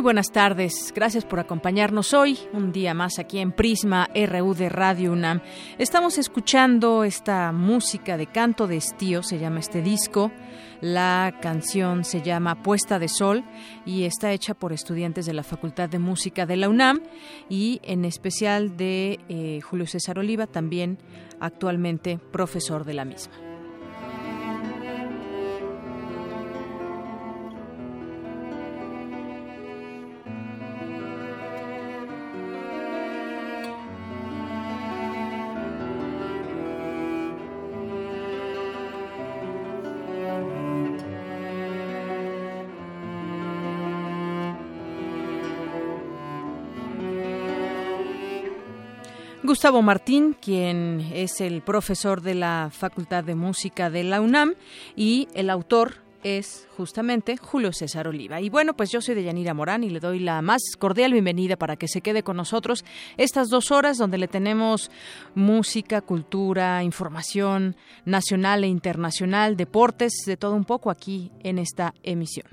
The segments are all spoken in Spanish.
Muy buenas tardes, gracias por acompañarnos hoy, un día más aquí en Prisma RU de Radio UNAM. Estamos escuchando esta música de canto de estío, se llama este disco. La canción se llama Puesta de Sol y está hecha por estudiantes de la Facultad de Música de la UNAM y en especial de eh, Julio César Oliva, también actualmente profesor de la misma. Gustavo Martín, quien es el profesor de la Facultad de Música de la UNAM y el autor es justamente Julio César Oliva. Y bueno, pues yo soy de Yanira Morán y le doy la más cordial bienvenida para que se quede con nosotros estas dos horas donde le tenemos música, cultura, información nacional e internacional, deportes, de todo un poco aquí en esta emisión.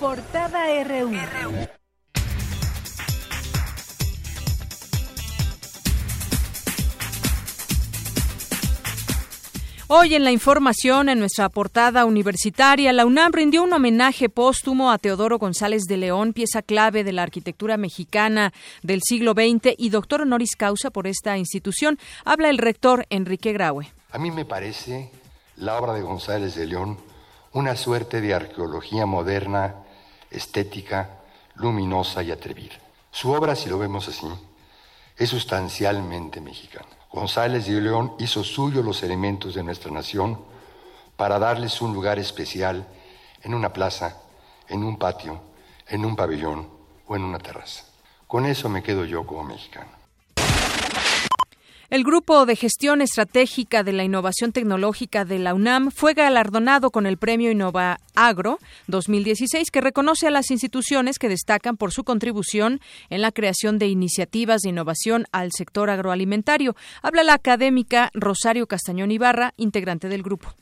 Portada RU. Hoy en la información, en nuestra portada universitaria, la UNAM rindió un homenaje póstumo a Teodoro González de León, pieza clave de la arquitectura mexicana del siglo XX y doctor honoris causa por esta institución. Habla el rector Enrique Graue. A mí me parece la obra de González de León una suerte de arqueología moderna estética, luminosa y atrevida. Su obra, si lo vemos así, es sustancialmente mexicana. González de León hizo suyo los elementos de nuestra nación para darles un lugar especial en una plaza, en un patio, en un pabellón o en una terraza. Con eso me quedo yo como mexicano. El Grupo de Gestión Estratégica de la Innovación Tecnológica de la UNAM fue galardonado con el Premio Innova Agro 2016, que reconoce a las instituciones que destacan por su contribución en la creación de iniciativas de innovación al sector agroalimentario. Habla la académica Rosario Castañón Ibarra, integrante del grupo.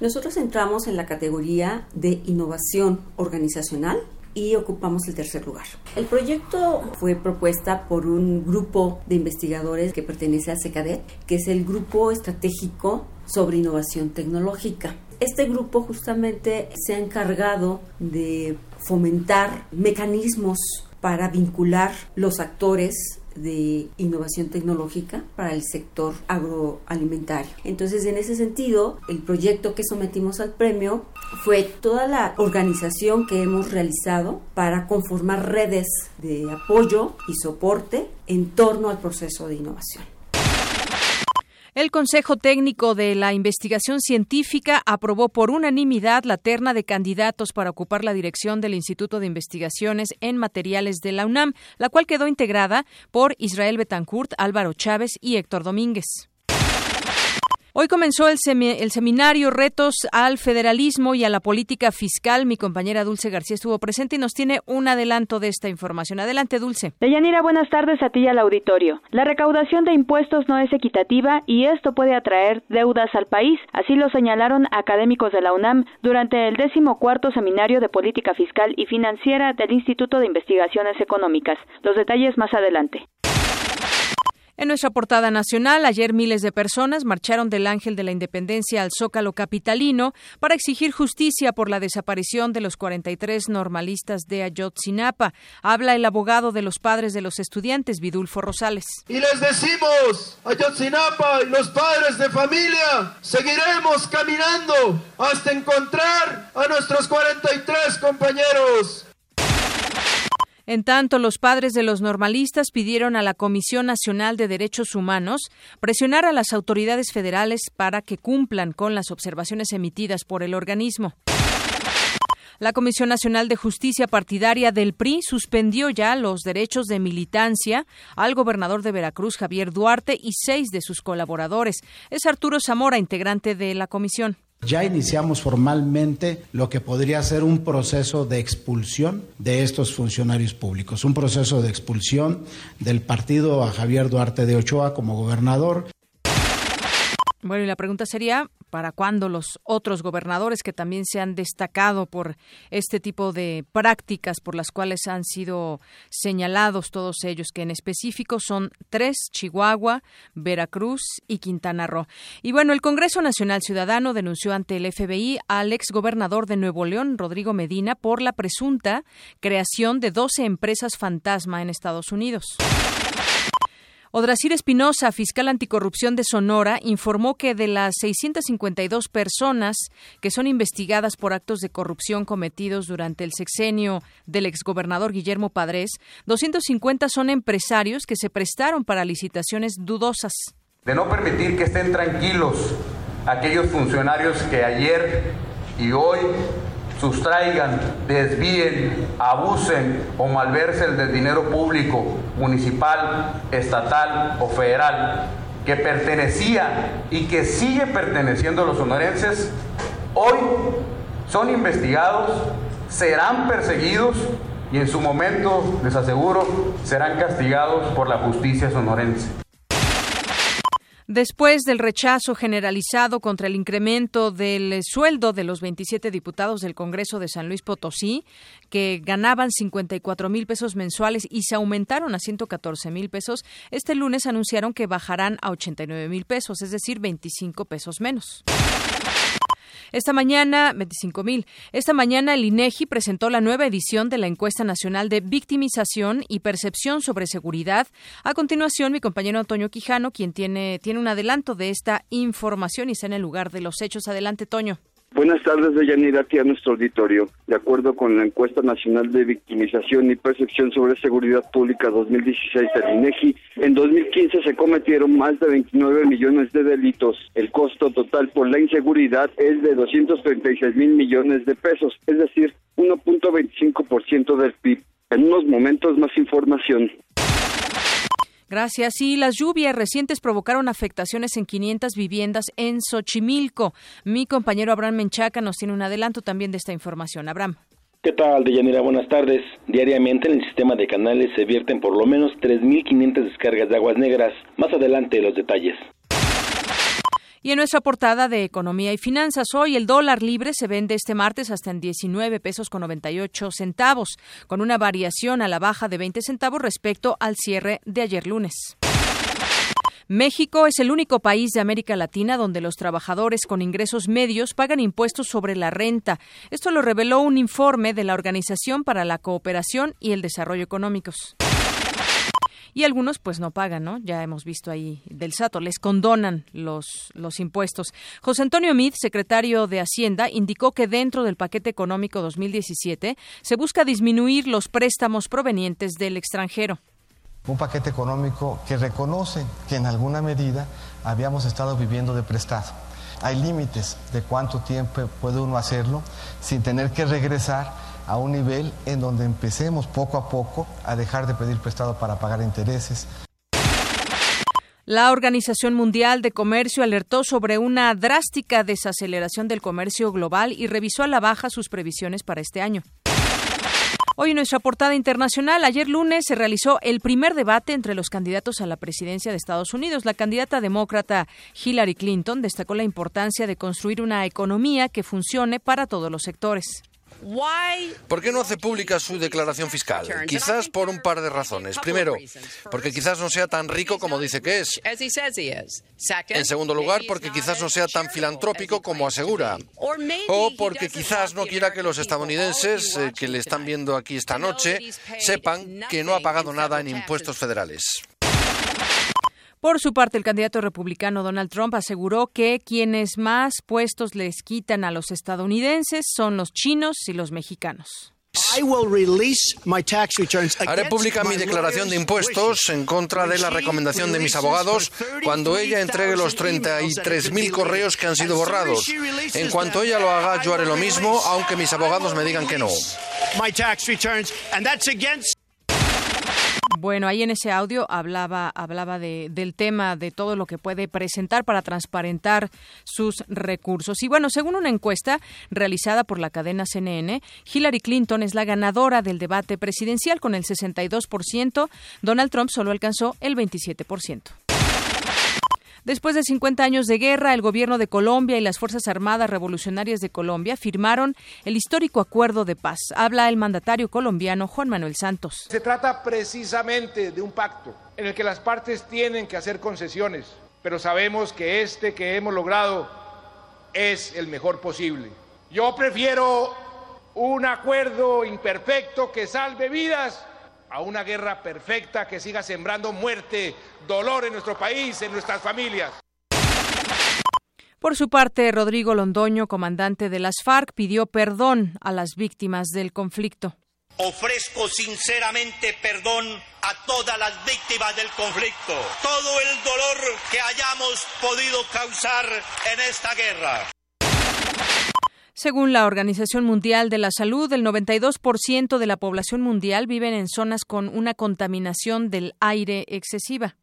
Nosotros entramos en la categoría de innovación organizacional y ocupamos el tercer lugar. El proyecto fue propuesta por un grupo de investigadores que pertenece a SECADET, que es el Grupo Estratégico sobre Innovación Tecnológica. Este grupo justamente se ha encargado de fomentar mecanismos para vincular los actores de innovación tecnológica para el sector agroalimentario. Entonces, en ese sentido, el proyecto que sometimos al premio fue toda la organización que hemos realizado para conformar redes de apoyo y soporte en torno al proceso de innovación. El Consejo Técnico de la Investigación Científica aprobó por unanimidad la terna de candidatos para ocupar la dirección del Instituto de Investigaciones en Materiales de la UNAM, la cual quedó integrada por Israel Betancourt, Álvaro Chávez y Héctor Domínguez. Hoy comenzó el, el, seminario Retos al Federalismo y a la Política Fiscal. Mi compañera Dulce García estuvo presente y nos tiene un adelanto de esta información. Adelante, Dulce. Deyanira, buenas tardes a ti y al auditorio. La recaudación de impuestos no es equitativa y esto puede atraer deudas al país. Así lo señalaron académicos de la UNAM durante el décimo cuarto seminario de Política Fiscal y Financiera del Instituto de Investigaciones Económicas. Los detalles más adelante. En nuestra portada nacional, ayer miles de personas marcharon del Ángel de la Independencia al Zócalo Capitalino para exigir justicia por la desaparición de los 43 normalistas de Ayotzinapa. Habla el abogado de los padres de los estudiantes, Vidulfo Rosales. Y les decimos, Ayotzinapa y los padres de familia, seguiremos caminando hasta encontrar a nuestros 43 compañeros. En tanto, los padres de los normalistas pidieron a la Comisión Nacional de Derechos Humanos presionar a las autoridades federales para que cumplan con las observaciones emitidas por el organismo. La Comisión Nacional de Justicia Partidaria del PRI suspendió ya los derechos de militancia al gobernador de Veracruz, Javier Duarte, y seis de sus colaboradores. Es Arturo Zamora, integrante de la comisión. Ya iniciamos formalmente lo que podría ser un proceso de expulsión de estos funcionarios públicos, un proceso de expulsión del partido a Javier Duarte de Ochoa como gobernador. Bueno, y la pregunta sería, ¿para cuándo los otros gobernadores que también se han destacado por este tipo de prácticas por las cuales han sido señalados todos ellos, que en específico son tres, Chihuahua, Veracruz y Quintana Roo? Y bueno, el Congreso Nacional Ciudadano denunció ante el FBI al exgobernador de Nuevo León, Rodrigo Medina, por la presunta creación de 12 empresas fantasma en Estados Unidos. Odrasir Espinosa, fiscal anticorrupción de Sonora, informó que de las 652 personas que son investigadas por actos de corrupción cometidos durante el sexenio del exgobernador Guillermo Padres, 250 son empresarios que se prestaron para licitaciones dudosas. De no permitir que estén tranquilos aquellos funcionarios que ayer y hoy sustraigan, desvíen, abusen o malversen del dinero público, municipal, estatal o federal, que pertenecía y que sigue perteneciendo a los sonorenses, hoy son investigados, serán perseguidos y en su momento, les aseguro, serán castigados por la justicia sonorense. Después del rechazo generalizado contra el incremento del sueldo de los 27 diputados del Congreso de San Luis Potosí, que ganaban 54 mil pesos mensuales y se aumentaron a 114 mil pesos, este lunes anunciaron que bajarán a 89 mil pesos, es decir, 25 pesos menos. Esta mañana, 25 mil. Esta mañana el INEGI presentó la nueva edición de la encuesta nacional de victimización y percepción sobre seguridad. A continuación, mi compañero Antonio Quijano, quien tiene, tiene un adelanto de esta información y está en el lugar de los hechos. Adelante, Toño. Buenas tardes, Deyanira, aquí a nuestro auditorio. De acuerdo con la encuesta nacional de victimización y percepción sobre seguridad pública 2016 del INEGI, en 2015 se cometieron más de 29 millones de delitos. El costo total por la inseguridad es de 236 mil millones de pesos, es decir, 1.25% del PIB. En unos momentos más información. Gracias. Y las lluvias recientes provocaron afectaciones en 500 viviendas en Xochimilco. Mi compañero Abraham Menchaca nos tiene un adelanto también de esta información. Abraham. ¿Qué tal, Deyanira? Buenas tardes. Diariamente en el sistema de canales se vierten por lo menos 3.500 descargas de aguas negras. Más adelante los detalles. Y en nuestra portada de Economía y Finanzas, hoy el dólar libre se vende este martes hasta en 19 pesos con 98 centavos, con una variación a la baja de 20 centavos respecto al cierre de ayer lunes. México es el único país de América Latina donde los trabajadores con ingresos medios pagan impuestos sobre la renta. Esto lo reveló un informe de la Organización para la Cooperación y el Desarrollo Económicos y algunos pues no pagan, ¿no? Ya hemos visto ahí del SATO, les condonan los, los impuestos. José Antonio Mid, secretario de Hacienda, indicó que dentro del paquete económico 2017 se busca disminuir los préstamos provenientes del extranjero. Un paquete económico que reconoce que en alguna medida habíamos estado viviendo de prestado. Hay límites de cuánto tiempo puede uno hacerlo sin tener que regresar a un nivel en donde empecemos poco a poco a dejar de pedir prestado para pagar intereses. La Organización Mundial de Comercio alertó sobre una drástica desaceleración del comercio global y revisó a la baja sus previsiones para este año. Hoy en nuestra portada internacional, ayer lunes se realizó el primer debate entre los candidatos a la presidencia de Estados Unidos. La candidata demócrata Hillary Clinton destacó la importancia de construir una economía que funcione para todos los sectores. ¿Por qué no hace pública su declaración fiscal? Quizás por un par de razones. Primero, porque quizás no sea tan rico como dice que es. En segundo lugar, porque quizás no sea tan filantrópico como asegura. O porque quizás no quiera que los estadounidenses eh, que le están viendo aquí esta noche sepan que no ha pagado nada en impuestos federales. Por su parte, el candidato republicano Donald Trump aseguró que quienes más puestos les quitan a los estadounidenses son los chinos y los mexicanos. Haré pública mi declaración de impuestos en contra de la recomendación de mis abogados cuando ella entregue los 33.000 correos que han sido borrados. En cuanto ella lo haga, yo haré lo mismo, aunque mis abogados me digan que no. Bueno, ahí en ese audio hablaba, hablaba de, del tema de todo lo que puede presentar para transparentar sus recursos. Y bueno, según una encuesta realizada por la cadena CNN, Hillary Clinton es la ganadora del debate presidencial con el 62%, Donald Trump solo alcanzó el 27%. Después de 50 años de guerra, el gobierno de Colombia y las Fuerzas Armadas Revolucionarias de Colombia firmaron el histórico acuerdo de paz. Habla el mandatario colombiano Juan Manuel Santos. Se trata precisamente de un pacto en el que las partes tienen que hacer concesiones, pero sabemos que este que hemos logrado es el mejor posible. Yo prefiero un acuerdo imperfecto que salve vidas a una guerra perfecta que siga sembrando muerte, dolor en nuestro país, en nuestras familias. Por su parte, Rodrigo Londoño, comandante de las FARC, pidió perdón a las víctimas del conflicto. Ofrezco sinceramente perdón a todas las víctimas del conflicto, todo el dolor que hayamos podido causar en esta guerra. Según la Organización Mundial de la Salud, el 92% de la población mundial vive en zonas con una contaminación del aire excesiva.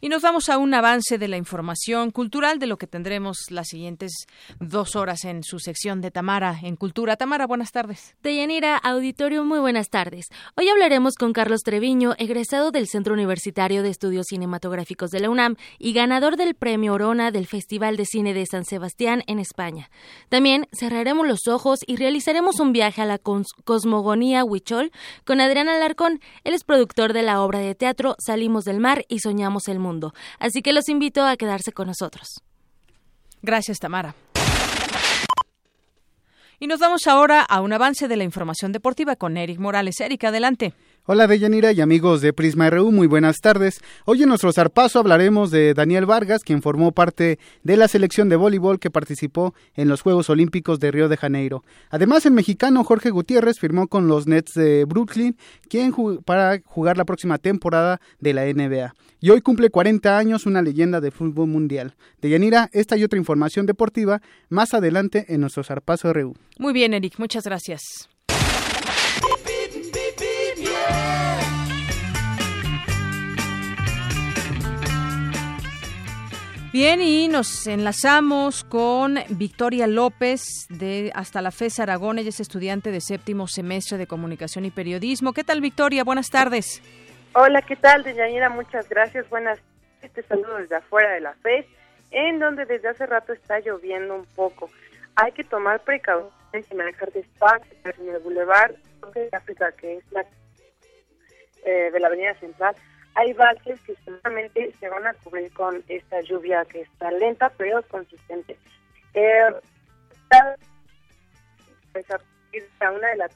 Y nos vamos a un avance de la información cultural de lo que tendremos las siguientes dos horas en su sección de Tamara en Cultura. Tamara, buenas tardes. Deyanira, auditorio, muy buenas tardes. Hoy hablaremos con Carlos Treviño, egresado del Centro Universitario de Estudios Cinematográficos de la UNAM y ganador del Premio Orona del Festival de Cine de San Sebastián en España. También cerraremos los ojos y realizaremos un viaje a la cosmogonía Huichol con Adrián Alarcón. Él es productor de la obra de teatro Salimos del Mar y Soñamos el Mundo. Así que los invito a quedarse con nosotros. Gracias, Tamara. Y nos vamos ahora a un avance de la información deportiva con Eric Morales. Eric, adelante. Hola Deyanira y amigos de Prisma RU, muy buenas tardes. Hoy en nuestro zarpazo hablaremos de Daniel Vargas, quien formó parte de la selección de voleibol que participó en los Juegos Olímpicos de Río de Janeiro. Además, el mexicano Jorge Gutiérrez firmó con los Nets de Brooklyn, quien para jugar la próxima temporada de la NBA. Y hoy cumple 40 años una leyenda del fútbol mundial. Deyanira, esta y otra información deportiva más adelante en nuestro zarpazo RU. Muy bien, Eric, muchas gracias. Bien, y nos enlazamos con Victoria López de Hasta la FES Aragón. Ella es estudiante de séptimo semestre de Comunicación y Periodismo. ¿Qué tal, Victoria? Buenas tardes. Hola, ¿qué tal, Deyanira? Muchas gracias. Buenas tardes. Te saludo desde afuera de la FES, en donde desde hace rato está lloviendo un poco. Hay que tomar precauciones y manejar despacio en el Boulevard de África, que es la eh, de la Avenida Central hay valles que seguramente se van a cubrir con esta lluvia que está lenta pero consistente. Eh, pues a una de las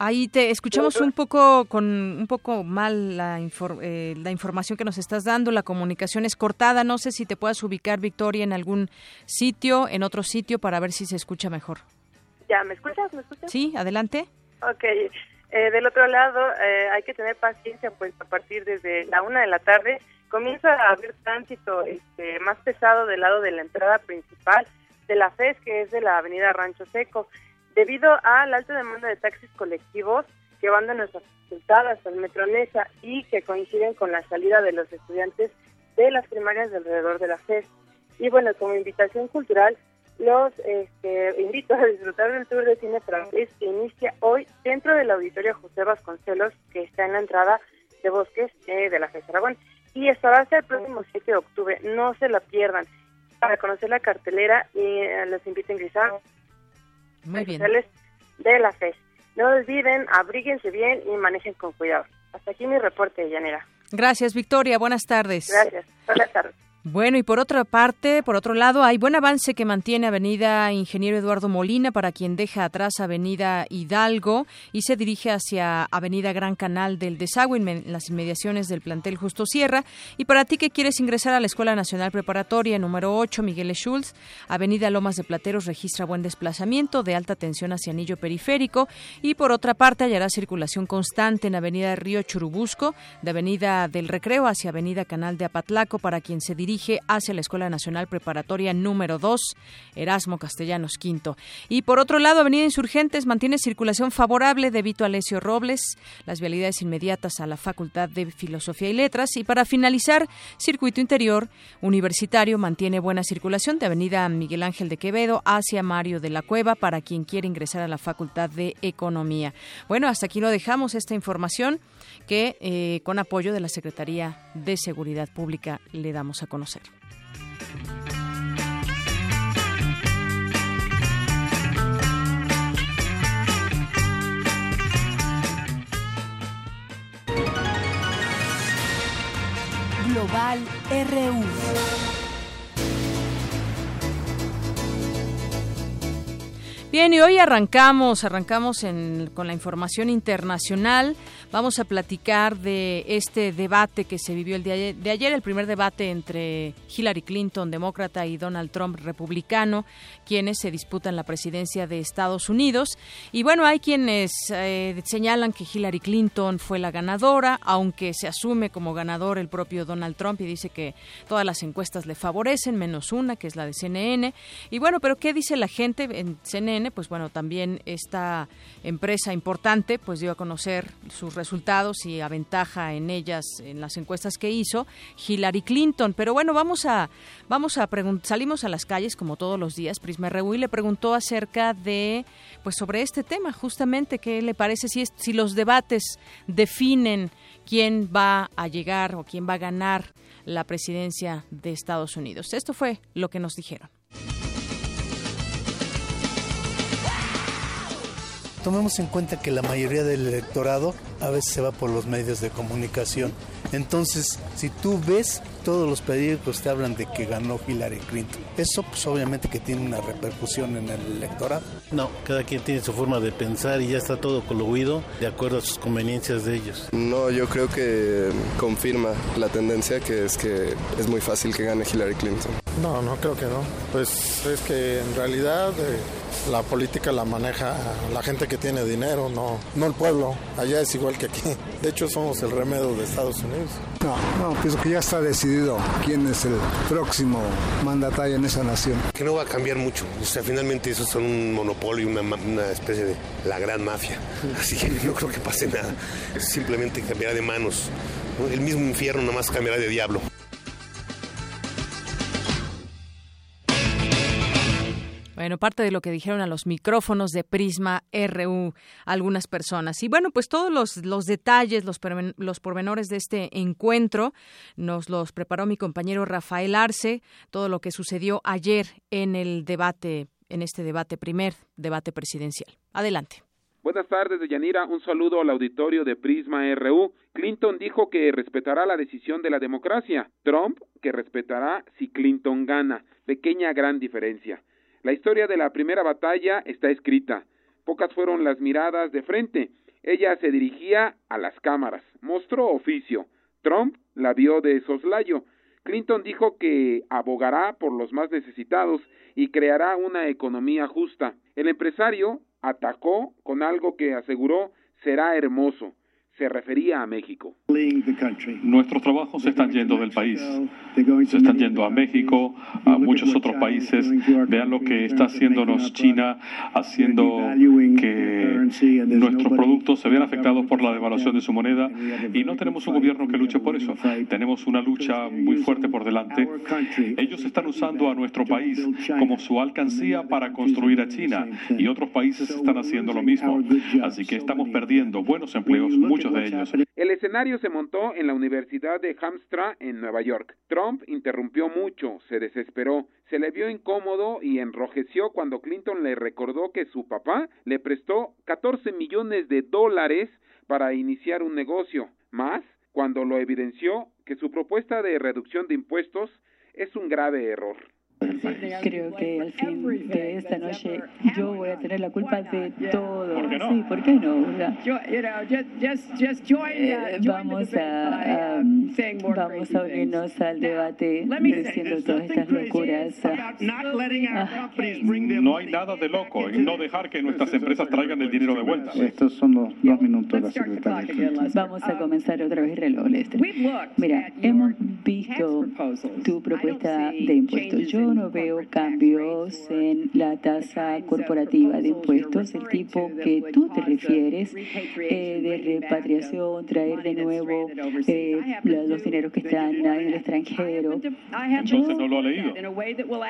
Ahí te escuchamos un poco con un poco mal la, eh, la información que nos estás dando. La comunicación es cortada. No sé si te puedas ubicar, Victoria, en algún sitio, en otro sitio, para ver si se escucha mejor. Ya, ¿me escuchas? ¿Me escuchas? Sí, adelante. Ok. Eh, del otro lado, eh, hay que tener paciencia, pues a partir desde la una de la tarde comienza a haber tránsito este, más pesado del lado de la entrada principal de la FES, que es de la avenida Rancho Seco. Debido a la alta demanda de taxis colectivos, que van de nuestras facultades al Metronesa y que coinciden con la salida de los estudiantes de las primarias alrededor de la FES. Y bueno, como invitación cultural, los este, invito a disfrutar del tour de cine francés que inicia hoy dentro del auditorio José Vasconcelos, que está en la entrada de Bosques eh, de la FES Aragón. Y esto va a ser el próximo 7 de octubre, no se la pierdan. Para conocer la cartelera, y eh, los invito a ingresar Muy bien. de la FES. No olviden, abríguense bien y manejen con cuidado. Hasta aquí mi reporte, Llanera. Gracias, Victoria. Buenas tardes. Gracias. Buenas tardes. Bueno, y por otra parte, por otro lado, hay buen avance que mantiene Avenida Ingeniero Eduardo Molina para quien deja atrás Avenida Hidalgo y se dirige hacia Avenida Gran Canal del Desagüe en las inmediaciones del plantel Justo Sierra. Y para ti que quieres ingresar a la Escuela Nacional Preparatoria número 8, Miguel Schultz, Avenida Lomas de Plateros registra buen desplazamiento de alta tensión hacia Anillo Periférico y por otra parte hallará circulación constante en Avenida Río Churubusco, de Avenida del Recreo hacia Avenida Canal de Apatlaco para quien se dirige hacia la Escuela Nacional Preparatoria número 2, Erasmo Castellanos V. Y por otro lado, Avenida Insurgentes mantiene circulación favorable de Vito Alessio Robles, las vialidades inmediatas a la Facultad de Filosofía y Letras. Y para finalizar, Circuito Interior Universitario mantiene buena circulación de Avenida Miguel Ángel de Quevedo hacia Mario de la Cueva para quien quiere ingresar a la Facultad de Economía. Bueno, hasta aquí lo dejamos esta información que eh, con apoyo de la Secretaría de Seguridad Pública le damos a conocer. Global RU. Bien, y hoy arrancamos, arrancamos con la información internacional. Vamos a platicar de este debate que se vivió el día de ayer, el primer debate entre Hillary Clinton, demócrata, y Donald Trump, republicano, quienes se disputan la presidencia de Estados Unidos. Y bueno, hay quienes eh, señalan que Hillary Clinton fue la ganadora, aunque se asume como ganador el propio Donald Trump y dice que todas las encuestas le favorecen, menos una, que es la de CNN. Y bueno, pero ¿qué dice la gente en CNN? Pues bueno, también esta empresa importante pues dio a conocer sus resultados y aventaja en ellas en las encuestas que hizo Hillary Clinton. Pero bueno, vamos a vamos a salimos a las calles como todos los días. Prisma y le preguntó acerca de pues sobre este tema, justamente qué le parece si si los debates definen quién va a llegar o quién va a ganar la presidencia de Estados Unidos. Esto fue lo que nos dijeron. Tomemos en cuenta que la mayoría del electorado a veces se va por los medios de comunicación. Entonces, si tú ves, todos los periódicos te hablan de que ganó Hillary Clinton. Eso pues obviamente que tiene una repercusión en el electorado. No, cada quien tiene su forma de pensar y ya está todo coluido de acuerdo a sus conveniencias de ellos. No, yo creo que confirma la tendencia que es que es muy fácil que gane Hillary Clinton. No, no creo que no. Pues es que en realidad eh, la política la maneja la gente que tiene dinero, no, no el pueblo. Allá es igual que aquí. De hecho, somos el remedio de Estados Unidos. No, no, pienso que ya está decidido quién es el próximo mandatario en esa nación. Que no va a cambiar mucho. O sea, finalmente eso son un monopolio, una, una especie de la gran mafia. Así que no creo que pase nada. Simplemente cambiará de manos. El mismo infierno nada más cambiará de diablo. Bueno, parte de lo que dijeron a los micrófonos de Prisma RU algunas personas. Y bueno, pues todos los, los detalles, los, los pormenores de este encuentro nos los preparó mi compañero Rafael Arce, todo lo que sucedió ayer en el debate, en este debate, primer debate presidencial. Adelante. Buenas tardes, Deyanira. Un saludo al auditorio de Prisma RU. Clinton dijo que respetará la decisión de la democracia. Trump que respetará si Clinton gana. Pequeña gran diferencia. La historia de la primera batalla está escrita. Pocas fueron las miradas de frente. Ella se dirigía a las cámaras. Mostró oficio. Trump la vio de soslayo. Clinton dijo que abogará por los más necesitados y creará una economía justa. El empresario atacó con algo que aseguró será hermoso. Se refería a México. Nuestros trabajos se están yendo del país, se están yendo a México, a muchos otros países. Vean lo que está haciéndonos China, haciendo que nuestros productos se vean afectados por la devaluación de su moneda y no tenemos un gobierno que luche por eso. Tenemos una lucha muy fuerte por delante. Ellos están usando a nuestro país como su alcancía para construir a China y otros países están haciendo lo mismo. Así que estamos perdiendo buenos empleos, muchos el escenario se montó en la Universidad de Hamstra en Nueva York. Trump interrumpió mucho, se desesperó, se le vio incómodo y enrojeció cuando Clinton le recordó que su papá le prestó 14 millones de dólares para iniciar un negocio, más cuando lo evidenció que su propuesta de reducción de impuestos es un grave error. Creo que al fin de esta noche yo voy a tener la culpa de todo. Sí, ¿por qué no? vamos a, vamos a unirnos al debate diciendo todas estas locuras. No hay nada de loco en no dejar que nuestras empresas traigan el dinero de vuelta. Estos son los dos minutos de la secretaria. Vamos a comenzar otra vez el reloj, Mira, hemos visto tu propuesta de impuestos. Yo no veo cambios en la tasa corporativa de impuestos, el tipo que tú te refieres, eh, de repatriación, traer de nuevo eh, los dineros que están en el extranjero. Entonces no lo ha leído.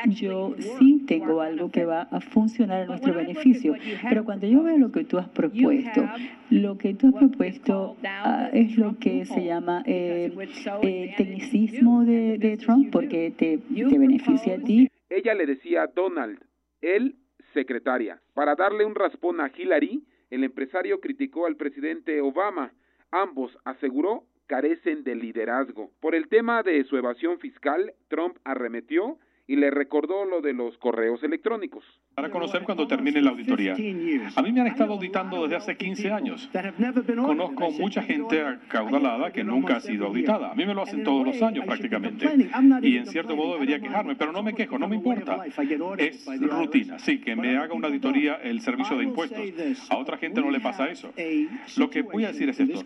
Yo sí tengo algo que va a funcionar a nuestro beneficio, pero cuando yo veo lo que tú has propuesto, lo que tú has propuesto ah, es lo que se llama eh, eh tecnicismo de, de Trump, porque te, te beneficia a ti ella le decía Donald, él secretaria. Para darle un raspón a Hillary, el empresario criticó al presidente Obama. Ambos, aseguró, carecen de liderazgo. Por el tema de su evasión fiscal, Trump arremetió y le recordó lo de los correos electrónicos. Para conocer cuando termine la auditoría. A mí me han estado auditando desde hace 15 años. Conozco mucha gente acaudalada que nunca ha sido auditada. A mí me lo hacen todos los años prácticamente. Y en cierto modo debería quejarme, pero no me quejo, no me importa. Es rutina, sí, que me haga una auditoría el servicio de impuestos. A otra gente no le pasa eso. Lo que voy a decir es esto.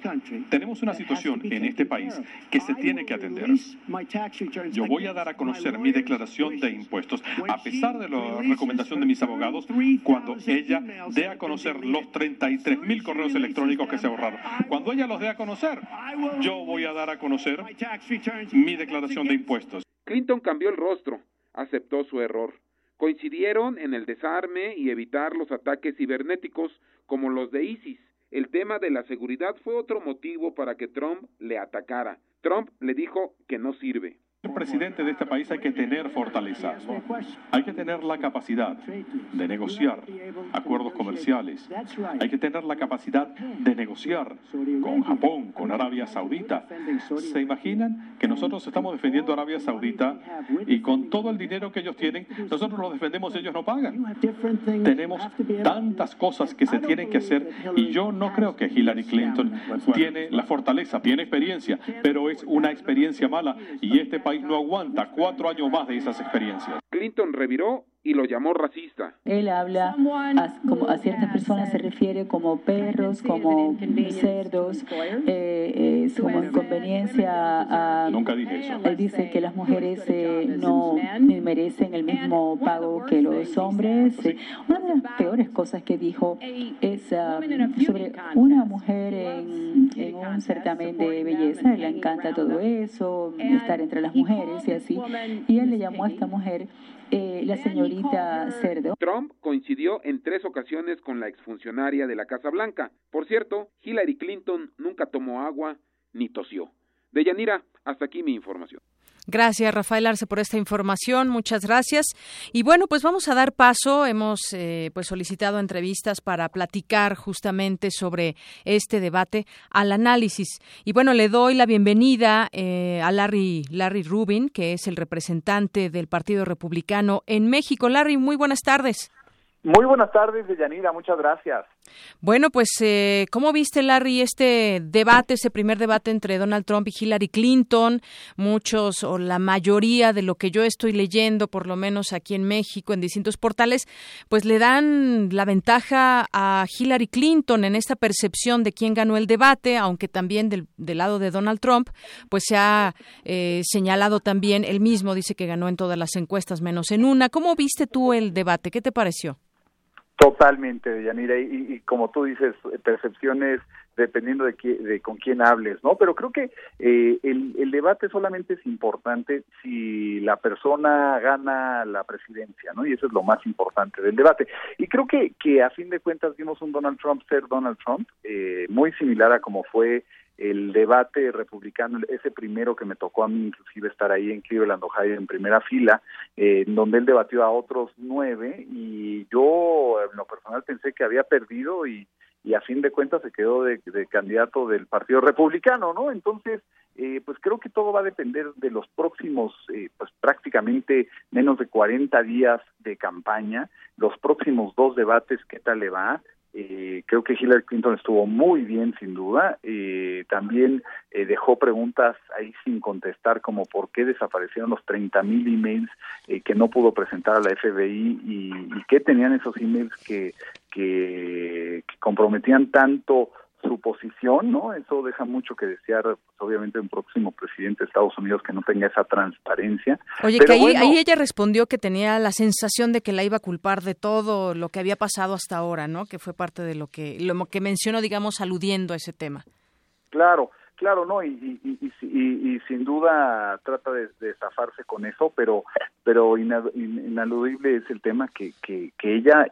Tenemos una situación en este país que se tiene que atender. Yo voy a dar a conocer mi declaración de impuestos, a pesar de la recomendación de mis abogados, cuando ella dé a conocer los 33 mil correos electrónicos que se ahorraron. Cuando ella los dé a conocer, yo voy a dar a conocer mi declaración de impuestos. Clinton cambió el rostro, aceptó su error. Coincidieron en el desarme y evitar los ataques cibernéticos como los de ISIS. El tema de la seguridad fue otro motivo para que Trump le atacara. Trump le dijo que no sirve. El presidente de este país hay que tener fortaleza, hay que tener la capacidad de negociar acuerdos comerciales, hay que tener la capacidad de negociar con Japón, con Arabia Saudita. ¿Se imaginan que nosotros estamos defendiendo a Arabia Saudita y con todo el dinero que ellos tienen, nosotros lo defendemos, ellos no pagan? Tenemos tantas cosas que se tienen que hacer y yo no creo que Hillary Clinton tiene la fortaleza, tiene experiencia, pero es una experiencia mala y este país no aguanta cuatro años más de esas experiencias. Clinton reviró y lo llamó racista. Él habla a, como a ciertas personas se refiere como perros, como cerdos, eh, es como inconveniencia. Nunca dije eso. Él dice que las mujeres eh, no merecen el mismo pago que los hombres. Una de las peores cosas que dijo es ah, sobre una mujer en, en un certamen de belleza. Le encanta todo eso, estar entre las mujeres y así. Y él le llamó a esta mujer eh, la señorita Cerdo. Trump coincidió en tres ocasiones con la exfuncionaria de la Casa Blanca. Por cierto, Hillary Clinton nunca tomó agua ni tosió. De Yanira, hasta aquí mi información. Gracias, Rafael Arce, por esta información. Muchas gracias. Y bueno, pues vamos a dar paso. Hemos eh, pues solicitado entrevistas para platicar justamente sobre este debate al análisis. Y bueno, le doy la bienvenida eh, a Larry, Larry Rubin, que es el representante del Partido Republicano en México. Larry, muy buenas tardes. Muy buenas tardes, Deyanira, muchas gracias. Bueno, pues, eh, ¿cómo viste, Larry, este debate, ese primer debate entre Donald Trump y Hillary Clinton? Muchos, o la mayoría de lo que yo estoy leyendo, por lo menos aquí en México, en distintos portales, pues le dan la ventaja a Hillary Clinton en esta percepción de quién ganó el debate, aunque también del, lado de Donald Trump, pues se ha eh, señalado también, él mismo dice que ganó en todas las encuestas menos en una. ¿Cómo viste tú el debate? ¿Qué te pareció? Totalmente, Yanira, y, y, como tú dices, percepciones dependiendo de, de con quién hables, ¿no? Pero creo que eh, el, el, debate solamente es importante si la persona gana la presidencia, ¿no? Y eso es lo más importante del debate. Y creo que, que a fin de cuentas vimos un Donald Trump ser Donald Trump, eh, muy similar a como fue el debate republicano, ese primero que me tocó a mí inclusive estar ahí en Cleveland, Ohio, en primera fila, eh, donde él debatió a otros nueve y yo en lo personal pensé que había perdido y, y a fin de cuentas se quedó de, candidato del Partido Republicano, ¿no? Entonces, eh, pues creo que todo va a depender de los próximos, eh, pues prácticamente menos de 40 días de campaña, los próximos dos debates, qué tal le va, eh, creo que Hillary Clinton estuvo muy bien, sin duda. Eh, también eh, dejó preguntas ahí sin contestar, como por qué desaparecieron los 30 mil emails eh, que no pudo presentar a la FBI y, y qué tenían esos emails que, que, que comprometían tanto su posición, ¿no? Eso deja mucho que desear, pues, obviamente, un próximo presidente de Estados Unidos que no tenga esa transparencia. Oye, que ahí, ahí, ella respondió que tenía la sensación de que la iba a culpar de todo lo que había pasado hasta ahora, ¿no? Que fue parte de lo que, lo que mencionó, digamos, aludiendo a ese tema. Claro, claro, ¿no? Y, y, y, y sin duda trata de, de, zafarse con eso, pero pero inaludible es el tema que, que, que ella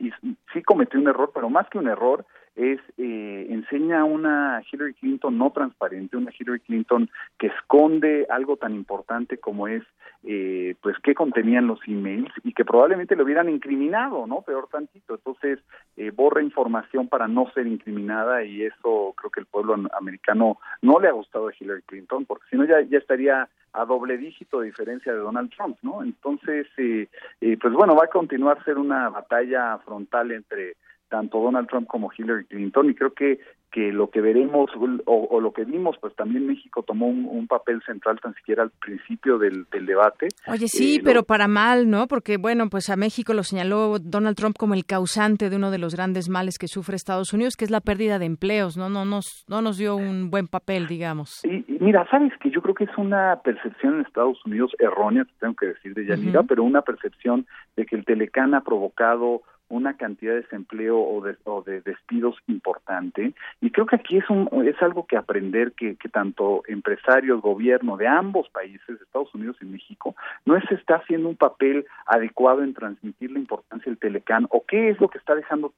sí cometió un error, pero más que un error, es eh, enseña una Hillary Clinton no transparente, una Hillary Clinton que esconde algo tan importante como es eh, pues qué contenían los emails y que probablemente lo hubieran incriminado, ¿no? Peor tantito. Entonces eh, borra información para no ser incriminada y eso creo que el pueblo americano no le ha gustado a Hillary Clinton porque si no ya, ya estaría a doble dígito de diferencia de Donald Trump, ¿no? Entonces, eh, eh, pues bueno, va a continuar ser una batalla frontal entre tanto Donald Trump como Hillary Clinton y creo que que lo que veremos o, lo que vimos pues también México tomó un, papel central tan siquiera al principio del, debate. Oye sí eh, pero para mal no porque bueno pues a México lo señaló Donald Trump como el causante de uno de los grandes males que sufre Estados Unidos que es la pérdida de empleos no no nos no nos dio un buen papel digamos. Y, mira sabes que yo creo que es una percepción en Estados Unidos errónea tengo que decir de Yanira pero una percepción de que el Telecán ha provocado una cantidad de desempleo o de, o de despidos importante. Y creo que aquí es un es algo que aprender que, que tanto empresarios gobierno de ambos países Estados Unidos y México no se está haciendo un papel adecuado en transmitir la importancia del Telecán o qué es lo que está dejando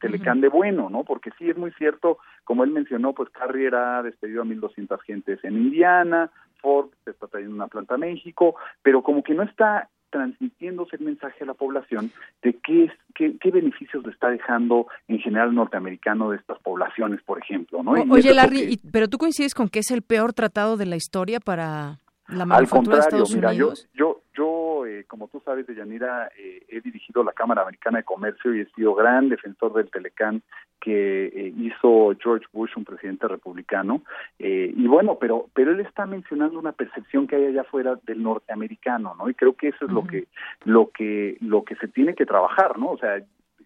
Telecán de bueno no porque sí es muy cierto como él mencionó pues Carrier ha despedido a 1200 gentes en Indiana Ford se está trayendo una planta a México pero como que no está transmitiéndose el mensaje a la población de qué, es, qué, qué beneficios le está dejando en general norteamericano de estas poblaciones, por ejemplo. ¿no? oye, Larry, pero tú coincides con que es el peor tratado de la historia para la manufactura de Estados Unidos? Yo, yo, yo eh, como tú sabes, Deyanira, eh, he dirigido la Cámara Americana de Comercio y he sido gran defensor del Telecán que eh, hizo George Bush, un presidente republicano, eh, y bueno, pero pero él está mencionando una percepción que hay allá afuera del norteamericano, ¿no? Y creo que eso es lo que lo que lo que se tiene que trabajar, ¿no? O sea,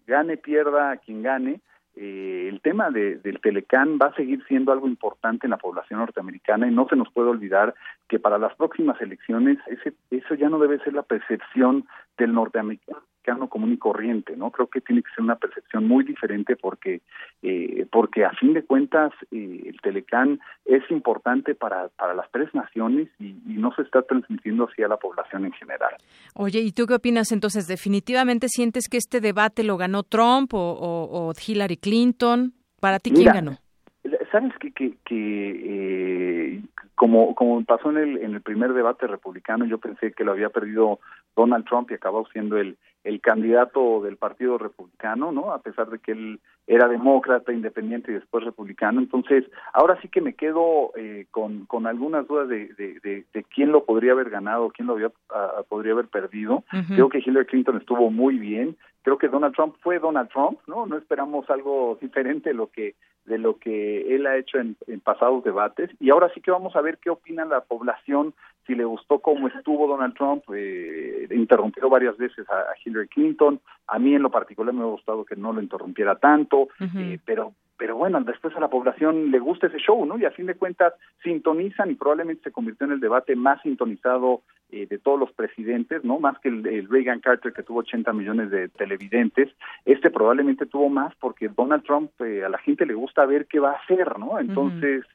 gane pierda quien gane, eh, el tema de, del Telecán va a seguir siendo algo importante en la población norteamericana y no se nos puede olvidar que para las próximas elecciones ese, eso ya no debe ser la percepción del norteamericano común y corriente, ¿no? Creo que tiene que ser una percepción muy diferente porque, eh, porque a fin de cuentas eh, el Telecán es importante para, para las tres naciones y, no se está transmitiendo así a la población en general. Oye, ¿y tú qué opinas entonces? ¿Definitivamente sientes que este debate lo ganó Trump o, Hillary Clinton? ¿Para ti quién ganó? Sabes que, que, que eh, como como pasó en el en el primer debate republicano, yo pensé que lo había perdido Donald Trump y acabó siendo el el candidato del Partido Republicano, ¿no? A pesar de que él era demócrata, independiente y después republicano. Entonces, ahora sí que me quedo eh, con, con algunas dudas de, de, de, quién lo podría haber ganado, quién lo había, podría haber perdido. Creo que Hillary Clinton estuvo muy bien. Creo que Donald Trump fue Donald Trump, ¿no? No esperamos algo diferente de lo que de lo que él ha hecho en, en pasados debates. Y ahora sí que vamos a ver qué opina la población si le gustó cómo estuvo Donald Trump, eh, interrumpió varias veces a, Hillary Clinton, a mí en lo particular me ha gustado que no lo interrumpiera tanto, eh, pero pero bueno, después a la población le gusta ese show, ¿no? Y a fin de cuentas sintonizan y probablemente se convirtió en el debate más sintonizado eh, de todos los presidentes, ¿no? Más que el, Reagan Carter que tuvo 80 millones de televidentes, este probablemente tuvo más porque Donald Trump eh, a la gente le gusta ver qué va a hacer, ¿no? Entonces,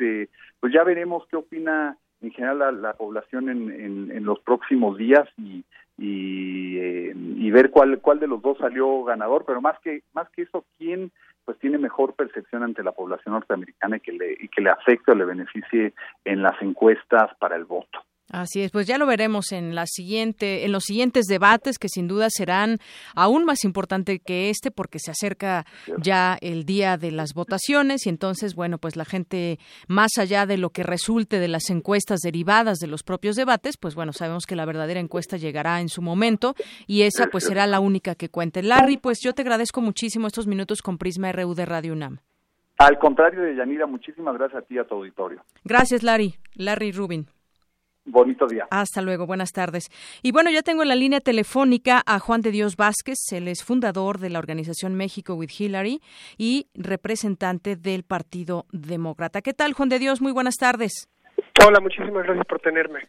pues ya veremos qué opina en general la, población en, en, los próximos días y, y, eh, y, ver cuál cuál de los dos salió ganador pero más que más que eso quién pues tiene mejor percepción ante la población norteamericana y que le y que le afecte o le beneficie en las encuestas para el voto Así es, pues ya lo veremos en la siguiente, en los siguientes debates que sin duda serán aún más importantes que este porque se acerca ya el día de las votaciones y entonces bueno pues la gente más allá de lo que resulte de las encuestas derivadas de los propios debates pues bueno sabemos que la verdadera encuesta llegará en su momento y esa pues será la única que cuente. Larry pues yo te agradezco muchísimo estos minutos con Prisma RU de Radio UNAM. Al contrario de Yanira, muchísimas gracias a ti y a tu auditorio. Gracias Larry, Larry Rubin. Bonito día. Hasta luego, buenas tardes. Y bueno, ya tengo en la línea telefónica a Juan de Dios Vázquez, él es fundador de la organización México with Hillary y representante del Partido Demócrata. ¿Qué tal, Juan de Dios? Muy buenas tardes. Hola, muchísimas gracias por tenerme.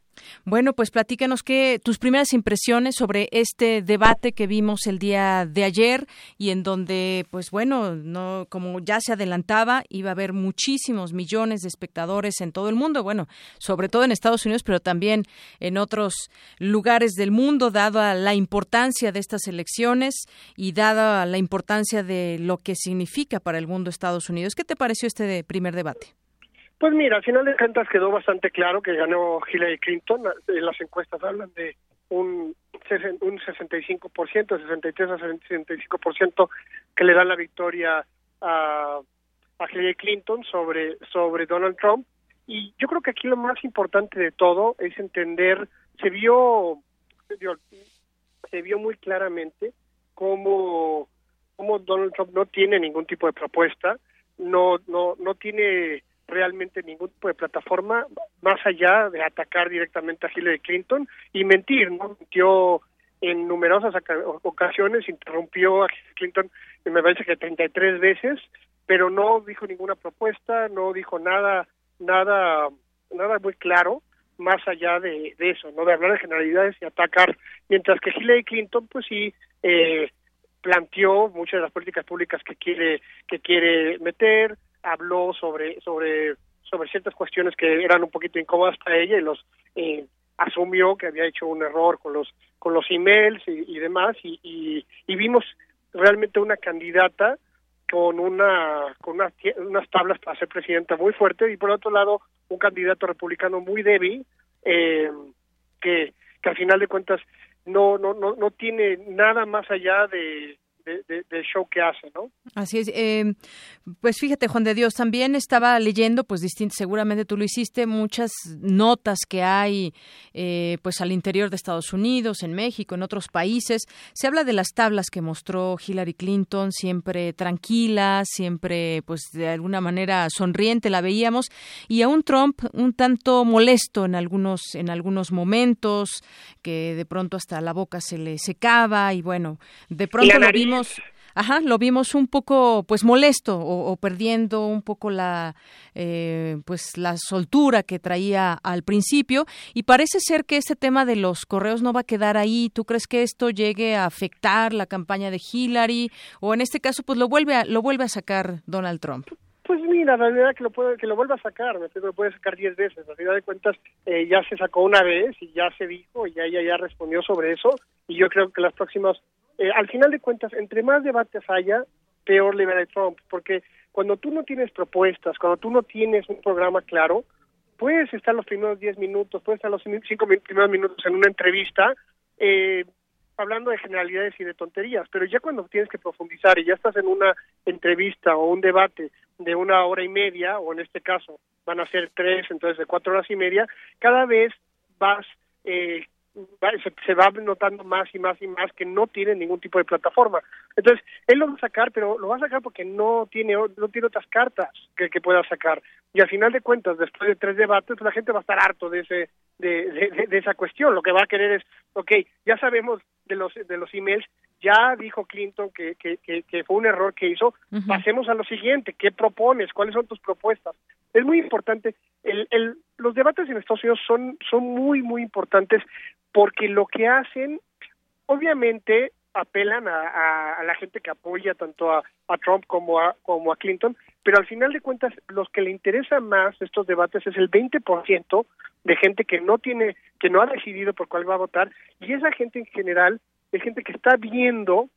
Bueno, pues platícanos qué tus primeras impresiones sobre este debate que vimos el día de ayer y en donde, pues bueno, no como ya se adelantaba, iba a haber muchísimos millones de espectadores en todo el mundo, bueno, sobre todo en Estados Unidos, pero también en otros lugares del mundo, dada la importancia de estas elecciones y dada la importancia de lo que significa para el mundo Estados Unidos. ¿Qué te pareció este primer debate? Pues mira, al final de cuentas quedó bastante claro que ganó Hillary Clinton. Las encuestas hablan de un, un 65%, 63 a 65% que le da la victoria a, a Hillary Clinton sobre, sobre Donald Trump. Y yo creo que aquí lo más importante de todo es entender, se vio, se vio muy claramente cómo, cómo Donald Trump no tiene ningún tipo de propuesta, no, no, no tiene realmente ningún tipo de plataforma más allá de atacar directamente a Hillary Clinton y mentir, ¿no? Mintió en numerosas ocasiones, interrumpió a Hillary Clinton, me parece que 33 veces, pero no dijo ninguna propuesta, no dijo nada, nada, nada muy claro más allá de, de eso, no de hablar de generalidades y atacar, mientras que Hillary Clinton, pues sí, eh, planteó muchas de las políticas públicas que quiere que quiere meter, habló sobre sobre sobre ciertas cuestiones que eran un poquito incómodas para ella y los eh, asumió que había hecho un error con los con los emails y, demás. Y, y, vimos realmente una candidata con una con unas, unas tablas para ser presidenta muy fuerte y por otro lado un candidato republicano muy débil eh, que que al final de cuentas no no no no tiene nada más allá de del show que hace, ¿no? Así es. Eh, pues fíjate, Juan de Dios, también estaba leyendo, pues distinto, seguramente tú lo hiciste, muchas notas que hay, eh, pues al interior de Estados Unidos, en México, en otros países. Se habla de las tablas que mostró Hillary Clinton, siempre tranquila, siempre, pues de alguna manera sonriente, la veíamos, y a un Trump un tanto molesto en algunos, en algunos momentos, que de pronto hasta la boca se le secaba y bueno, de pronto lo vimos ajá, lo vimos un poco pues molesto o, perdiendo un poco la eh, pues la soltura que traía al principio y parece ser que este tema de los correos no va a quedar ahí. ¿Tú crees que esto llegue a afectar la campaña de Hillary o en este caso pues lo vuelve a, lo vuelve a sacar Donald Trump? Pues mira, la realidad que lo puede, que lo vuelva a sacar, me lo puede sacar diez veces. A final de cuentas, eh, ya se sacó una vez y ya se dijo y ya ella ya respondió sobre eso. Y yo creo que las próximas eh, al final de cuentas, entre más debates haya, peor le a Trump, porque cuando tú no tienes propuestas, cuando tú no tienes un programa claro, puedes estar los primeros 10 minutos, puedes estar los 5 primeros minutos en una entrevista eh, hablando de generalidades y de tonterías, pero ya cuando tienes que profundizar y ya estás en una entrevista o un debate de una hora y media, o en este caso van a ser tres, entonces de cuatro horas y media, cada vez vas eh, se, va notando más y más y más que no tiene ningún tipo de plataforma. Entonces, él lo va a sacar, pero lo va a sacar porque no tiene no tiene otras cartas que, que pueda sacar. Y al final de cuentas, después de tres debates, la gente va a estar harto de ese de, de, esa cuestión. Lo que va a querer es, ok, ya sabemos de los de los emails, ya dijo Clinton que, que, que, fue un error que hizo, pasemos a lo siguiente, ¿qué propones? ¿Cuáles son tus propuestas? Es muy importante, el, el, los debates en Estados Unidos son, son muy, muy importantes porque lo que hacen, obviamente, apelan a, a, la gente que apoya tanto a, a, Trump como a, como a Clinton, pero al final de cuentas, los que le interesan más estos debates es el 20% de gente que no tiene, que no ha decidido por cuál va a votar, y esa gente en general es gente que está viendo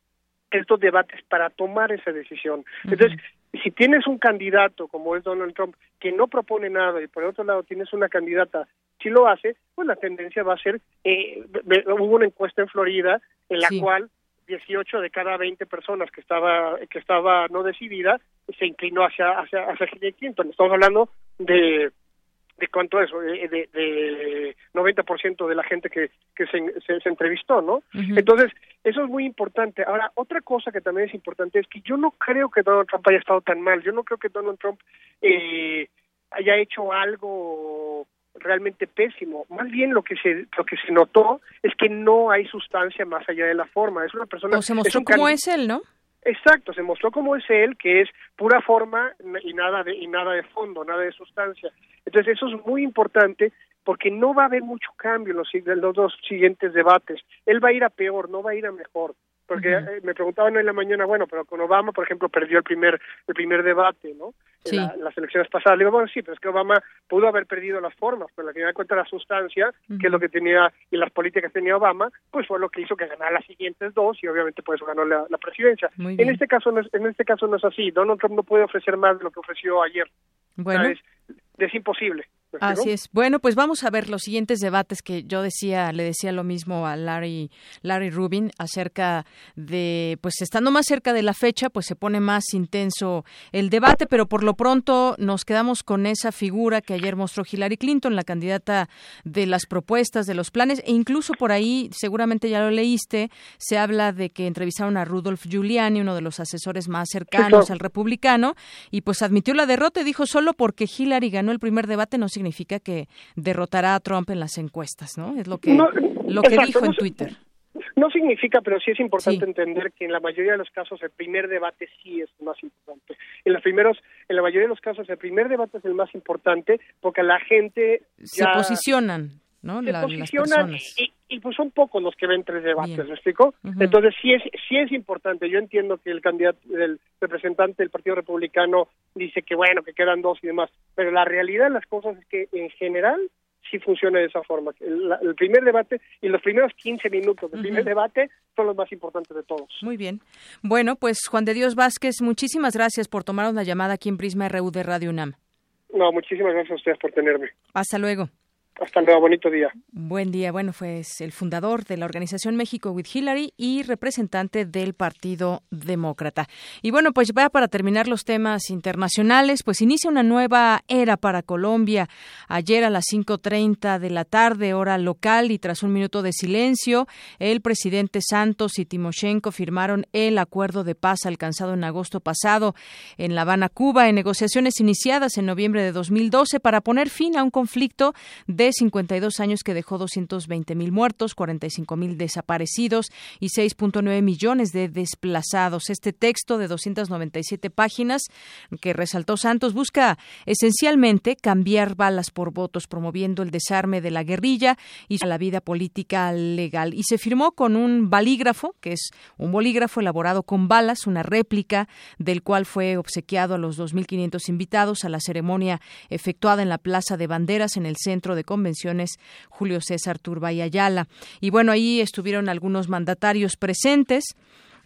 estos debates para tomar esa decisión. Entonces, si tienes un candidato como es Donald Trump que no propone nada y por otro lado tienes una candidata si lo hace, pues la tendencia va a ser, eh, hubo una encuesta en Florida en la cual 18 de cada 20 personas que estaba que estaba no decidida se inclinó hacia hacia hacia Hillary Clinton. Estamos hablando de de cuánto eso, de, de, 90% de la gente que, que se, se, entrevistó, ¿no? Entonces, eso es muy importante. Ahora, otra cosa que también es importante es que yo no creo que Donald Trump haya estado tan mal. Yo no creo que Donald Trump eh, haya hecho algo realmente pésimo. Más bien lo que se lo que se notó es que no hay sustancia más allá de la forma. Es una persona. O se mostró como es él, ¿no? Exacto, se mostró como es él, que es pura forma y nada de y nada de fondo, nada de sustancia. Entonces eso es muy importante porque no va a haber mucho cambio en los, en los dos siguientes debates. Él va a ir a peor, no va a ir a mejor porque eh, me preguntaban en la mañana, bueno, pero con Obama, por ejemplo, perdió el primer el primer debate, ¿no? Sí. las elecciones pasadas. Le digo, bueno, sí, pero es que Obama pudo haber perdido las formas, pero la que da cuenta la sustancia, que es lo que tenía, y las políticas que tenía Obama, pues fue lo que hizo que ganara las siguientes dos y obviamente por eso ganó la, presidencia. En este caso no es, en este caso no es así. Donald Trump no puede ofrecer más de lo que ofreció ayer. Bueno. es imposible. Así es. Bueno, pues vamos a ver los siguientes debates que yo decía, le decía lo mismo a Larry, Larry Rubin acerca de, pues estando más cerca de la fecha, pues se pone más intenso el debate, pero por lo pronto nos quedamos con esa figura que ayer mostró Hillary Clinton, la candidata de las propuestas, de los planes, e incluso por ahí, seguramente ya lo leíste, se habla de que entrevistaron a Rudolf Giuliani, uno de los asesores más cercanos al republicano, y pues admitió la derrota y dijo solo porque Hillary ganó el primer debate no significa que derrotará a Trump en las encuestas, ¿no? Es lo que, lo que dijo en Twitter. No significa, pero sí es importante entender que en la mayoría de los casos el primer debate sí es más importante. En los primeros, en la mayoría de los casos el primer debate es el más importante porque la gente se posicionan, ¿no? Se posicionan y, y, pues son pocos los que ven tres debates, ¿me explico? Entonces sí es sí es importante. Yo entiendo que el candidato, el representante del Partido Republicano dice que bueno que quedan dos y demás, pero la realidad de las cosas es que en general sí funciona de esa forma. El, primer debate y los primeros 15 minutos del primer debate son los más importantes de todos. Muy bien. Bueno, pues Juan de Dios Vázquez, muchísimas gracias por tomarnos la llamada aquí en Prisma RU de Radio UNAM. No, muchísimas gracias a ustedes por tenerme. Hasta luego. Hasta luego, bonito día. Buen día. Bueno, fue el fundador de la organización México with Hillary y representante del Partido Demócrata. Y bueno, pues va para terminar los temas internacionales, pues inicia una nueva era para Colombia. Ayer a las 5.30 de la tarde, hora local, y tras un minuto de silencio, el presidente Santos y Timoshenko firmaron el acuerdo de paz alcanzado en agosto pasado en La Habana, Cuba, en negociaciones iniciadas en noviembre de 2012 para poner fin a un conflicto de 52 años que dejó 220 mil muertos, 45 mil desaparecidos y 6.9 millones de desplazados. Este texto de 297 páginas que resaltó Santos busca esencialmente cambiar balas por votos, promoviendo el desarme de la guerrilla y la vida política legal. Y se firmó con un balígrafo, que es un bolígrafo elaborado con balas, una réplica del cual fue obsequiado a los 2.500 invitados a la ceremonia efectuada en la Plaza de Banderas en el centro de convenciones Julio César Turba y Ayala. Y bueno, ahí estuvieron algunos mandatarios presentes.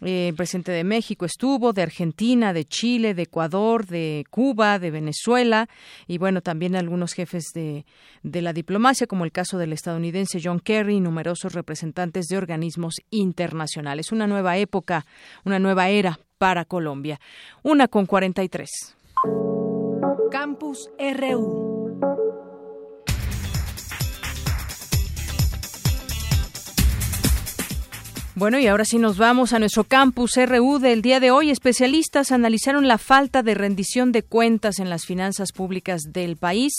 Eh, el presidente de México estuvo, de Argentina, de Chile, de Ecuador, de Cuba, de Venezuela y bueno, también algunos jefes de, de la diplomacia, como el caso del estadounidense John Kerry y numerosos representantes de organismos internacionales. Una nueva época, una nueva era para Colombia. Una con 43. Campus RU. Bueno, y ahora sí nos vamos a nuestro campus RU del día de hoy. Especialistas analizaron la falta de rendición de cuentas en las finanzas públicas del país.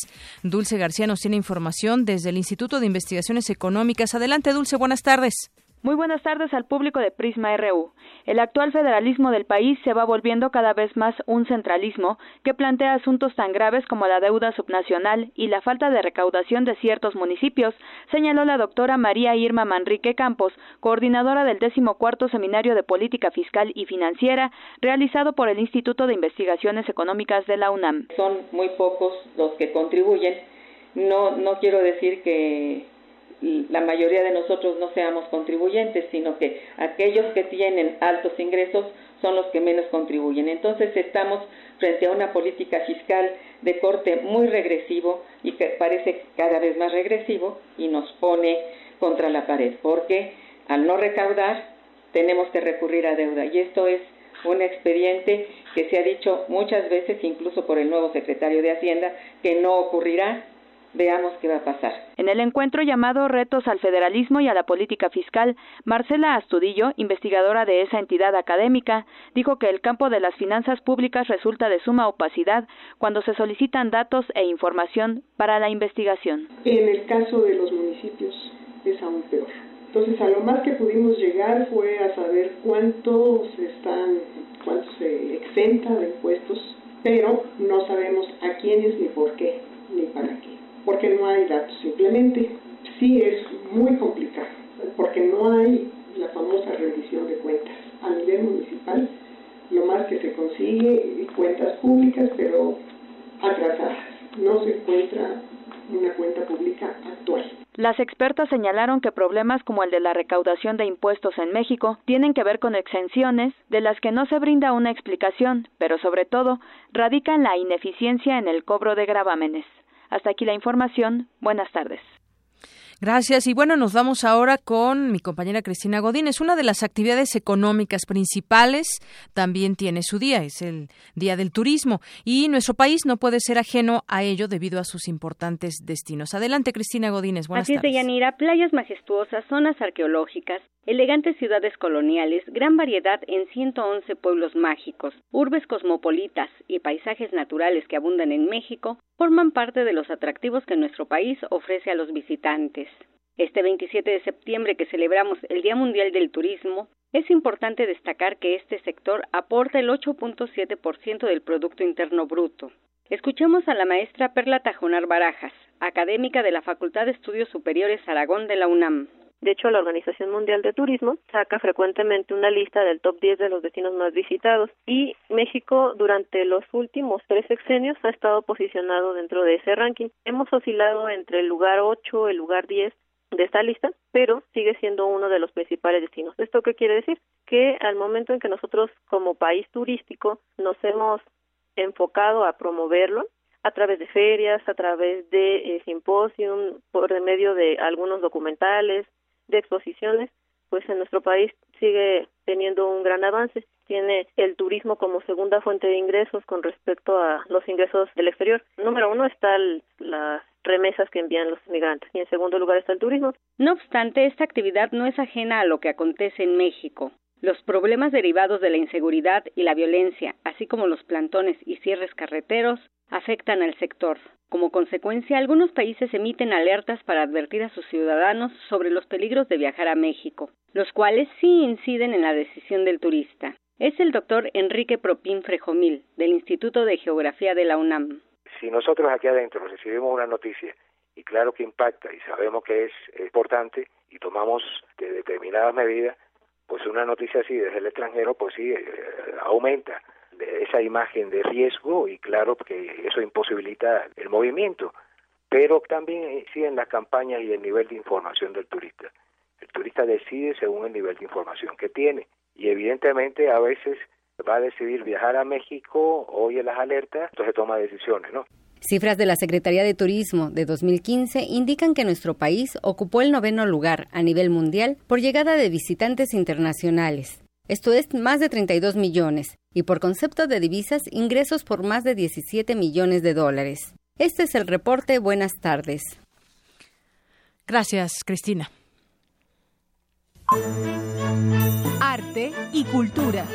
Dulce García nos tiene información desde el Instituto de Investigaciones Económicas. Adelante, Dulce, buenas tardes. Muy buenas tardes al público de Prisma RU. El actual federalismo del país se va volviendo cada vez más un centralismo que plantea asuntos tan graves como la deuda subnacional y la falta de recaudación de ciertos municipios, señaló la doctora María Irma Manrique Campos, coordinadora del decimocuarto Seminario de Política Fiscal y Financiera, realizado por el Instituto de Investigaciones Económicas de la UNAM. Son muy pocos los que contribuyen. No, no quiero decir que la mayoría de nosotros no seamos contribuyentes, sino que aquellos que tienen altos ingresos son los que menos contribuyen. Entonces estamos frente a una política fiscal de corte muy regresivo y que parece cada vez más regresivo y nos pone contra la pared, porque al no recaudar tenemos que recurrir a deuda y esto es un expediente que se ha dicho muchas veces, incluso por el nuevo secretario de Hacienda, que no ocurrirá veamos qué va a pasar. En el encuentro llamado Retos al Federalismo y a la Política Fiscal, Marcela Astudillo, investigadora de esa entidad académica, dijo que el campo de las finanzas públicas resulta de suma opacidad cuando se solicitan datos e información para la investigación. En el caso de los municipios es aún peor. Entonces, a lo más que pudimos llegar fue a saber cuánto se están, cuánto se exenta de impuestos, pero no sabemos a quiénes ni por qué ni para qué porque no hay datos. Simplemente sí es muy complicado, porque no hay la famosa rendición de cuentas a nivel municipal. Lo más que se consigue cuentas públicas, pero atrasadas. No se encuentra una cuenta pública actual. Las expertas señalaron que problemas como el de la recaudación de impuestos en México tienen que ver con exenciones de las que no se brinda una explicación, pero sobre todo radica en la ineficiencia en el cobro de gravámenes. Hasta aquí la información. Buenas tardes. Gracias. Y bueno, nos vamos ahora con mi compañera Cristina Godín. Es una de las actividades económicas principales. También tiene su día, es el Día del Turismo. Y nuestro país no puede ser ajeno a ello debido a sus importantes destinos. Adelante, Cristina Godínez. Buenas Así es, Yanira. Playas majestuosas, zonas arqueológicas, elegantes ciudades coloniales, gran variedad en 111 pueblos mágicos, urbes cosmopolitas y paisajes naturales que abundan en México forman parte de los atractivos que nuestro país ofrece a los visitantes. Este 27 de septiembre que celebramos el Día Mundial del Turismo, es importante destacar que este sector aporta el 8.7% del Producto Interno Bruto. Escuchemos a la maestra Perla Tajonar Barajas, académica de la Facultad de Estudios Superiores Aragón de la UNAM. De hecho, la Organización Mundial de Turismo saca frecuentemente una lista del top 10 de los destinos más visitados y México durante los últimos tres sexenios ha estado posicionado dentro de ese ranking. Hemos oscilado entre el lugar 8, el lugar 10 de esta lista, pero sigue siendo uno de los principales destinos. ¿Esto qué quiere decir? Que al momento en que nosotros como país turístico nos hemos enfocado a promoverlo, a través de ferias, a través de eh, simposium, por medio de algunos documentales, de exposiciones, pues en nuestro país sigue teniendo un gran avance. Tiene el turismo como segunda fuente de ingresos con respecto a los ingresos del exterior. Número uno está las remesas que envían los migrantes y en segundo lugar está el turismo. No obstante, esta actividad no es ajena a lo que acontece en México. Los problemas derivados de la inseguridad y la violencia, así como los plantones y cierres carreteros, afectan al sector. Como consecuencia, algunos países emiten alertas para advertir a sus ciudadanos sobre los peligros de viajar a México, los cuales sí inciden en la decisión del turista. Es el doctor Enrique Propín Frejomil, del Instituto de Geografía de la UNAM. Si nosotros aquí adentro recibimos una noticia y claro que impacta y sabemos que es importante y tomamos determinadas medidas, pues una noticia así desde el extranjero, pues sí, eh, aumenta esa imagen de riesgo y claro que eso imposibilita el movimiento, pero también sí en las campañas y el nivel de información del turista. El turista decide según el nivel de información que tiene y evidentemente a veces va a decidir viajar a México, oye las alertas, entonces toma decisiones, ¿no? Cifras de la Secretaría de Turismo de 2015 indican que nuestro país ocupó el noveno lugar a nivel mundial por llegada de visitantes internacionales. Esto es más de 32 millones, y por concepto de divisas, ingresos por más de 17 millones de dólares. Este es el reporte. Buenas tardes. Gracias, Cristina. Arte y cultura.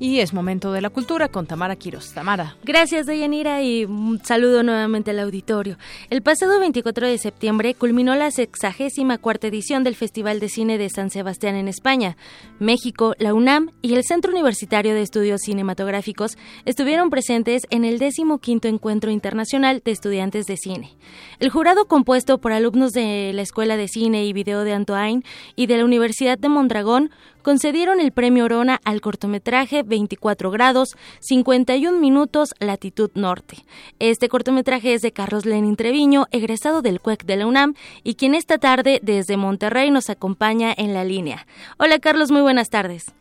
Y es momento de la cultura con Tamara Quiros. Tamara. Gracias, Deyanira, y saludo nuevamente al auditorio. El pasado 24 de septiembre culminó la sexagésima cuarta edición del Festival de Cine de San Sebastián en España. México, la UNAM y el Centro Universitario de Estudios Cinematográficos estuvieron presentes en el décimo quinto Encuentro Internacional de Estudiantes de Cine. El jurado, compuesto por alumnos de la Escuela de Cine y Video de Antoine y de la Universidad de Mondragón, concedieron el premio Orona al cortometraje 24 grados, 51 minutos, latitud norte. Este cortometraje es de Carlos Lenin Treviño, egresado del CUEC de la UNAM y quien esta tarde desde Monterrey nos acompaña en la línea. Hola Carlos, muy buenas tardes.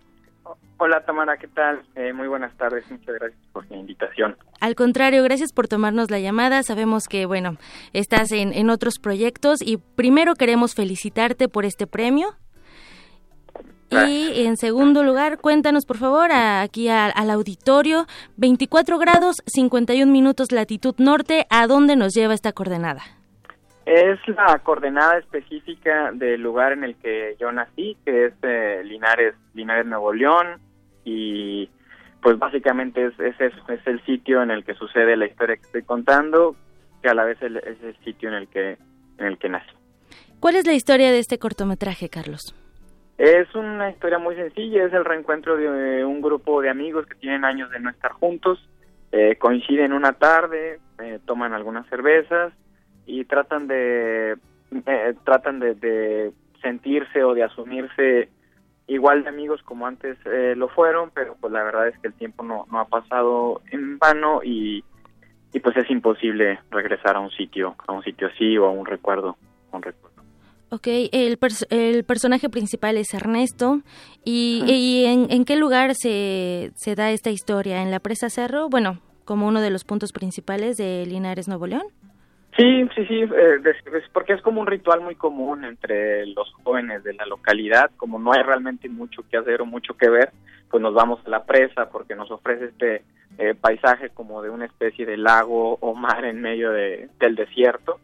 Hola Tamara, ¿qué tal? Eh, muy buenas tardes, muchas gracias por la invitación. Al contrario, gracias por tomarnos la llamada. Sabemos que, bueno, estás en, en otros proyectos y primero queremos felicitarte por este premio. Y en segundo lugar, cuéntanos por favor aquí al auditorio, 24 grados, 51 minutos latitud norte, ¿a dónde nos lleva esta coordenada? Es la coordenada específica del lugar en el que yo nací, que es eh, Linares, Linares, Nuevo León, y pues básicamente es, es, es el sitio en el que sucede la historia que estoy contando, que a la vez es el sitio en el que, en el que nací. ¿Cuál es la historia de este cortometraje, Carlos? Es una historia muy sencilla, es el reencuentro de un grupo de amigos que tienen años de no estar juntos, eh, coinciden una tarde, eh, toman algunas cervezas y tratan de eh, tratan de, sentirse o de asumirse igual de amigos como antes lo fueron, pero pues la verdad es que el tiempo no, no ha pasado en vano y, y pues es imposible regresar a un sitio, a un sitio así o a un recuerdo, a un recuerdo. Ok, el, el personaje principal es Ernesto. ¿Y, en, qué lugar se, se da esta historia? ¿En la presa Cerro? Bueno, como uno de los puntos principales de Linares, Nuevo León. Sí, sí, sí, eh, porque es como un ritual muy común entre los jóvenes de la localidad, como no hay realmente mucho que hacer o mucho que ver, pues nos vamos a la presa porque nos ofrece este eh, paisaje como de una especie de lago o mar en medio de, del desierto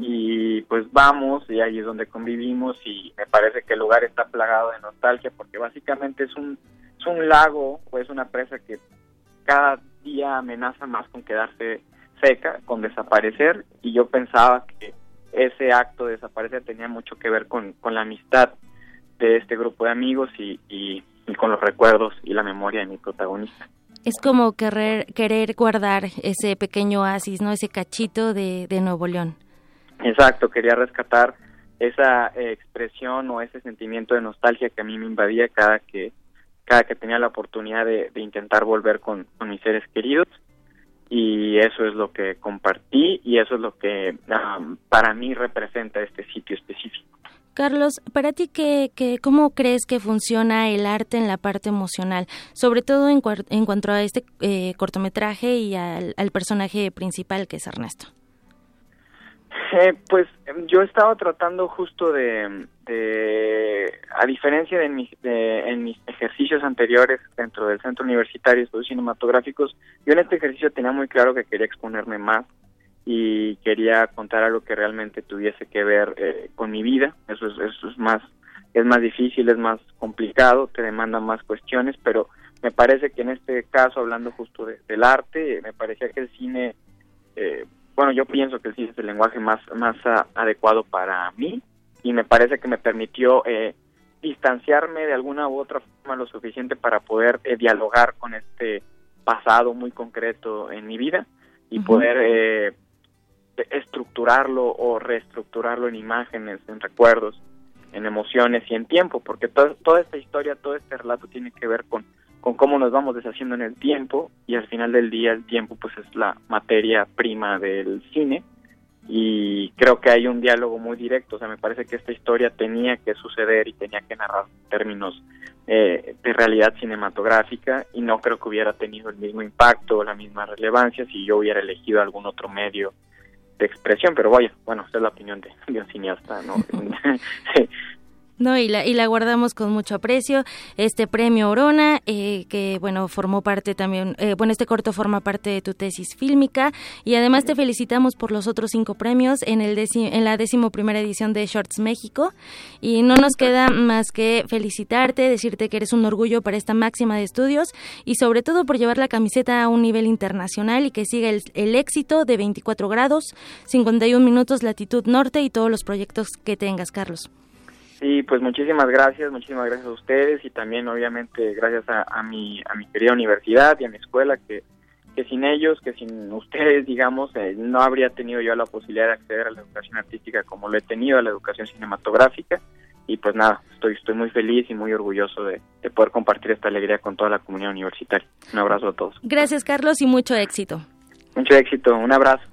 y pues vamos y ahí es donde convivimos y me parece que el lugar está plagado de nostalgia porque básicamente es un, es un lago o es una presa que cada día amenaza más con quedarse seca, con desaparecer y yo pensaba que ese acto de desaparecer tenía mucho que ver con, con la amistad de este grupo de amigos y, y, con los recuerdos y la memoria de mi protagonista. Es como querer, querer guardar ese pequeño oasis, ¿no? Ese cachito de, de Nuevo León. Exacto, quería rescatar esa eh, expresión o ese sentimiento de nostalgia que a mí me invadía cada que cada que tenía la oportunidad de, intentar volver con, mis seres queridos y eso es lo que compartí y eso es lo que para mí representa este sitio específico. Carlos, para ti, ¿qué, qué, ¿cómo crees que funciona el arte en la parte emocional? Sobre todo en, en cuanto a este eh, cortometraje y al, al personaje principal que es Ernesto. Eh, pues yo he estado tratando justo de, a diferencia de mis, en mis ejercicios anteriores dentro del Centro Universitario de Estudios Cinematográficos, yo en este ejercicio tenía muy claro que quería exponerme más y quería contar algo que realmente tuviese que ver eh, con mi vida. Eso es, eso es más es más difícil, es más complicado, te demanda más cuestiones, pero me parece que en este caso, hablando justo del arte, me parecía que el cine eh, bueno, yo pienso que cine es el lenguaje más, más ah, adecuado para mí y me parece que me permitió eh, distanciarme de alguna u otra forma lo suficiente para poder eh, dialogar con este pasado muy concreto en mi vida y poder eh, estructurarlo o reestructurarlo en imágenes, en recuerdos, en emociones y en tiempo, porque toda esta historia, todo este relato tiene que ver con con cómo nos vamos deshaciendo en el tiempo y al final del día el tiempo pues es la materia prima del cine y creo que hay un diálogo muy directo, o sea, me parece que esta historia tenía que suceder y tenía que narrar términos eh, de realidad cinematográfica y no creo que hubiera tenido el mismo impacto o la misma relevancia si yo hubiera elegido algún otro medio de expresión, pero vaya, bueno, esta es la opinión de, de un cineasta, ¿no? No, y la, y la guardamos con mucho aprecio. Este premio Orona, eh, que bueno, formó parte también, eh, bueno, este corto forma parte de tu tesis fílmica. Y además te felicitamos por los otros cinco premios en, el en la décimo primera edición de Shorts México. Y no nos queda más que felicitarte, decirte que eres un orgullo para esta máxima de estudios y sobre todo por llevar la camiseta a un nivel internacional y que siga el, el éxito de 24 grados, 51 minutos latitud norte y todos los proyectos que tengas, Carlos. Sí, pues muchísimas gracias, muchísimas gracias a ustedes y también obviamente gracias a, mi, a mi querida universidad y a mi escuela que, que sin ellos, que sin ustedes, digamos, eh, no habría tenido yo la posibilidad de acceder a la educación artística como lo he tenido a la educación cinematográfica y pues nada, estoy, estoy muy feliz y muy orgulloso de, de poder compartir esta alegría con toda la comunidad universitaria. Un abrazo a todos. Gracias Carlos y mucho éxito. Mucho éxito, un abrazo.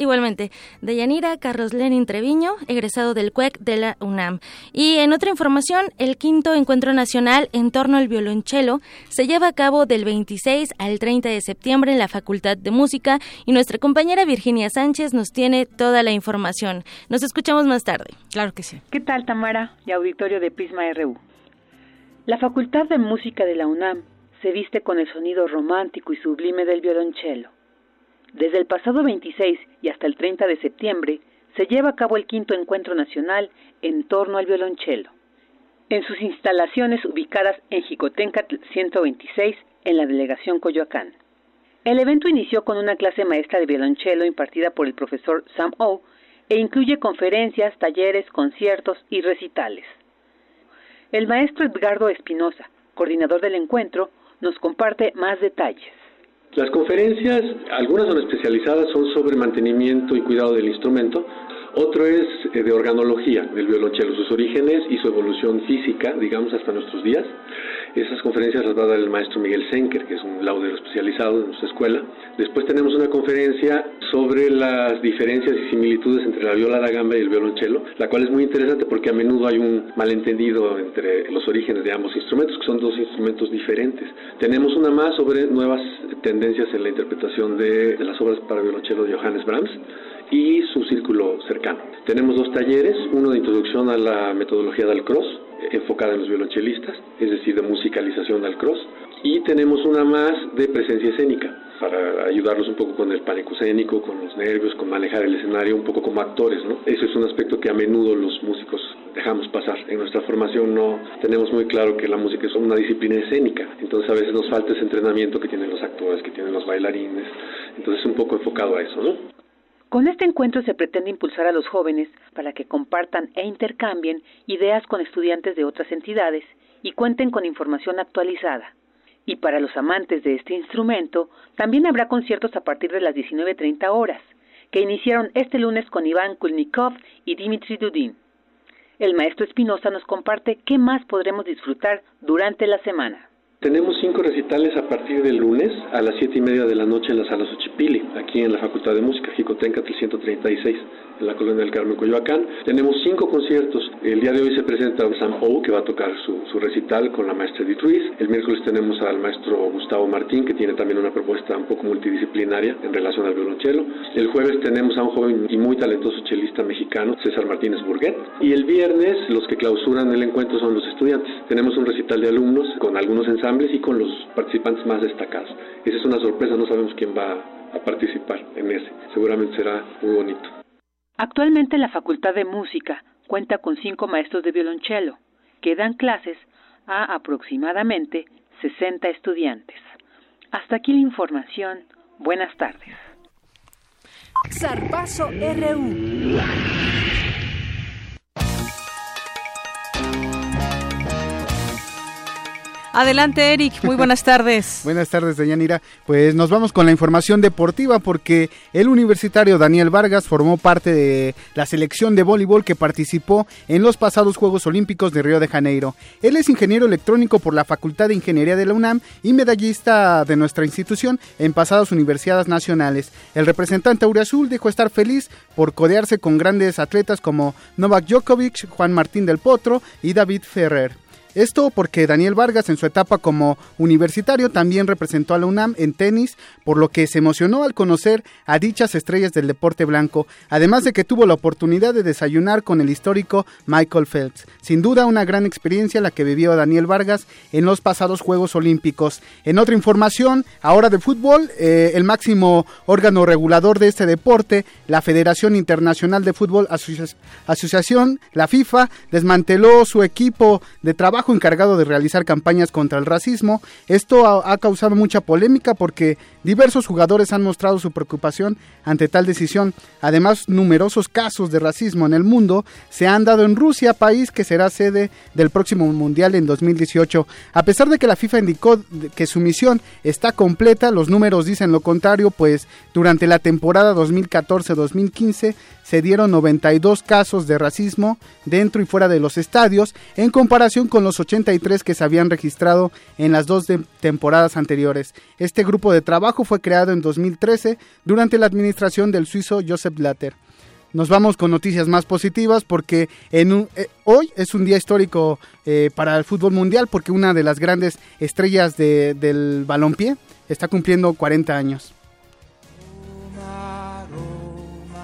Igualmente, Deyanira Carlos Lenin Treviño, egresado del CUEC de la UNAM. Y en otra información, el quinto encuentro nacional en torno al violonchelo se lleva a cabo del 26 al 30 de septiembre en la Facultad de Música y nuestra compañera Virginia Sánchez nos tiene toda la información. Nos escuchamos más tarde. Claro que sí. ¿Qué tal, Tamara y auditorio de Prisma RU? La Facultad de Música de la UNAM se viste con el sonido romántico y sublime del violonchelo desde el pasado 26 y hasta el 30 de septiembre se lleva a cabo el quinto encuentro nacional en torno al violonchelo. En sus instalaciones ubicadas en Jicotencatl 126 en la delegación Coyoacán. El evento inició con una clase maestra de violonchelo impartida por el profesor Sam O e incluye conferencias, talleres, conciertos y recitales. El maestro Edgardo Espinosa, coordinador del encuentro, nos comparte más detalles. Las conferencias, algunas son especializadas, son sobre mantenimiento y cuidado del instrumento, otro es eh, de organología del violonchelo, sus orígenes y su evolución física, digamos, hasta nuestros días. Esas conferencias las va a dar el maestro Miguel Senker, que es un laudero especializado en nuestra escuela. Después tenemos una conferencia sobre las diferencias y similitudes entre la viola da gamba y el violonchelo, la cual es muy interesante porque a menudo hay un malentendido entre los orígenes de ambos instrumentos, que son dos instrumentos diferentes. Tenemos una más sobre nuevas tendencias en la interpretación de, de las obras para violonchelo de Johannes Brahms y su círculo cercano. Tenemos dos talleres, uno de introducción a la metodología del cross, enfocada en los violonchelistas, es decir, de musicalización del cross, y tenemos una más de presencia escénica, para ayudarlos un poco con el pánico escénico, con los nervios, con manejar el escenario un poco como actores, ¿no? Ese es un aspecto que a menudo los músicos dejamos pasar. En nuestra formación no tenemos muy claro que la música es una disciplina escénica, entonces a veces nos falta ese entrenamiento que tienen los actores, que tienen los bailarines, entonces un poco enfocado a eso, ¿no? Con este encuentro se pretende impulsar a los jóvenes para que compartan e intercambien ideas con estudiantes de otras entidades y cuenten con información actualizada. Y para los amantes de este instrumento, también habrá conciertos a partir de las 19.30 horas, que iniciaron este lunes con Iván Kulnikov y Dimitri Dudin. El maestro Espinosa nos comparte qué más podremos disfrutar durante la semana. Tenemos cinco recitales a partir del lunes a las siete y media de la noche en la sala Xochipili, aquí en la Facultad de Música, Jicotenca 336 en la colonia del Carmen Coyoacán. Tenemos cinco conciertos. El día de hoy se presenta Sam O, que va a tocar su, su recital con la maestra Edith Ruiz. El miércoles tenemos al maestro Gustavo Martín, que tiene también una propuesta un poco multidisciplinaria en relación al violonchelo. El jueves tenemos a un joven y muy talentoso chelista mexicano, César Martínez Burguet. Y el viernes los que clausuran el encuentro son los estudiantes. Tenemos un recital de alumnos con algunos ensambles y con los participantes más destacados. Esa es una sorpresa, no sabemos quién va a participar en ese. Seguramente será muy bonito. Actualmente la Facultad de Música cuenta con cinco maestros de violonchelo que dan clases a aproximadamente 60 estudiantes. Hasta aquí la información. Buenas tardes. RU. Adelante, Eric. Muy buenas tardes. buenas tardes, Deyanira. Pues nos vamos con la información deportiva porque el universitario Daniel Vargas formó parte de la selección de voleibol que participó en los pasados Juegos Olímpicos de Río de Janeiro. Él es ingeniero electrónico por la Facultad de Ingeniería de la UNAM y medallista de nuestra institución en pasadas universidades nacionales. El representante Azul dejó estar feliz por codearse con grandes atletas como Novak Djokovic, Juan Martín del Potro y David Ferrer. Esto porque Daniel Vargas en su etapa como universitario también representó a la UNAM en tenis, por lo que se emocionó al conocer a dichas estrellas del deporte blanco, además de que tuvo la oportunidad de desayunar con el histórico Michael Phelps. Sin duda una gran experiencia la que vivió Daniel Vargas en los pasados Juegos Olímpicos. En otra información, ahora de fútbol, eh, el máximo órgano regulador de este deporte, la Federación Internacional de Fútbol Asociación, la FIFA, desmanteló su equipo de trabajo encargado de realizar campañas contra el racismo. Esto ha, causado mucha polémica porque diversos jugadores han mostrado su preocupación ante tal decisión. Además, numerosos casos de racismo en el mundo se han dado en Rusia, país que será sede del próximo Mundial en 2018. A pesar de que la FIFA indicó que su misión está completa, los números dicen lo contrario, pues durante la temporada 2014-2015 se dieron 92 casos de racismo dentro y fuera de los estadios, en comparación con los 83 que se habían registrado en las dos temporadas anteriores. Este grupo de trabajo fue creado en 2013 durante la administración del suizo Joseph Blatter. Nos vamos con noticias más positivas porque en eh, hoy es un día histórico eh, para el fútbol mundial porque una de las grandes estrellas del balompié está cumpliendo 40 años.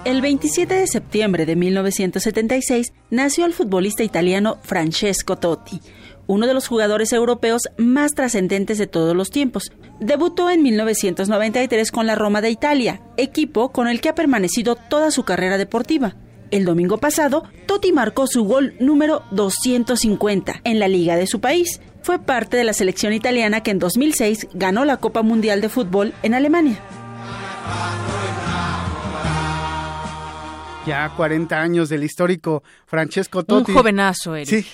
El 27 de septiembre de 1976 nació el futbolista italiano Francesco Totti, uno de los jugadores europeos más trascendentes de todos los tiempos. Debutó en 1993 con la Roma de Italia, equipo con el que ha permanecido toda su carrera deportiva. El domingo pasado, Totti marcó su gol número 250 en la liga de su país. Fue parte de la selección italiana que en 2006 ganó la Copa Mundial de Fútbol en Alemania. Ya 40 años del histórico Francesco Totti. Un jovenazo, Eric. Sí,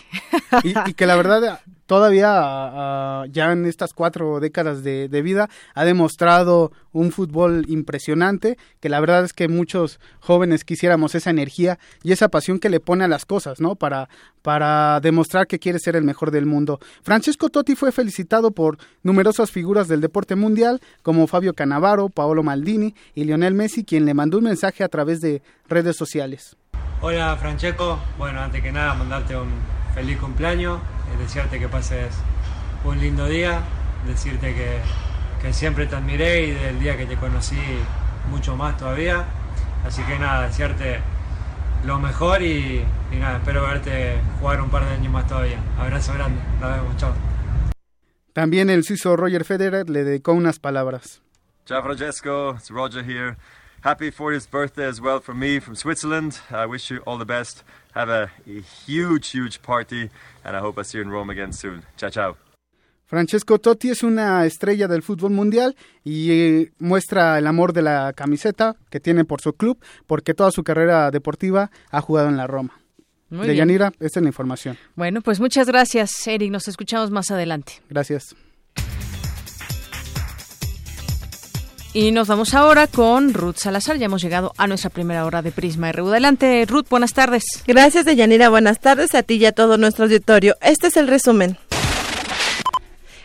y, que la verdad todavía ya en estas cuatro décadas de, vida ha demostrado un fútbol impresionante, que la verdad es que muchos jóvenes quisiéramos esa energía y esa pasión que le pone a las cosas, ¿no? Para, para demostrar que quiere ser el mejor del mundo. Francesco Totti fue felicitado por numerosas figuras del deporte mundial, como Fabio Canavaro, Paolo Maldini y Lionel Messi, quien le mandó un mensaje a través de redes sociales. Hola Francesco, bueno, antes que nada mandarte un feliz cumpleaños, desearte que pases un lindo día, decirte que, que siempre te admiré y del día que te conocí mucho más todavía. Así que nada, desearte lo mejor y, nada, espero verte jugar un par de años más todavía. Abrazo grande, nos vemos, chao. También el suizo Roger Federer le dedicó unas palabras. Ciao Francesco, it's Roger here. Happy 40th birthday as well from me from Switzerland. I wish you all the best. Have a, huge, huge party, and I hope I see you in Rome again soon. Chao, chao. Francesco Totti es una estrella del fútbol mundial y eh, muestra el amor de la camiseta que tiene por su club, porque toda su carrera deportiva ha jugado en la Roma. Muy de Yanira, esta es la información. Bueno, pues muchas gracias, Eric. Nos escuchamos más adelante. Gracias. Y nos vamos ahora con Ruth Salazar. Ya hemos llegado a nuestra primera hora de Prisma RU. Adelante, Ruth, buenas tardes. Gracias, Deyanira. Buenas tardes a ti y a todo nuestro auditorio. Este es el resumen.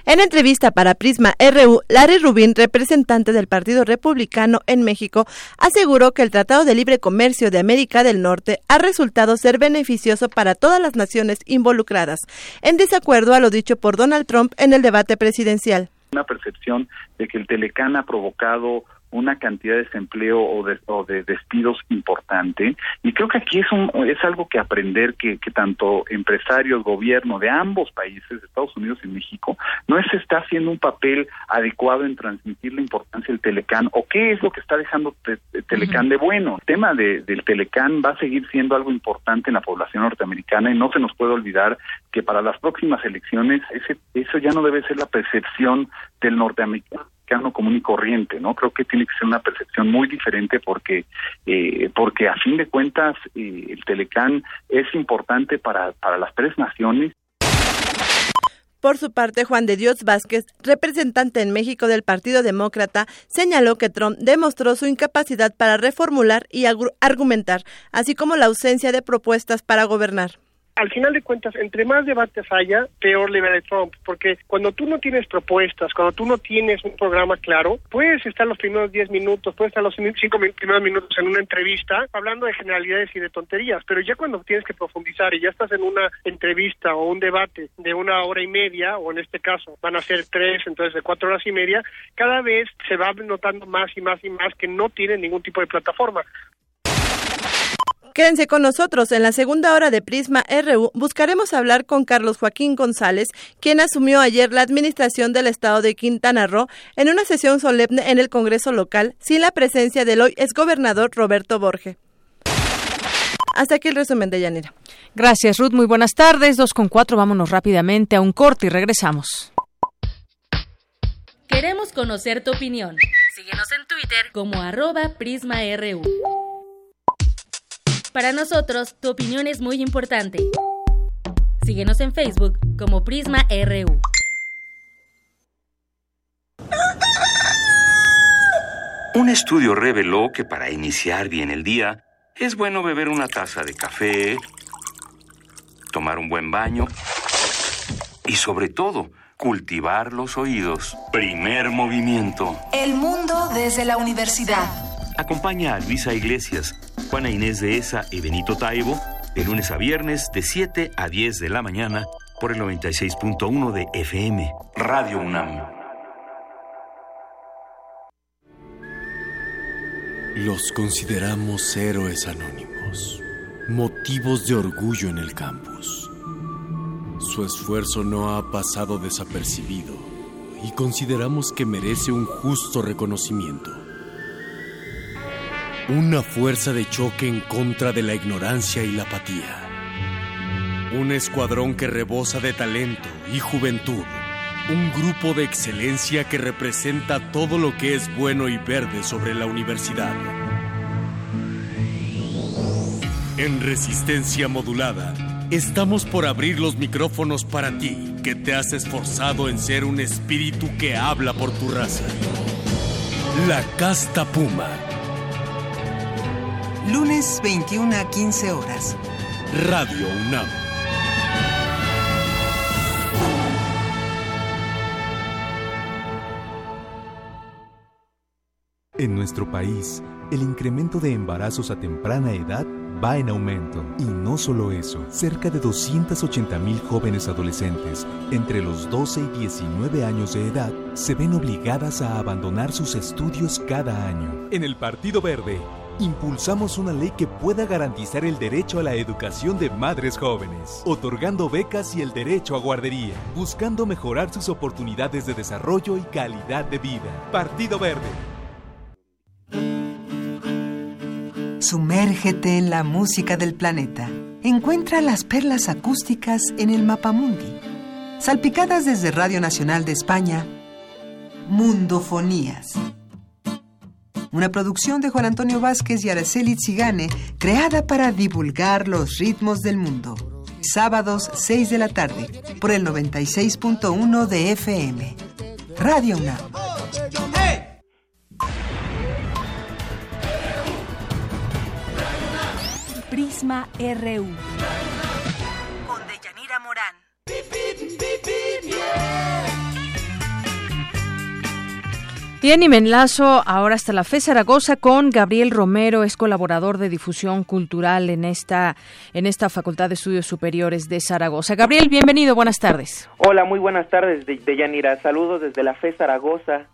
En entrevista para Prisma RU, Larry Rubin, representante del Partido Republicano en México, aseguró que el Tratado de Libre Comercio de América del Norte ha resultado ser beneficioso para todas las naciones involucradas, en desacuerdo a lo dicho por Donald Trump en el debate presidencial una percepción de que el Telecán ha provocado una cantidad de desempleo o de, o de despidos importante. Y creo que aquí es un, es algo que aprender que, que tanto empresarios gobierno de ambos países Estados Unidos y México no se está haciendo un papel adecuado en transmitir la importancia del Telecán o qué es lo que está dejando Telecán de bueno. El tema de, del Telecán va a seguir siendo algo importante en la población norteamericana y no se nos puede olvidar que para las próximas elecciones ese, eso ya no debe ser la percepción del norteamericano común y corriente, ¿no? Creo que tiene que ser una percepción muy diferente porque, eh, porque a fin de cuentas eh, el Telecán es importante para, para las tres naciones Por su parte, Juan de Dios Vázquez, representante en México del Partido Demócrata, señaló que Trump demostró su incapacidad para reformular y argumentar, así como la ausencia de propuestas para gobernar al final de cuentas, entre más debates haya, peor le va Trump, porque cuando tú no tienes propuestas, cuando tú no tienes un programa claro, puedes estar los primeros 10 minutos, puedes estar los 5 primeros minutos en una entrevista hablando de generalidades y de tonterías, pero ya cuando tienes que profundizar y ya estás en una entrevista o un debate de una hora y media, o en este caso van a ser tres, entonces de cuatro horas y media, cada vez se va notando más y más y más que no tiene ningún tipo de plataforma. Quédense con nosotros. En la segunda hora de Prisma RU buscaremos hablar con Carlos Joaquín González, quien asumió ayer la administración del estado de Quintana Roo en una sesión solemne en el Congreso local, sin la presencia del hoy exgobernador Roberto Borge. Hasta aquí el resumen de Yanira. Gracias, Ruth. Muy buenas tardes. Dos con cuatro. Vámonos rápidamente a un corte y regresamos. Queremos conocer tu opinión. Síguenos en Twitter como arroba PrismaRU. Para nosotros, tu opinión es muy importante. Síguenos en Facebook como Prisma RU. Un estudio reveló que para iniciar bien el día es bueno beber una taza de café, tomar un buen baño y sobre todo cultivar los oídos. Primer movimiento. El mundo desde la universidad. Acompaña a Luisa Iglesias Juana Inés de Esa y Benito Taibo, de lunes a viernes de 7 a 10 de la mañana por el 96.1 de FM, Radio UNAM. Los consideramos héroes anónimos, motivos de orgullo en el campus. Su esfuerzo no ha pasado desapercibido y consideramos que merece un justo reconocimiento. Una fuerza de choque en contra de la ignorancia y la apatía. Un escuadrón que rebosa de talento y juventud. Un grupo de excelencia que representa todo lo que es bueno y verde sobre la universidad. En resistencia modulada, estamos por abrir los micrófonos para ti, que te has esforzado en ser un espíritu que habla por tu raza. La casta puma Lunes 21 a 15 horas. Radio UNAM. En nuestro país, el incremento de embarazos a temprana edad va en aumento. Y no solo eso, cerca de 280 mil jóvenes adolescentes entre los 12 y 19 años de edad se ven obligadas a abandonar sus estudios cada año. En el Partido Verde, impulsamos una ley que pueda garantizar el derecho a la educación de madres jóvenes, otorgando becas y el derecho a guardería, buscando mejorar sus oportunidades de desarrollo y calidad de vida. Partido Verde. Sumérgete en la música del planeta. Encuentra las perlas acústicas en el Mapamundi. Salpicadas desde Radio Nacional de España, Mundofonías una producción de Juan Antonio Vázquez y Araceli Zigane, creada para divulgar los ritmos del mundo. Sábados 6 de la tarde, por el 96.1 de FM. Radio UNAM. Prisma RU. Bien, y me enlazo ahora hasta la FE Zaragoza con Gabriel Romero, es colaborador de difusión cultural en esta, en esta Facultad de Estudios Superiores de Zaragoza. Gabriel, bienvenido, buenas tardes. Hola, muy buenas tardes, de, Yanira. Saludos desde la FE Zaragoza.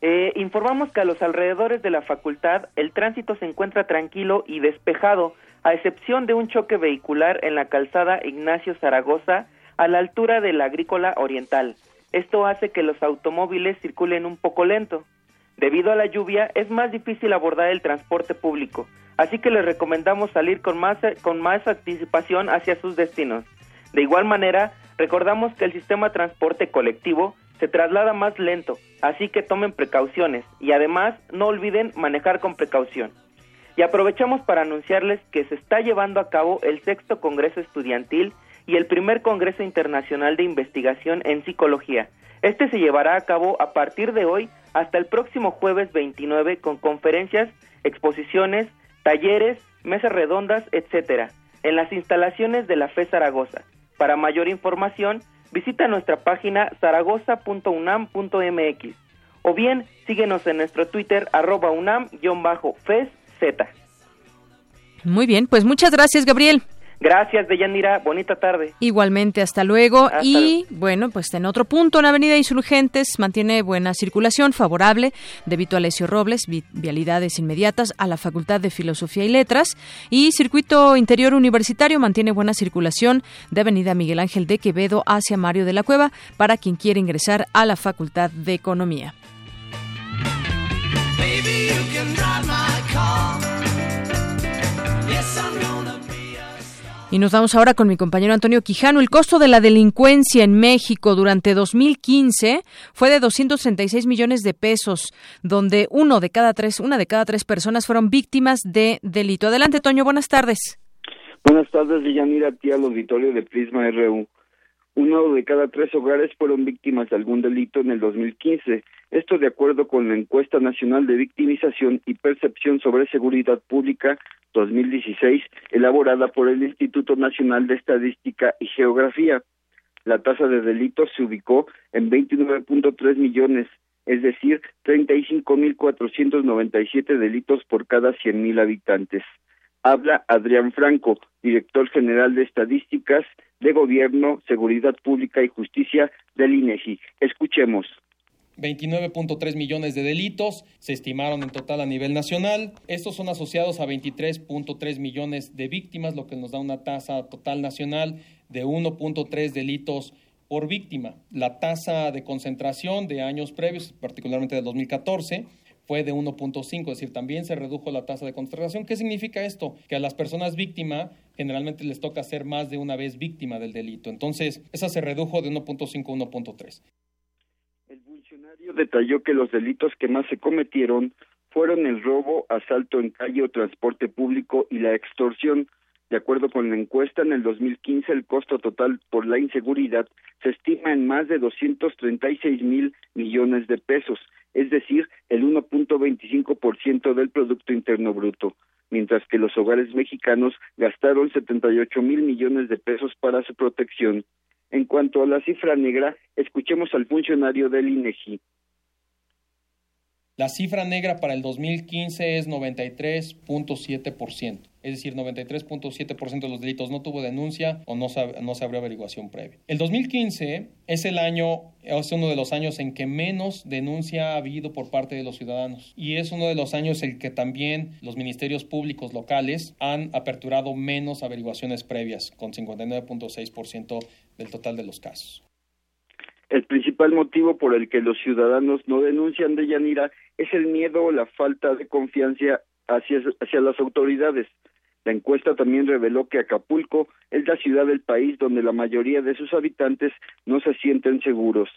Eh, informamos que a los alrededores de la facultad el tránsito se encuentra tranquilo y despejado, a excepción de un choque vehicular en la calzada Ignacio Zaragoza, a la altura de la Agrícola Oriental. Esto hace que los automóviles circulen un poco lento. Debido a la lluvia es más difícil abordar el transporte público, así que les recomendamos salir con más, con más anticipación hacia sus destinos. De igual manera, recordamos que el sistema de transporte colectivo se traslada más lento, así que tomen precauciones y además no olviden manejar con precaución. Y aprovechamos para anunciarles que se está llevando a cabo el sexto Congreso Estudiantil y el primer Congreso Internacional de Investigación en Psicología. Este se llevará a cabo a partir de hoy hasta el próximo jueves 29 con conferencias, exposiciones, talleres, mesas redondas, etcétera, en las instalaciones de la FE Zaragoza. Para mayor información, visita nuestra página zaragoza.unam.mx o bien síguenos en nuestro Twitter arroba unam-fez Muy bien, pues muchas gracias Gabriel. Gracias, Deyanira. Bonita tarde. Igualmente, hasta luego. y bueno, pues en otro punto, en Avenida Insurgentes mantiene buena circulación favorable de Vito Alessio Robles, vialidades inmediatas a la Facultad de Filosofía y Letras. Y Circuito Interior Universitario mantiene buena circulación de Avenida Miguel Ángel de Quevedo hacia Mario de la Cueva para quien quiere ingresar a la Facultad de Economía. Y nos vamos ahora con mi compañero Antonio Quijano. El costo de la delincuencia en México durante 2015 fue de 236 millones de pesos, donde uno de cada tres, una de cada tres personas fueron víctimas de delito. Adelante, Toño. Buenas tardes. Buenas tardes, Villanira, aquí al auditorio de Prisma RU. Uno de cada tres hogares fueron víctimas de algún delito en el 2015. Esto de acuerdo con la encuesta nacional de victimización y percepción sobre seguridad pública 2016, elaborada por el Instituto Nacional de Estadística y Geografía. La tasa de delitos se ubicó en 29.3 millones, es decir, 35.497 delitos por cada 100.000 habitantes. Habla Adrián Franco, director general de Estadísticas de Gobierno, Seguridad Pública y Justicia del INEGI. Escuchemos. 29.3 millones de delitos se estimaron en total a nivel nacional. Estos son asociados a 23.3 millones de víctimas, lo que nos da una tasa total nacional de 1.3 delitos por víctima. La tasa de concentración de años previos, particularmente del 2014, fue de 1.5, es decir, también se redujo la tasa de concentración. ¿Qué significa esto? Que a las personas víctimas generalmente les toca ser más de una vez víctima del delito. Entonces, esa se redujo de 1.5 a 1.3. El funcionario detalló que los delitos que más se cometieron fueron el robo, asalto en calle o transporte público y la extorsión. De acuerdo con la encuesta, en el 2015 el costo total por la inseguridad se estima en más de 236 mil millones de pesos, es decir, el 1.25% del Producto Interno Bruto, mientras que los hogares mexicanos gastaron 78 mil millones de pesos para su protección. En cuanto a la cifra negra, escuchemos al funcionario del INEGI. La cifra negra para el 2015 es 93.7%, es decir, 93.7% de los delitos no tuvo denuncia o no se, no se abrió averiguación previa. El 2015 es el año, es uno de los años en que menos denuncia ha habido por parte de los ciudadanos y es uno de los años en que también los ministerios públicos locales han aperturado menos averiguaciones previas, con 59.6% del total de los casos. El principal motivo por el que los ciudadanos no denuncian de Yanira es el miedo o la falta de confianza hacia, hacia las autoridades. La encuesta también reveló que Acapulco es la ciudad del país donde la mayoría de sus habitantes no se sienten seguros.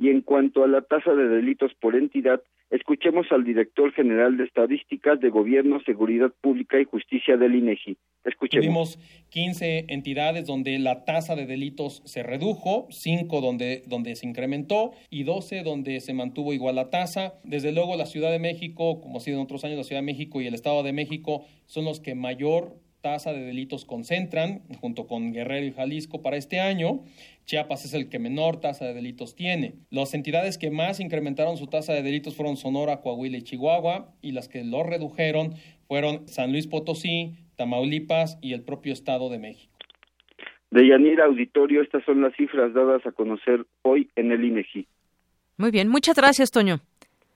Y en cuanto a la tasa de delitos por entidad, escuchemos al director general de Estadísticas de Gobierno, Seguridad Pública y Justicia del INEGI. Escuchemos. Tuvimos 15 entidades donde la tasa de delitos se redujo, 5 donde, donde se incrementó y 12 donde se mantuvo igual la tasa. Desde luego la Ciudad de México, como ha sido en otros años, la Ciudad de México y el Estado de México son los que mayor tasa de delitos concentran, junto con Guerrero y Jalisco para este año. Chiapas es el que menor tasa de delitos tiene. Las entidades que más incrementaron su tasa de delitos fueron Sonora, Coahuila y Chihuahua, y las que lo redujeron fueron San Luis Potosí, Tamaulipas y el propio Estado de México. De Yanira Auditorio, estas son las cifras dadas a conocer hoy en el INEGI. Muy bien, muchas gracias, Toño.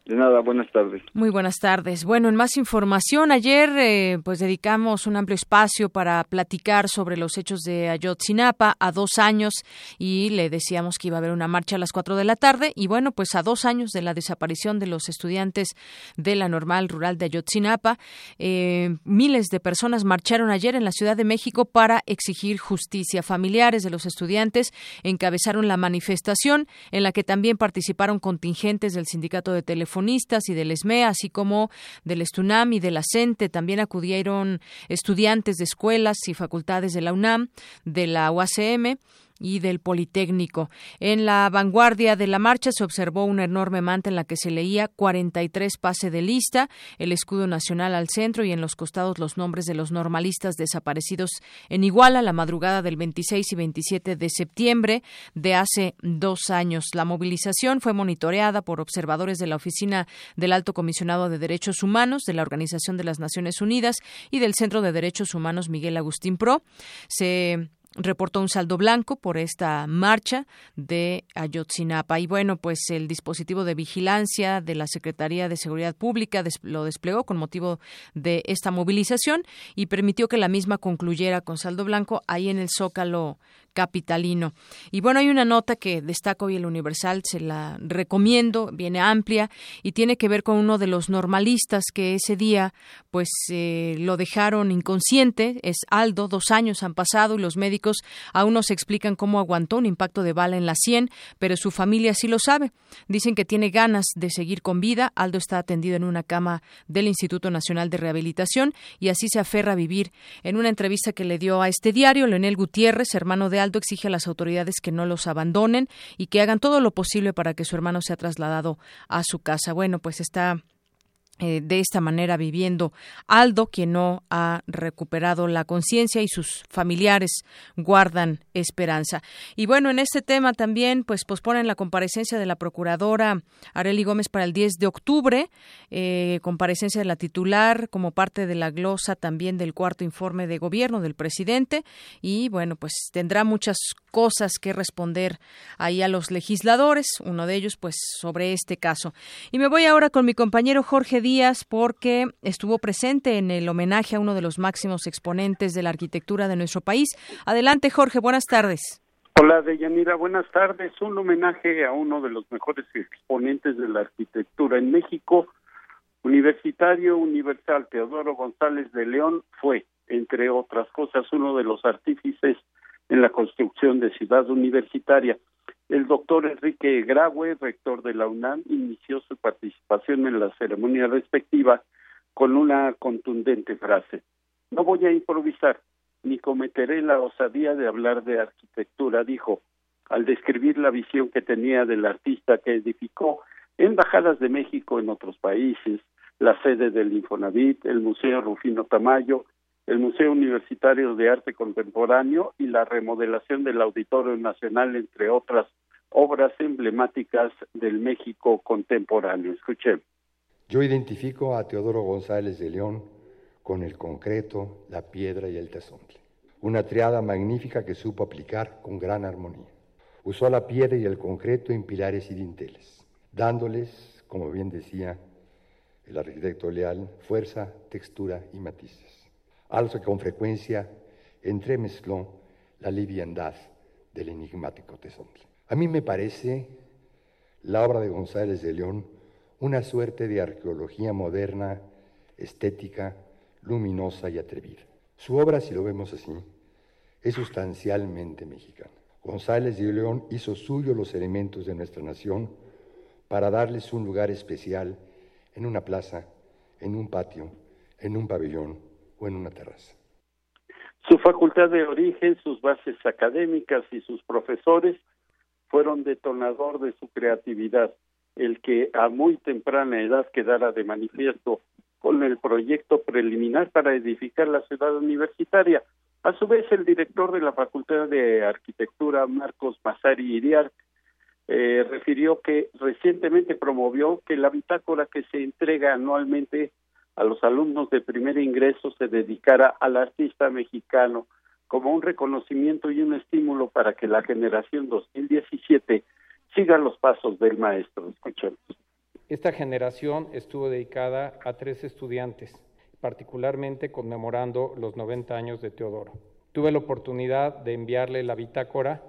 De nada, buenas tardes. Muy buenas tardes. Bueno, en más información, ayer eh, pues dedicamos un amplio espacio para platicar sobre los hechos de Ayotzinapa a dos años y le decíamos que iba a haber una marcha a las cuatro de la tarde y bueno, pues a dos años de la desaparición de los estudiantes de la normal rural de Ayotzinapa, eh, miles de personas marcharon ayer en la Ciudad de México para exigir justicia. Familiares de los estudiantes encabezaron la manifestación en la que también participaron contingentes del Sindicato de Telefonía y del ESME, así como del Estunam y de la CENTE. También acudieron estudiantes de escuelas y facultades de la UNAM, de la UACM y del Politécnico. En la vanguardia de la marcha se observó una enorme manta en la que se leía 43 pase de lista, el escudo nacional al centro y en los costados los nombres de los normalistas desaparecidos en Iguala la madrugada del 26 y 27 de septiembre de hace dos años. La movilización fue monitoreada por observadores de la Oficina del Alto Comisionado de Derechos Humanos de la Organización de las Naciones Unidas y del Centro de Derechos Humanos Miguel Agustín Pro. Se reportó un saldo blanco por esta marcha de Ayotzinapa. Y bueno, pues el dispositivo de vigilancia de la Secretaría de Seguridad Pública lo desplegó con motivo de esta movilización y permitió que la misma concluyera con saldo blanco ahí en el Zócalo capitalino. Y bueno, hay una nota que destaco hoy el Universal, se la recomiendo, viene amplia y tiene que ver con uno de los normalistas que ese día pues eh, lo dejaron inconsciente, es Aldo, dos años han pasado y los médicos aún no se explican cómo aguantó un impacto de bala en la sien, pero su familia sí lo sabe. Dicen que tiene ganas de seguir con vida. Aldo está atendido en una cama del Instituto Nacional de Rehabilitación y así se aferra a vivir. En una entrevista que le dio a este diario, Leonel Gutiérrez, hermano de Exige a las autoridades que no los abandonen y que hagan todo lo posible para que su hermano sea trasladado a su casa. Bueno, pues está eh, de esta manera viviendo Aldo, quien no ha recuperado la conciencia y sus familiares guardan esperanza. Y bueno, en este tema también pues posponen la comparecencia de la procuradora Areli Gómez para el 10 de octubre, eh, comparecencia de la titular como parte de la glosa también del cuarto informe de gobierno del presidente y bueno, pues tendrá muchas cosas que responder ahí a los legisladores, uno de ellos pues sobre este caso. Y me voy ahora con mi compañero Jorge días porque estuvo presente en el homenaje a uno de los máximos exponentes de la arquitectura de nuestro país. Adelante, Jorge, buenas tardes. Hola, Deyanira, buenas tardes. Un homenaje a uno de los mejores exponentes de la arquitectura en México, Universitario Universal Teodoro González de León, fue, entre otras cosas, uno de los artífices en la construcción de Ciudad Universitaria. El doctor Enrique Graue, rector de la UNAM, inició su participación en la ceremonia respectiva con una contundente frase. No voy a improvisar, ni cometeré la osadía de hablar de arquitectura, dijo, al describir la visión que tenía del artista que edificó embajadas de México en otros países, la sede del Infonavit, el Museo Rufino Tamayo, el Museo Universitario de Arte Contemporáneo y la remodelación del Auditorio Nacional, entre otras obras emblemáticas del México contemporáneo. Escuché. Yo identifico a Teodoro González de León con el concreto, la piedra y el tezontle. Una triada magnífica que supo aplicar con gran armonía. Usó la piedra y el concreto en pilares y dinteles, dándoles, como bien decía el arquitecto Leal, fuerza, textura y matices que con frecuencia entremezcló la liviandad del enigmático tesontle. A mí me parece la obra de González de León una suerte de arqueología moderna, estética, luminosa y atrevida. Su obra, si lo vemos así, es sustancialmente mexicana. González de León hizo suyo los elementos de nuestra nación para darles un lugar especial en una plaza, en un patio, en un pabellón en una terraza. Su facultad de origen, sus bases académicas y sus profesores fueron detonador de su creatividad, el que a muy temprana edad quedara de manifiesto con el proyecto preliminar para edificar la ciudad universitaria. A su vez, el director de la Facultad de Arquitectura, Marcos Masari Iriar, eh, refirió que recientemente promovió que la bitácora que se entrega anualmente a los alumnos de primer ingreso se dedicara al artista mexicano como un reconocimiento y un estímulo para que la generación 2017 siga los pasos del maestro. Escuchemos. Esta generación estuvo dedicada a tres estudiantes, particularmente conmemorando los 90 años de Teodoro. Tuve la oportunidad de enviarle la bitácora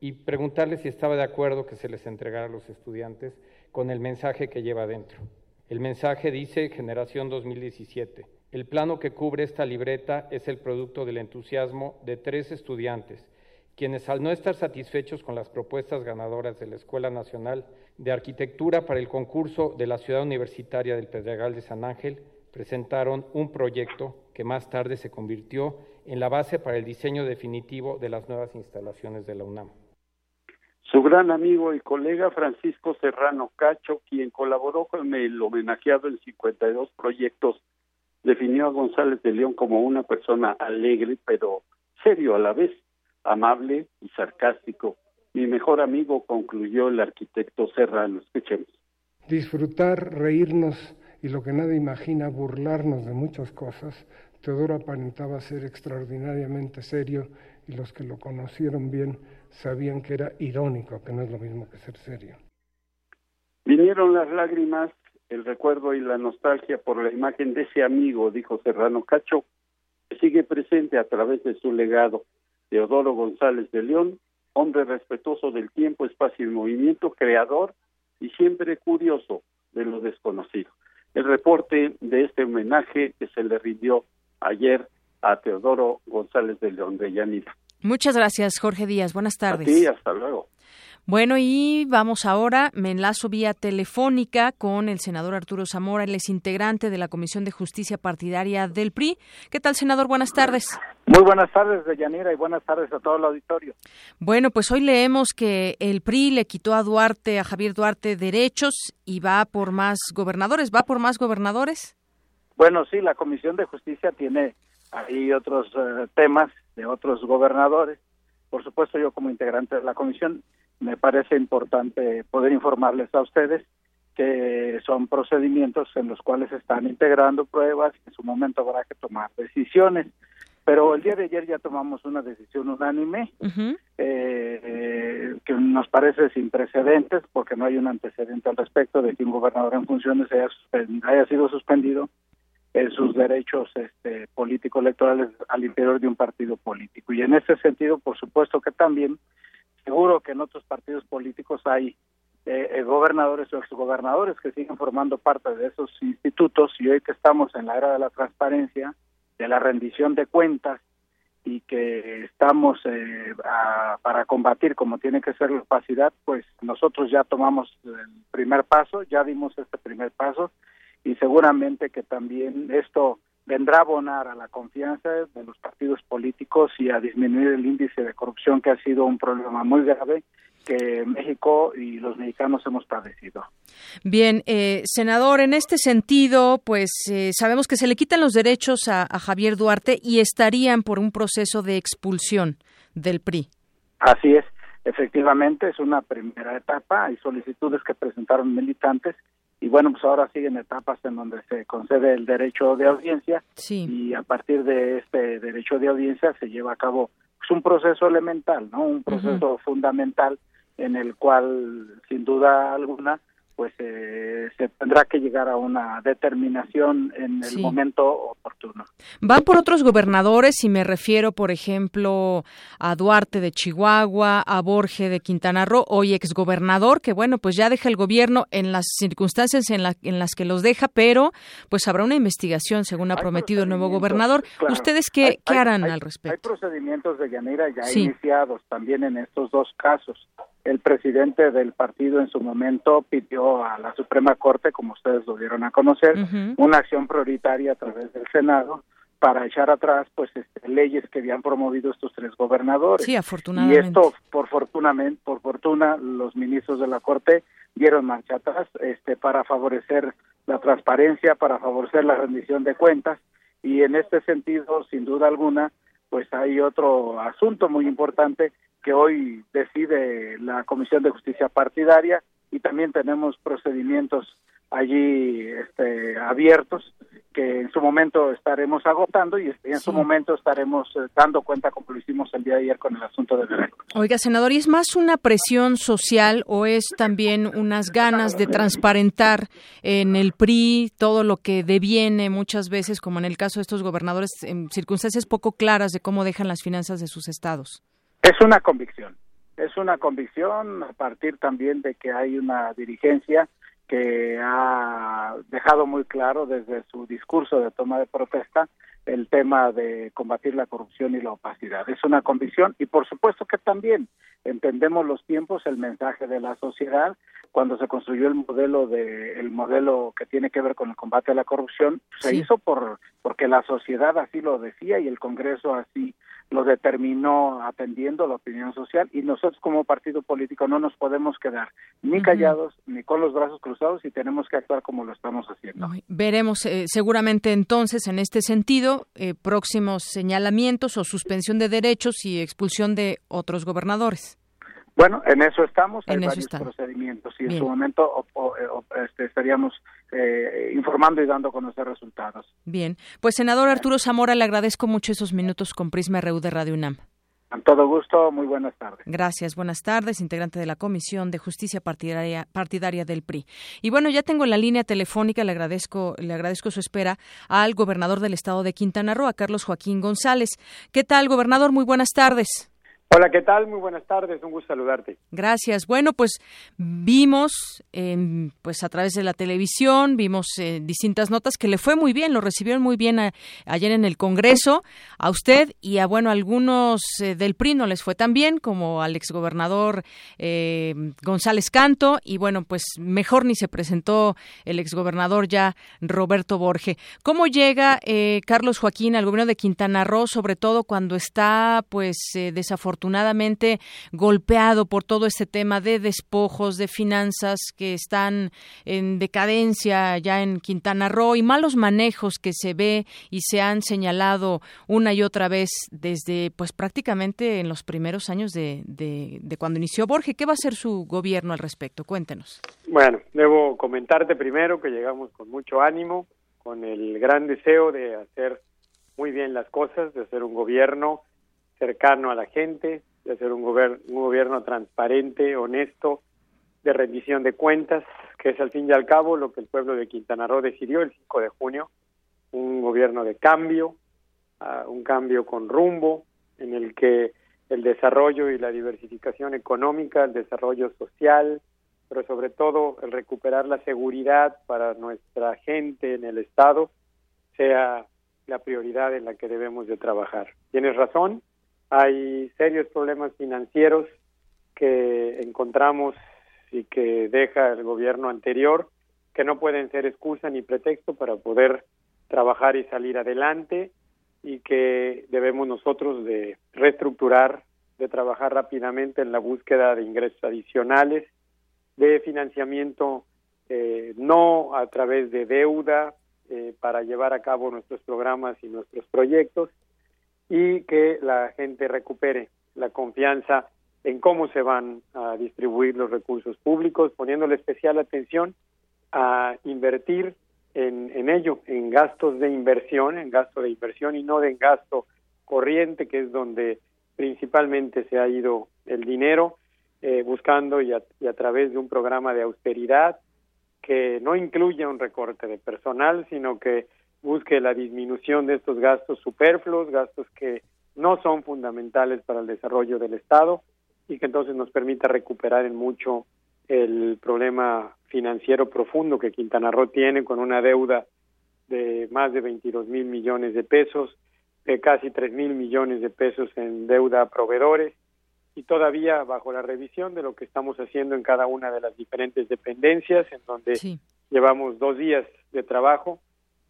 y preguntarle si estaba de acuerdo que se les entregara a los estudiantes con el mensaje que lleva dentro. El mensaje dice Generación 2017. El plano que cubre esta libreta es el producto del entusiasmo de tres estudiantes, quienes al no estar satisfechos con las propuestas ganadoras de la Escuela Nacional de Arquitectura para el concurso de la Ciudad Universitaria del Pedregal de San Ángel, presentaron un proyecto que más tarde se convirtió en la base para el diseño definitivo de las nuevas instalaciones de la UNAM. Su gran amigo y colega Francisco Serrano Cacho, quien colaboró con el homenajeado en 52 proyectos, definió a González de León como una persona alegre, pero serio a la vez, amable y sarcástico. Mi mejor amigo, concluyó el arquitecto Serrano. Escuchemos. Disfrutar, reírnos y lo que nadie imagina, burlarnos de muchas cosas. Teodoro aparentaba ser extraordinariamente serio y los que lo conocieron bien sabían que era irónico, que no es lo mismo que ser serio. Vinieron las lágrimas, el recuerdo y la nostalgia por la imagen de ese amigo, dijo Serrano Cacho, que sigue presente a través de su legado. Teodoro González de León, hombre respetuoso del tiempo, espacio y movimiento, creador y siempre curioso de lo desconocido. El reporte de este homenaje que se le rindió ayer a Teodoro González de León de Yanira. Muchas gracias, Jorge Díaz. Buenas tardes. Sí, hasta luego. Bueno, y vamos ahora, me enlazo vía telefónica con el senador Arturo Zamora, él es integrante de la Comisión de Justicia Partidaria del PRI. ¿Qué tal, senador? Buenas tardes. Muy buenas tardes, Deyanira, y buenas tardes a todo el auditorio. Bueno, pues hoy leemos que el PRI le quitó a Duarte, a Javier Duarte, derechos y va por más gobernadores. ¿Va por más gobernadores? Bueno, sí, la Comisión de Justicia tiene ahí otros eh, temas de otros gobernadores. Por supuesto, yo como integrante de la comisión me parece importante poder informarles a ustedes que son procedimientos en los cuales se están integrando pruebas y en su momento habrá que tomar decisiones. Pero el día de ayer ya tomamos una decisión unánime eh, que nos parece sin precedentes porque no hay un antecedente al respecto de que un gobernador en funciones haya, haya sido suspendido en sus derechos este, político electorales al interior de un partido político. Y en ese sentido, por supuesto que también seguro que en otros partidos políticos hay eh, eh, gobernadores o exgobernadores que siguen formando parte de esos institutos y hoy que estamos en la era de la transparencia, de la rendición de cuentas y que estamos eh, para combatir como tiene que ser la opacidad, pues nosotros ya tomamos el primer paso, ya dimos este primer paso y seguramente que también esto vendrá a abonar a la confianza de los partidos políticos y a disminuir el índice de corrupción que ha sido un problema muy grave que México y los mexicanos hemos padecido. Bien, eh, senador, en este sentido, pues eh, sabemos que se le quitan los derechos a, a Javier Duarte y estarían por un proceso de expulsión del PRI. Así es, efectivamente, es una primera etapa. Hay solicitudes que presentaron militantes y bueno, pues ahora siguen etapas en donde se concede el derecho de audiencia y a partir de este derecho de audiencia se lleva a cabo pues, un proceso elemental, ¿no? Un proceso fundamental en el cual sin duda alguna pues eh, se tendrá que llegar a una determinación en el momento oportuno. Van por otros gobernadores y me refiero, por ejemplo, a Duarte de Chihuahua, a Borge de Quintana Roo, hoy exgobernador, que bueno, pues ya deja el gobierno en las circunstancias en, en las que los deja, pero pues habrá una investigación, según ha prometido el nuevo gobernador. ¿Ustedes qué, qué harán al respecto? Hay procedimientos de llanera ya iniciados también en estos dos casos el presidente del partido en su momento pidió a la Suprema Corte, como ustedes lo dieron a conocer, una acción prioritaria a través del Senado para echar atrás pues este, leyes que habían promovido estos tres gobernadores. Sí, afortunadamente. Y esto por fortunamente, por fortuna los ministros de la Corte dieron marcha atrás este para favorecer la transparencia, para favorecer la rendición de cuentas y en este sentido, sin duda alguna, pues hay otro asunto muy importante que hoy decide la Comisión de Justicia Partidaria y también tenemos procedimientos allí este, abiertos que en su momento estaremos agotando y en su momento estaremos eh, dando cuenta como lo hicimos el día de ayer con el asunto de Veracruz. Oiga, senador, ¿y es más una presión social o es también unas ganas de transparentar en el PRI todo lo que deviene muchas veces, como en el caso de estos gobernadores, en circunstancias poco claras de cómo dejan las finanzas de sus estados? Es una convicción, es una convicción a partir también de que hay una dirigencia que ha dejado muy claro desde su discurso de toma de protesta el tema de combatir la corrupción y la opacidad. Es una convicción y por supuesto que también entendemos los tiempos, el mensaje de la sociedad. Cuando se construyó el modelo de el modelo que tiene que ver con el combate a la corrupción, se hizo por porque la sociedad así lo decía y el Congreso así lo determinó atendiendo la opinión social y nosotros como partido político no nos podemos quedar ni callados ni con los brazos cruzados y tenemos que actuar como lo estamos haciendo. Veremos eh, seguramente entonces en este sentido eh, próximos señalamientos o suspensión de derechos y expulsión de otros gobernadores. Bueno, en eso estamos, en hay eso varios están. procedimientos y en su momento o- o- este, estaríamos eh, informando y dando a conocer resultados. Bien, pues senador Arturo Zamora, le agradezco mucho esos minutos con Prisma RU de Radio UNAM. Con todo gusto, muy buenas tardes. Gracias, buenas tardes, integrante de la Comisión de Justicia Partidaria, partidaria del PRI. Y bueno, ya tengo en la línea telefónica, le agradezco, le agradezco su espera al gobernador del estado de Quintana Roo, a Carlos Joaquín González. ¿Qué tal, gobernador? Muy buenas tardes. Hola, ¿qué tal? Muy buenas tardes, un gusto saludarte. Gracias. Bueno, pues vimos, en, pues a través de la televisión, vimos eh, distintas notas que le fue muy bien, lo recibieron muy bien ayer en el Congreso, a usted y a bueno algunos eh, del PRI no les fue tan bien como al exgobernador eh, González Canto y bueno pues mejor ni se presentó el exgobernador ya Roberto Borge. ¿Cómo llega eh, Carlos Joaquín al gobierno de Quintana Roo, sobre todo cuando está pues eh, desafortunadamente golpeado por todo este tema de despojos, de finanzas que están en decadencia ya en Quintana Roo y malos manejos que se ve y se han señalado una y otra vez desde pues prácticamente en los primeros años de, de, de cuando inició Borge. ¿Qué va a hacer su gobierno al respecto? Cuéntenos. Bueno, debo comentarte primero que llegamos con mucho ánimo, con el gran deseo de hacer muy bien las cosas, de hacer un gobierno cercano a la gente, de hacer un, gober- un gobierno transparente, honesto, de rendición de cuentas, que es al fin y al cabo lo que el pueblo de Quintana Roo decidió el 5 de junio, un gobierno de cambio, ah, un cambio con rumbo, en el que el desarrollo y la diversificación económica, el desarrollo social, pero sobre todo el recuperar la seguridad para nuestra gente en el Estado sea la prioridad en la que debemos de trabajar. Tienes razón, hay serios problemas financieros que encontramos y que deja el gobierno anterior que no pueden ser excusa ni pretexto para poder trabajar y salir adelante y que debemos nosotros de reestructurar, de trabajar rápidamente en la búsqueda de ingresos adicionales, de financiamiento eh, no a través de deuda eh, para llevar a cabo nuestros programas y nuestros proyectos y que la gente recupere la confianza en cómo se van a distribuir los recursos públicos, poniéndole especial atención a invertir en, en ello, en gastos de inversión, en gasto de inversión y no en gasto corriente, que es donde principalmente se ha ido el dinero, eh, buscando y a, y a través de un programa de austeridad que no incluya un recorte de personal, sino que busque la disminución de estos gastos superfluos, gastos que no son fundamentales para el desarrollo del Estado y que entonces nos permita recuperar en mucho el problema financiero profundo que Quintana Roo tiene con una deuda de más de 22 mil millones de pesos, de casi 3 mil millones de pesos en deuda a proveedores y todavía bajo la revisión de lo que estamos haciendo en cada una de las diferentes dependencias, en donde llevamos dos días de trabajo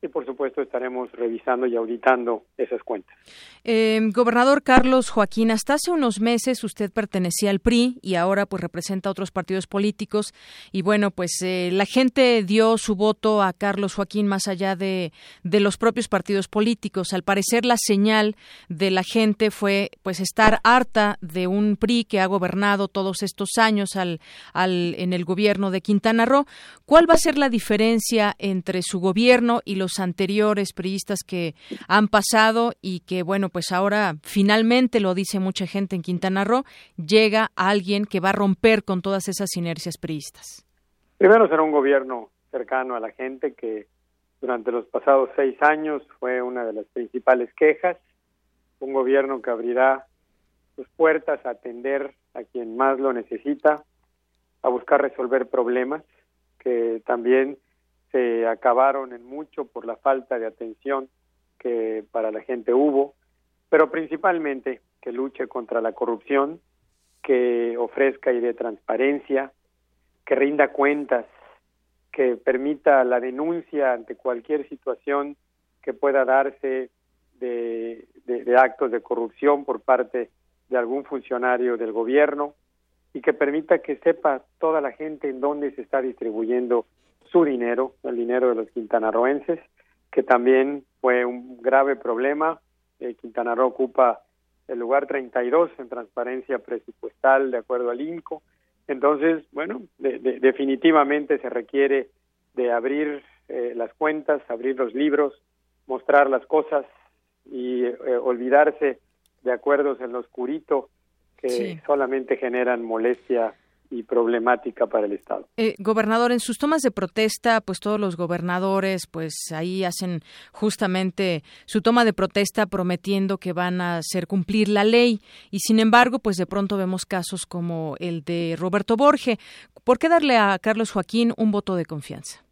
y por supuesto estaremos revisando y auditando esas cuentas. Eh, gobernador Carlos Joaquín, hasta hace unos meses usted pertenecía al PRI y ahora pues representa a otros partidos políticos y bueno pues eh, la gente dio su voto a Carlos Joaquín más allá de, de los propios partidos políticos. Al parecer la señal de la gente fue pues estar harta de un PRI que ha gobernado todos estos años al, al en el gobierno de Quintana Roo. ¿Cuál va a ser la diferencia entre su gobierno y los anteriores priistas que han pasado y que bueno pues ahora finalmente lo dice mucha gente en Quintana Roo llega alguien que va a romper con todas esas inercias priistas Primero será un gobierno cercano a la gente que durante los pasados seis años fue una de las principales quejas, un gobierno que abrirá sus puertas a atender a quien más lo necesita, a buscar resolver problemas que también se acabaron en mucho por la falta de atención que para la gente hubo, pero principalmente que luche contra la corrupción, que ofrezca y de transparencia, que rinda cuentas, que permita la denuncia ante cualquier situación que pueda darse de, de, actos de corrupción por parte de algún funcionario del gobierno y que permita que sepa toda la gente en dónde se está distribuyendo su dinero, el dinero de los quintanarroenses, que también fue un grave problema. Eh, Quintana Roo ocupa el lugar 32 en transparencia presupuestal de acuerdo al INCO. Entonces, bueno, definitivamente se requiere de abrir eh, las cuentas, abrir los libros, mostrar las cosas y eh, olvidarse de acuerdos en lo oscurito que solamente generan molestia y problemática para el Estado. Eh, gobernador, en sus tomas de protesta, pues todos los gobernadores, pues ahí hacen justamente su toma de protesta prometiendo que van a hacer cumplir la ley y sin embargo, pues de pronto vemos casos como el de Roberto Borge. ¿Por qué darle a Carlos Joaquín un voto de confianza?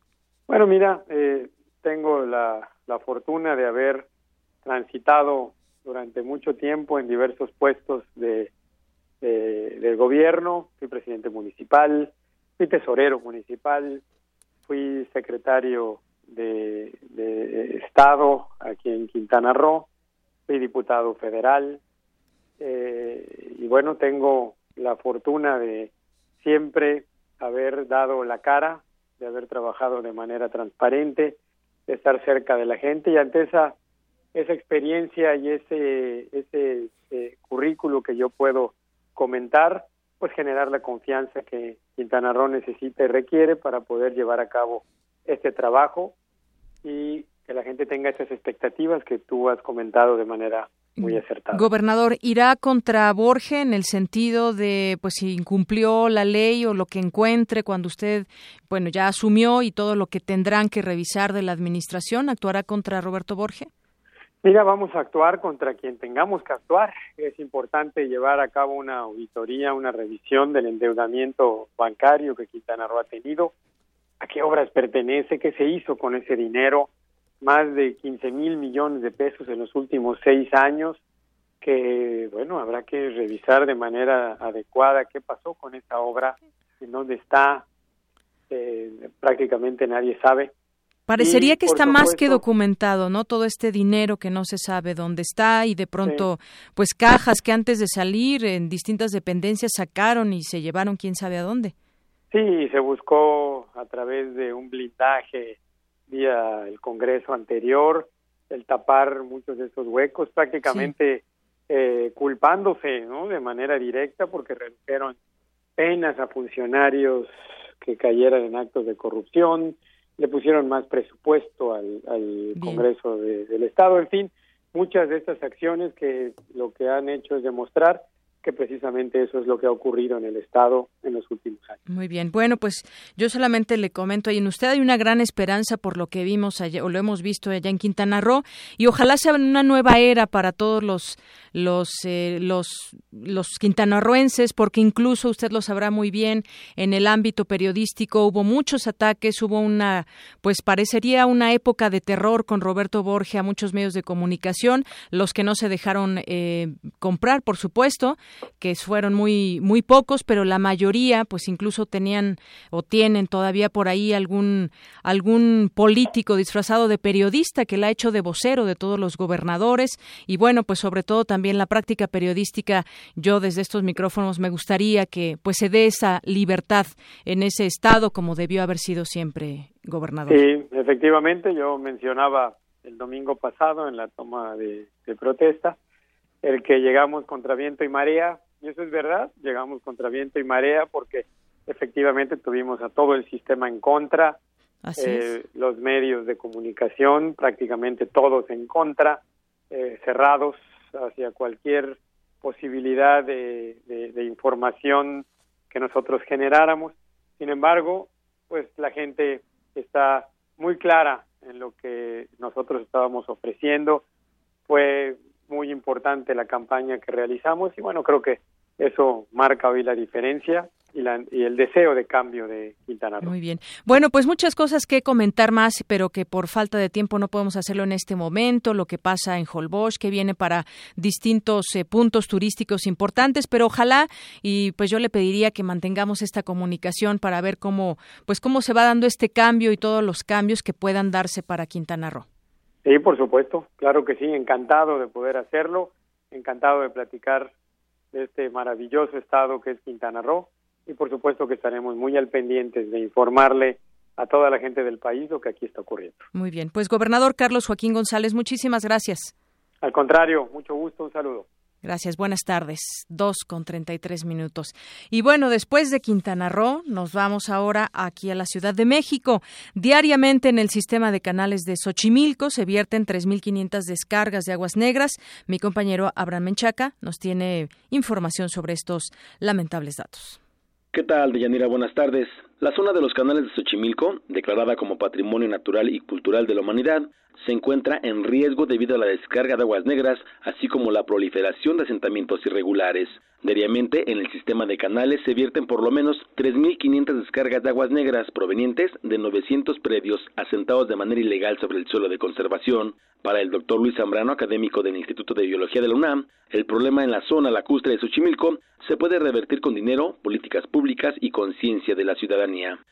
Bueno, mira, eh, tengo la, la fortuna de haber transitado durante mucho tiempo en diversos puestos de del gobierno, fui presidente municipal, fui tesorero municipal, fui secretario de, Estado aquí en Quintana Roo, fui diputado federal eh, y bueno, tengo la fortuna de siempre haber dado la cara, de haber trabajado de manera transparente, de estar cerca de la gente y ante esa esa experiencia y ese ese eh, currículo que yo puedo comentar, pues generar la confianza que Quintana Roo necesita y requiere para poder llevar a cabo este trabajo y que la gente tenga esas expectativas que tú has comentado de manera muy mm. acertada. Gobernador, ¿irá contra Borge en el sentido de, pues, si incumplió la ley o lo que encuentre cuando usted, bueno, ya asumió y todo lo que tendrán que revisar de la administración, actuará contra Roberto Borge? Mira, vamos a actuar contra quien tengamos que actuar. Es importante llevar a cabo una auditoría, una revisión del endeudamiento bancario que Quintana Roo ha tenido, a qué obras pertenece, qué se hizo con ese dinero, más de 15 mil millones de pesos en los últimos seis años, que, bueno, habrá que revisar de manera adecuada qué pasó con esa obra, en dónde está, eh, prácticamente nadie sabe Parecería que está más que documentado, ¿no? Todo este dinero que no se sabe dónde está y de pronto, pues cajas que antes de salir en distintas dependencias sacaron y se llevaron quién sabe a dónde. Sí, se buscó a través de un blindaje vía el Congreso anterior el tapar muchos de esos huecos, prácticamente eh, culpándose, ¿no? De manera directa porque redujeron penas a funcionarios que cayeran en actos de corrupción le pusieron más presupuesto al, Congreso del Estado, en fin, muchas de estas acciones que lo que han hecho es demostrar que precisamente eso es lo que ha ocurrido en el Estado en los últimos años. Muy bien. Bueno, pues yo solamente le comento, y en usted hay una gran esperanza por lo que vimos allá, o lo hemos visto allá en Quintana Roo, y ojalá sea una nueva era para todos los los eh, los los quintanarroenses, porque incluso usted lo sabrá muy bien, en el ámbito periodístico hubo muchos ataques, hubo una, pues parecería una época de terror con Roberto Borge a muchos medios de comunicación, los que no se dejaron eh, comprar, por supuesto, que fueron muy muy pocos, pero la mayoría, pues incluso tenían o tienen todavía por ahí algún algún político disfrazado de periodista que la ha hecho de vocero de todos los gobernadores y bueno, pues sobre todo también la práctica periodística, yo desde estos micrófonos me gustaría que pues se dé esa libertad en ese estado como debió haber sido siempre gobernador. Sí, efectivamente, yo mencionaba el domingo pasado en la toma de, protesta el que llegamos contra viento y marea, y eso es verdad, llegamos contra viento y marea porque efectivamente tuvimos a todo el sistema en contra, eh, los medios de comunicación prácticamente todos en contra, eh, cerrados hacia cualquier posibilidad de, información que nosotros generáramos. Sin embargo, pues la gente está muy clara en lo que nosotros estábamos ofreciendo. Fue muy importante la campaña que realizamos y bueno, creo que Eso marca hoy la diferencia y, el deseo de cambio de Quintana Roo. Muy bien. Bueno, pues muchas cosas que comentar más, pero que por falta de tiempo no podemos hacerlo en este momento. Lo que pasa en Holbox, que viene para distintos eh, puntos turísticos importantes, pero ojalá y pues yo le pediría que mantengamos esta comunicación para ver cómo pues cómo se va dando este cambio y todos los cambios que puedan darse para Quintana Roo. Sí, por supuesto, claro que sí, encantado de poder hacerlo, encantado de platicar de este maravilloso estado que es Quintana Roo y por supuesto que estaremos muy al pendientes de informarle a toda la gente del país lo que aquí está ocurriendo. Muy bien, pues gobernador Carlos Joaquín González, muchísimas gracias. Al contrario, mucho gusto, un saludo. Gracias, buenas tardes. Dos con treinta y tres minutos. Y bueno, después de Quintana Roo, nos vamos ahora aquí a la Ciudad de México. Diariamente en el sistema de canales de Xochimilco se vierten 3.500 descargas de aguas negras. Mi compañero Abraham Menchaca nos tiene información sobre estos lamentables datos. ¿Qué tal, Deyanira? Buenas tardes. La zona de los canales de Xochimilco, declarada como Patrimonio Natural y Cultural de la Humanidad, se encuentra en riesgo debido a la descarga de aguas negras, así como la proliferación de asentamientos irregulares. Diariamente, en el sistema de canales se vierten por lo menos 3.500 descargas de aguas negras provenientes de 900 predios asentados de manera ilegal sobre el suelo de conservación. Para el doctor Luis Zambrano, académico del Instituto de Biología de la UNAM, el problema en la zona lacustre de Xochimilco se puede revertir con dinero, políticas públicas y conciencia de la ciudadanía.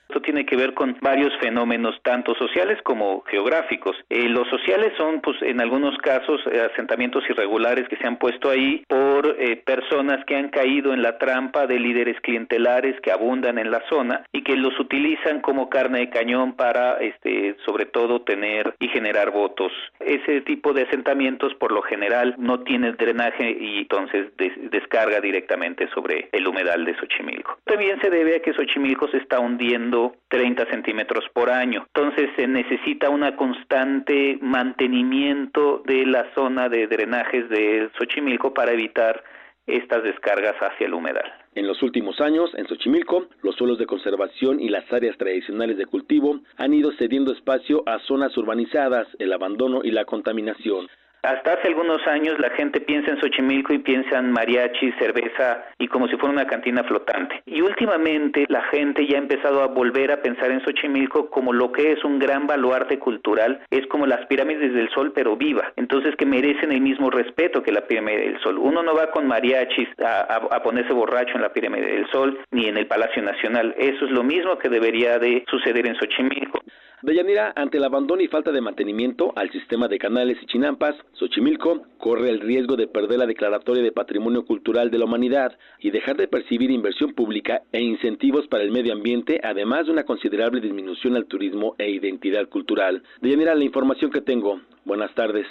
Esto tiene que ver con varios fenómenos, tanto sociales como geográficos. Eh, los sociales son, pues, en algunos casos, eh, asentamientos irregulares que se han puesto ahí por eh, personas que han caído en la trampa de líderes clientelares que abundan en la zona y que los utilizan como carne de cañón para, este, sobre todo, tener y generar votos. Ese tipo de asentamientos, por lo general, no tienen drenaje y entonces descarga directamente sobre el humedal de Xochimilco. También se debe a que Xochimilco se está hundiendo 30 centímetros por año, entonces se necesita una constante mantenimiento de la zona de drenajes de Xochimilco para evitar estas descargas hacia el humedal. En los últimos años, en Xochimilco, los suelos de conservación y las áreas tradicionales de cultivo han ido cediendo espacio a zonas urbanizadas, el abandono y la contaminación. Hasta hace algunos años la gente piensa en Xochimilco y piensa en mariachi, cerveza y como si fuera una cantina flotante. Y últimamente la gente ya ha empezado a volver a pensar en Xochimilco como lo que es un gran baluarte cultural, es como las pirámides del sol pero viva, entonces que merecen el mismo respeto que la pirámide del sol. Uno no va con mariachis a, ponerse borracho en la pirámide del sol ni en el Palacio Nacional, eso es lo mismo que debería de suceder en Xochimilco. Deyanira, ante el abandono y falta de mantenimiento al sistema de canales y chinampas, Xochimilco corre el riesgo de perder la declaratoria de Patrimonio Cultural de la Humanidad y dejar de percibir inversión pública e incentivos para el medio ambiente, además de una considerable disminución al turismo e identidad cultural. Deyanira, la información que tengo. Buenas tardes.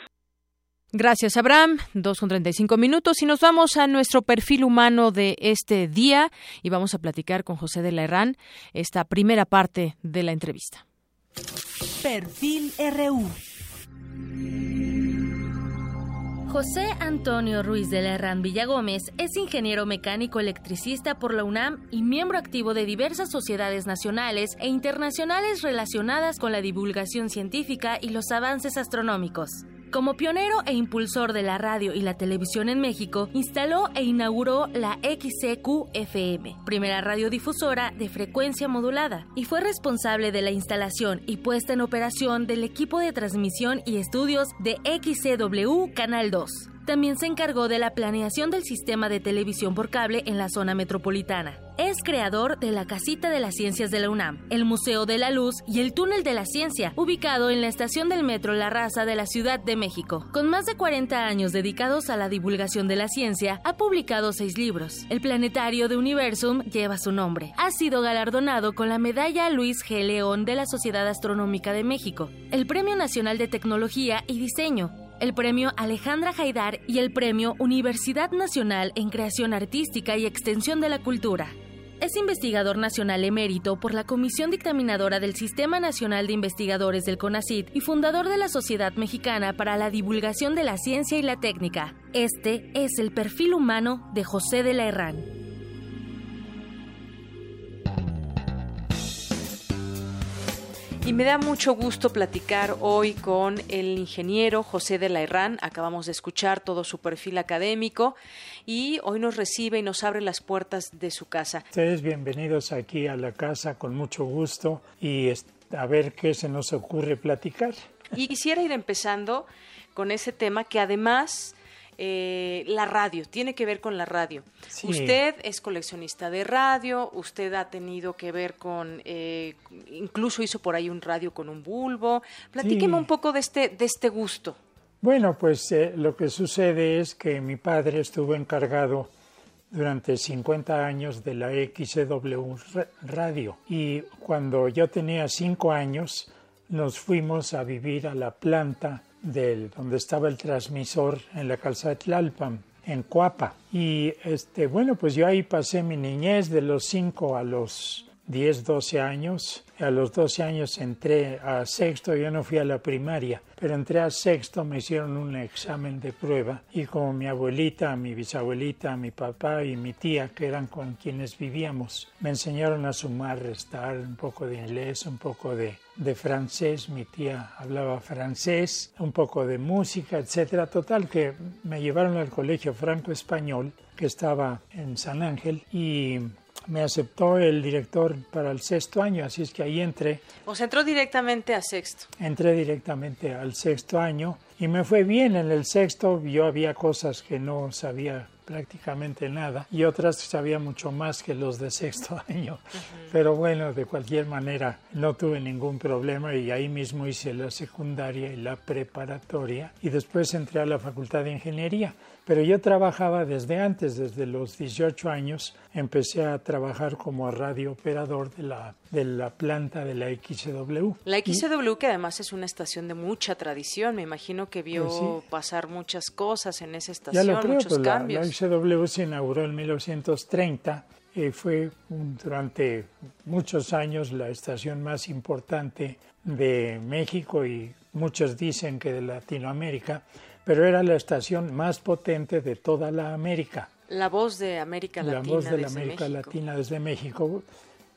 Gracias, Abraham. Dos con treinta y cinco minutos y nos vamos a nuestro perfil humano de este día y vamos a platicar con José de la Herrán esta primera parte de la entrevista. Perfil RU. José Antonio Ruiz de la Herrán Villagómez es ingeniero mecánico electricista por la UNAM y miembro activo de diversas sociedades nacionales e internacionales relacionadas con la divulgación científica y los avances astronómicos. Como pionero e impulsor de la radio y la televisión en México, instaló e inauguró la XCQ-FM, primera radiodifusora de frecuencia modulada, y fue responsable de la instalación y puesta en operación del equipo de transmisión y estudios de XCW Canal 2. También se encargó de la planeación del sistema de televisión por cable en la zona metropolitana. Es creador de la Casita de las Ciencias de la UNAM, el Museo de la Luz y el Túnel de la Ciencia, ubicado en la estación del metro La Raza de la Ciudad de México. Con más de 40 años dedicados a la divulgación de la ciencia, ha publicado seis libros. El Planetario de Universum lleva su nombre. Ha sido galardonado con la medalla Luis G. León de la Sociedad Astronómica de México, el Premio Nacional de Tecnología y Diseño, el Premio Alejandra Haidar y el Premio Universidad Nacional en Creación Artística y Extensión de la Cultura. Es investigador nacional emérito por la Comisión Dictaminadora del Sistema Nacional de Investigadores del CONACYT y fundador de la Sociedad Mexicana para la Divulgación de la Ciencia y la Técnica. Este es el perfil humano de José de la Herrán. Y me da mucho gusto platicar hoy con el ingeniero José de la Herrán. Acabamos de escuchar todo su perfil académico y hoy nos recibe y nos abre las puertas de su casa. Ustedes bienvenidos aquí a la casa con mucho gusto y a ver qué se nos ocurre platicar. Y quisiera ir empezando con ese tema que además eh, la radio, tiene que ver con la radio. Usted es coleccionista de radio, usted ha tenido que ver con, eh, incluso hizo por ahí un radio con un bulbo. Platíqueme un poco de este, de este gusto. Bueno, pues eh, lo que sucede es que mi padre estuvo encargado durante 50 años de la XW Radio y cuando yo tenía 5 años nos fuimos a vivir a la planta del, donde estaba el transmisor en la calzada de Tlalpan, en Cuapa. Y este, bueno, pues yo ahí pasé mi niñez de los 5 a los 10, 12 años. A los 12 años entré a sexto, yo no fui a la primaria, pero entré a sexto, me hicieron un examen de prueba y como mi abuelita, mi bisabuelita, mi papá y mi tía, que eran con quienes vivíamos, me enseñaron a sumar, restar, un poco de inglés, un poco de, de francés, mi tía hablaba francés, un poco de música, etcétera. Total que me llevaron al colegio franco-español que estaba en San Ángel y me aceptó el director para el sexto año, así es que ahí entré. ¿O se entró directamente a sexto? Entré directamente al sexto año y me fue bien en el sexto. Yo había cosas que no sabía prácticamente nada y otras sabía mucho más que los de sexto año. Pero bueno, de cualquier manera no tuve ningún problema y ahí mismo hice la secundaria y la preparatoria y después entré a la Facultad de Ingeniería. Pero yo trabajaba desde antes, desde los 18 años, empecé a trabajar como radiooperador de la, de la planta de la XW. La XW que además es una estación de mucha tradición, me imagino que vio pues pasar muchas cosas en esa estación, ya lo creo, muchos pues cambios. La, XW se inauguró en 1930 y fue durante muchos años la estación más importante de México y muchos dicen que de Latinoamérica pero era la estación más potente de toda la América. La voz de América Latina. La voz de la América Latina desde México.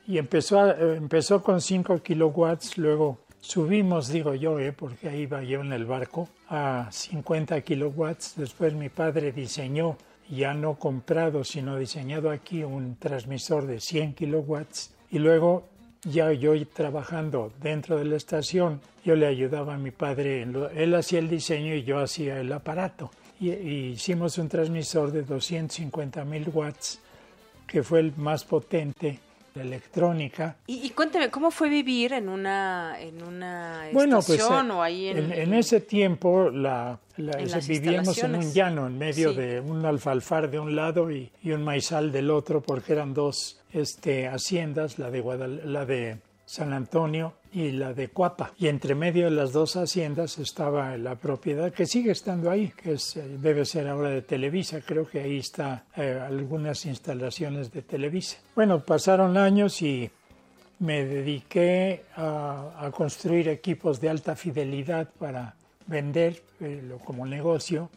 Y empezó, empezó con 5 kilowatts, luego subimos, digo yo, eh, porque ahí iba yo en el barco, a 50 kilowatts. Después mi padre diseñó, ya no comprado, sino diseñado aquí, un transmisor de 100 kilowatts. Y luego ya yo trabajando dentro de la estación, yo le ayudaba a mi padre, él hacía el diseño y yo hacía el aparato. Y, hicimos un transmisor de 250 mil watts, que fue el más potente de electrónica. Y, cuénteme, ¿cómo fue vivir en una, en una bueno, pues, estación o ahí en, en, ese tiempo la, vivíamos en un llano, en medio de un alfalfar de un lado y, y un maizal del otro, porque eran dos este, haciendas, la de, la de San Antonio y la de Cuapa. Y entre medio de las dos haciendas estaba la propiedad que sigue estando ahí, que es, eh, debe ser ahora de Televisa. Creo que ahí está eh, algunas instalaciones de Televisa. Bueno, pasaron años y me dediqué a, construir equipos de alta fidelidad para vender eh, como negocio.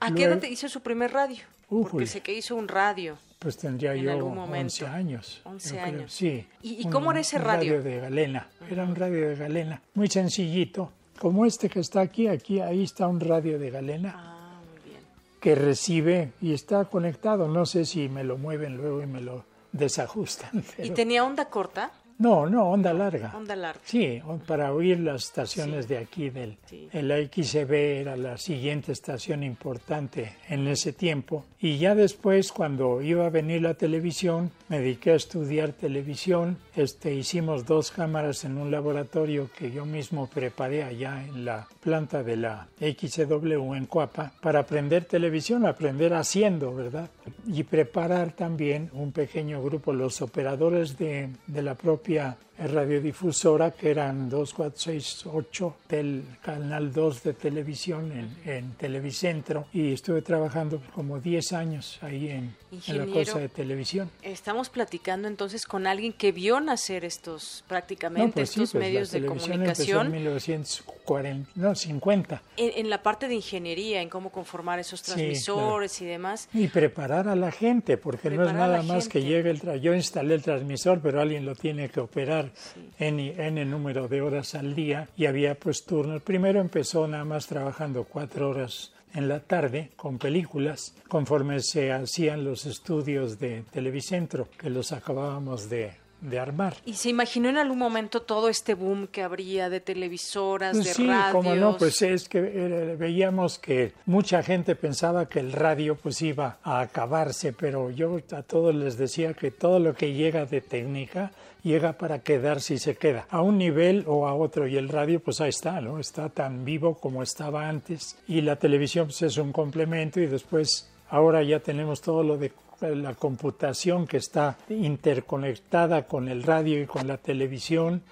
¿A qué edad hizo su primer radio? Porque sé que hizo un radio. Pues tendría yo 11 años. 11 años. Sí. ¿Y, cómo era ese radio? Un radio de galena. Era un radio de galena. Muy sencillito. Como este que está aquí, aquí, ahí está un radio de galena. Ah, muy bien. Que recibe y está conectado. No sé si me lo mueven luego y me lo desajustan. ¿Y tenía onda corta? No, no, onda larga. Onda larga. Sí, para oír las estaciones de aquí del el XCB era la siguiente estación importante en ese tiempo y ya después cuando iba a venir la televisión me dediqué a estudiar televisión. Este hicimos dos cámaras en un laboratorio que yo mismo preparé allá en la planta de la XW en Cuapa para aprender televisión, aprender haciendo, ¿verdad? Y preparar también un pequeño grupo los operadores de, de la propia radiodifusora que eran 2468 del canal 2 de televisión en, en Televicentro y estuve trabajando como 10 años ahí en, en, la cosa de televisión. Estamos platicando entonces con alguien que vio nacer estos prácticamente pues estos pues medios de comunicación. en 1940, no, 50. En, la parte de ingeniería, en cómo conformar esos transmisores y demás. Y preparar a la gente, porque no es nada más que llegue el... Yo instalé el transmisor, pero alguien lo tiene que operar trabajar N, número de horas al día y había pues turnos. Primero empezó nada más trabajando cuatro horas en la tarde con películas conforme se hacían los estudios de Televicentro que los acabábamos de de armar. ¿Y se imaginó en algún momento todo este boom que habría de televisoras, pues de sí, radios? como no, pues es que eh, veíamos que mucha gente pensaba que el radio pues iba a acabarse, pero yo a todos les decía que todo lo que llega de técnica llega para quedarse y se queda a un nivel o a otro y el radio pues ahí está, ¿no? Está tan vivo como estaba antes y la televisión pues es un complemento y después ahora ya tenemos todo lo de la computación que está interconectada con el radio y con la televisión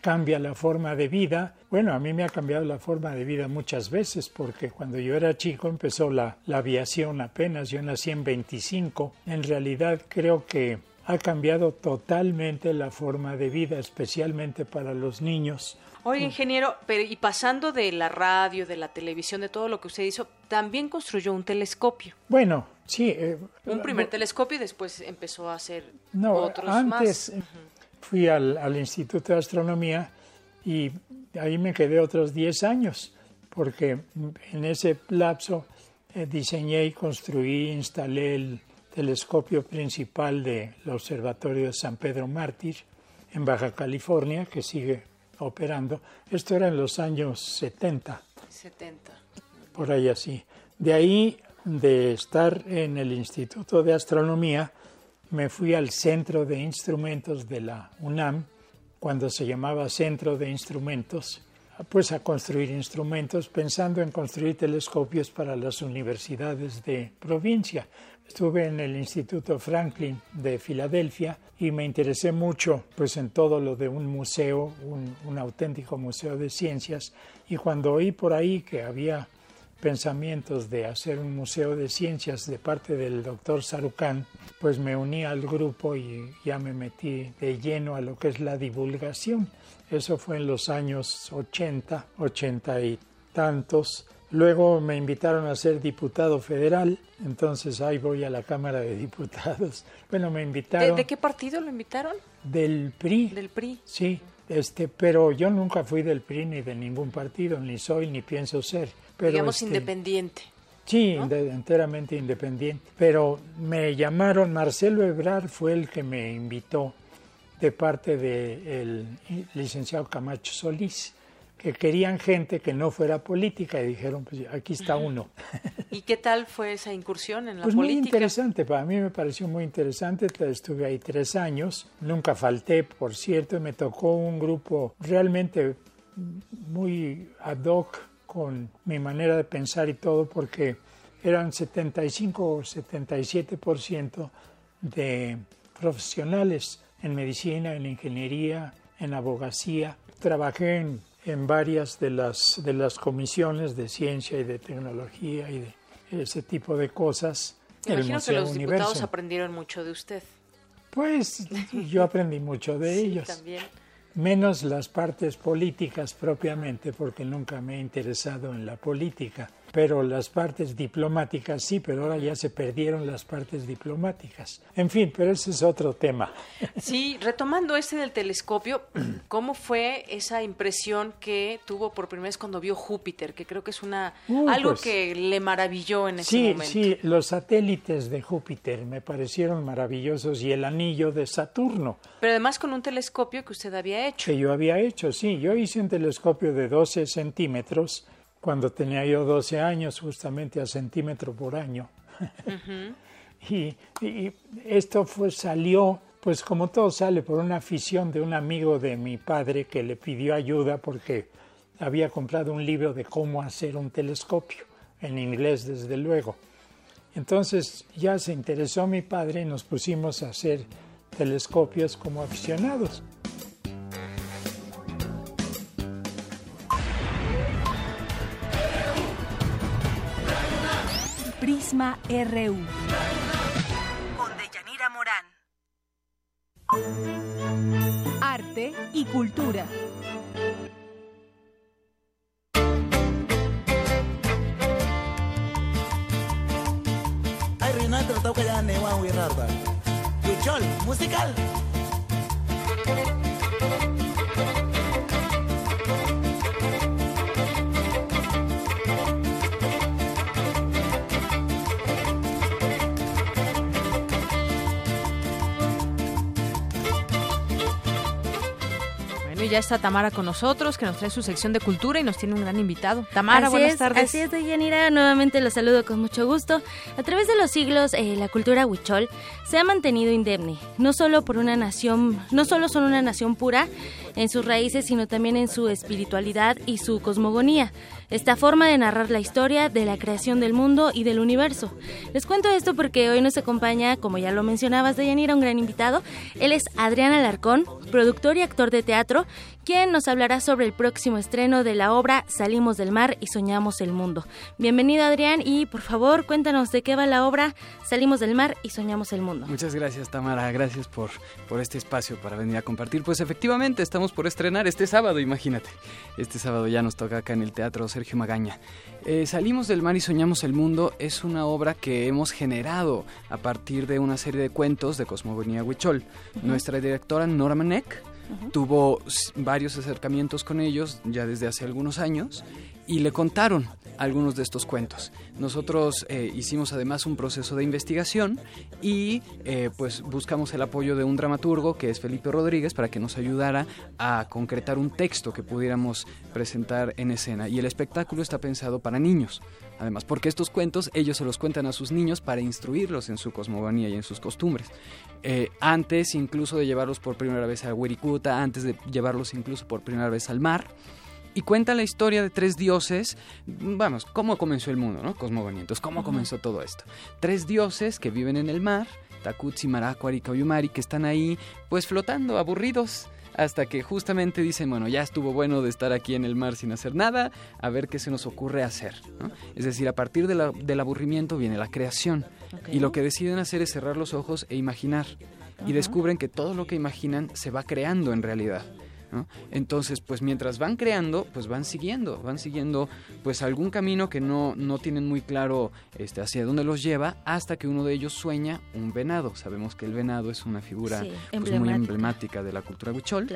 cambia la forma de vida. Bueno, a mí me ha cambiado la forma de vida muchas veces porque cuando yo era chico empezó la, la aviación apenas, yo nací en 25. En realidad creo que ha cambiado totalmente la forma de vida, especialmente para los niños. Oye, ingeniero, pero y pasando de la radio, de la televisión, de todo lo que usted hizo, también construyó un telescopio. Bueno, sí. Eh, un primer telescopio y después empezó a hacer no, otros antes fui al, al, Instituto de Astronomía y ahí me quedé otros 10 años, porque en ese lapso eh, diseñé y construí, instalé el telescopio principal del Observatorio de San Pedro Mártir en Baja California, que sigue operando. Esto era en los años 70. 70. Por ahí así. De ahí, de estar en el Instituto de Astronomía, me fui al Centro de Instrumentos de la UNAM, cuando se llamaba Centro de Instrumentos, pues a construir instrumentos, pensando en construir telescopios para las universidades de provincia. Estuve en el Instituto Franklin de Filadelfia y me interesé mucho pues en todo lo de un museo, un, auténtico museo de ciencias y cuando oí por ahí que había pensamientos de hacer un museo de ciencias de parte del doctor Sarucán, pues me uní al grupo y ya me metí de lleno a lo que es la divulgación. Eso fue en los años 80, 80 y tantos Luego me invitaron a ser diputado federal, entonces ahí voy a la Cámara de Diputados. Bueno, me invitaron. ¿De, qué partido lo invitaron? Del PRI. Del PRI. Sí, este, pero yo nunca fui del PRI ni de ningún partido, ni soy ni pienso ser. Pero Digamos este, independiente. Sí, enteramente independiente. Pero me llamaron, Marcelo Ebrar fue el que me invitó de parte del licenciado Camacho Solís que querían gente que no fuera política y dijeron, pues aquí está uno. ¿Y qué tal fue esa incursión en la pues política? Muy interesante, para mí me pareció muy interesante, estuve ahí tres años, nunca falté, por cierto, me tocó un grupo realmente muy ad hoc con mi manera de pensar y todo, porque eran 75 o 77% de profesionales en medicina, en ingeniería, en abogacía. Trabajé en en varias de las, de las comisiones de ciencia y de tecnología y de ese tipo de cosas. imagino que los diputados aprendieron mucho de usted. Pues yo aprendí mucho de ellos. También. Menos las partes políticas propiamente, porque nunca me he interesado en la política pero las partes diplomáticas sí, pero ahora ya se perdieron las partes diplomáticas. En fin, pero ese es otro tema. Sí, retomando este del telescopio, ¿cómo fue esa impresión que tuvo por primera vez cuando vio Júpiter? Que creo que es una uh, algo pues que le maravilló en ese sí, momento. Sí, los satélites de Júpiter me parecieron maravillosos y el anillo de Saturno. Pero además con un telescopio que usted había hecho. Que yo había hecho, sí. Yo hice un telescopio de 12 centímetros cuando tenía yo 12 años, justamente a centímetro por año. y, esto salió, pues como todo sale, por una afición de un amigo de mi padre que le pidió ayuda porque había comprado un libro de cómo hacer un telescopio, en inglés desde luego. Entonces ya se interesó mi padre y nos pusimos a hacer telescopios como aficionados. Prisma RU. Con Deyanira Morán. Arte y cultura. Ay, Renato, toca ya Newa Wirrarba. Huichol, musical. Ya está Tamara con nosotros, que nos trae su sección de cultura y nos tiene un gran invitado. Tamara, buenas tardes. Así es, Yanira, nuevamente los saludo con mucho gusto. A través de los siglos, eh, la cultura huichol se ha mantenido indemne, no solo por una nación, no solo son una nación pura en sus raíces, sino también en su espiritualidad y su cosmogonía esta forma de narrar la historia de la creación del mundo y del universo. Les cuento esto porque hoy nos acompaña, como ya lo mencionabas, Deyanira, un gran invitado. Él es Adrián Alarcón, productor y actor de teatro, quien nos hablará sobre el próximo estreno de la obra Salimos del mar y soñamos el mundo. Bienvenido, Adrián, y por favor, cuéntanos de qué va la obra Salimos del mar y soñamos el mundo. Muchas gracias, Tamara. Gracias por, por este espacio para venir a compartir. Pues efectivamente, estamos por estrenar este sábado, imagínate. Este sábado ya nos toca acá en el Teatro Sergio Magaña. Eh, Salimos del mar y soñamos el mundo es una obra que hemos generado a partir de una serie de cuentos de cosmogonía huichol. Nuestra directora Norma Neck tuvo varios acercamientos con ellos ya desde hace algunos años y le contaron algunos de estos cuentos. Nosotros eh, hicimos además un proceso de investigación y eh, pues buscamos el apoyo de un dramaturgo que es Felipe Rodríguez para que nos ayudara a concretar un texto que pudiéramos presentar en escena. Y el espectáculo está pensado para niños, además, porque estos cuentos ellos se los cuentan a sus niños para instruirlos en su cosmogonía y en sus costumbres. Eh, antes incluso de llevarlos por primera vez a Wirikuta, antes de llevarlos incluso por primera vez al mar y cuenta la historia de tres dioses, vamos, cómo comenzó el mundo, ¿no? Cómo comenzó todo esto. Tres dioses que viven en el mar, Takutsi, Maracuari y Kauyumari, que están ahí, pues flotando, aburridos, hasta que justamente dicen, bueno, ya estuvo bueno de estar aquí en el mar sin hacer nada, a ver qué se nos ocurre hacer. Es decir, a partir del aburrimiento viene la creación. Y lo que deciden hacer es cerrar los ojos e imaginar. Y descubren que todo lo que imaginan se va creando en realidad. Entonces, pues mientras van creando, pues van siguiendo, van siguiendo pues algún camino que no, no tienen muy claro este, hacia dónde los lleva, hasta que uno de ellos sueña un venado. Sabemos que el venado es una figura pues, muy emblemática de la cultura huichol,